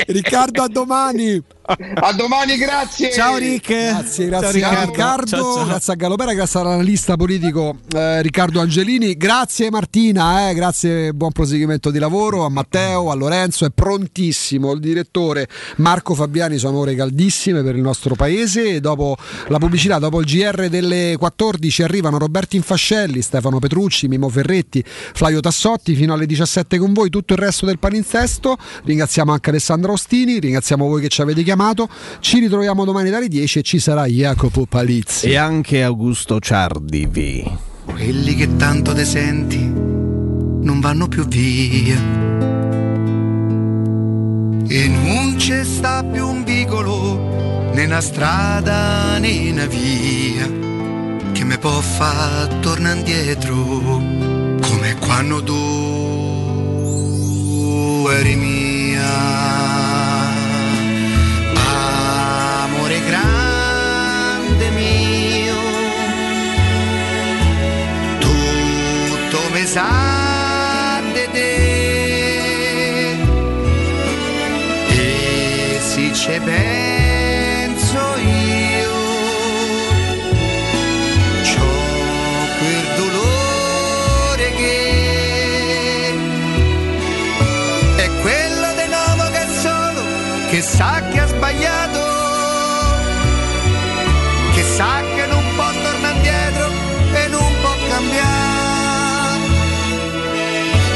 Riccardo, a domani. A domani grazie Ciao Rick. Grazie, grazie Ciao, a Riccardo. Riccardo, Ciao, ciao. grazie a Galopera, grazie all'analista politico eh, Riccardo Angelini, grazie Martina, eh, grazie, buon proseguimento di lavoro, a Matteo, a Lorenzo, è prontissimo il direttore Marco Fabiani, sono ore caldissime per il nostro paese e dopo la pubblicità, dopo il GR delle 14 arrivano Roberto Infascelli, Stefano Petrucci, Mimo Ferretti, Flavio Tassotti, fino alle 17 con voi tutto il resto del palinsesto, ringraziamo anche Alessandro Ostini, ringraziamo voi che ci avete chiamato, ci ritroviamo domani dalle 10 e ci sarà Jacopo Palizzi. E anche Augusto Ciardivi. Quelli che tanto te senti non vanno più via. E non c'è sta più un vicolo né una strada né una via che mi può far tornare indietro come quando tu eri mia. Tutto mi sa di te. E se ci penso io c'ho quel dolore che è quello di nuovo che solo che sa che ha sbagliato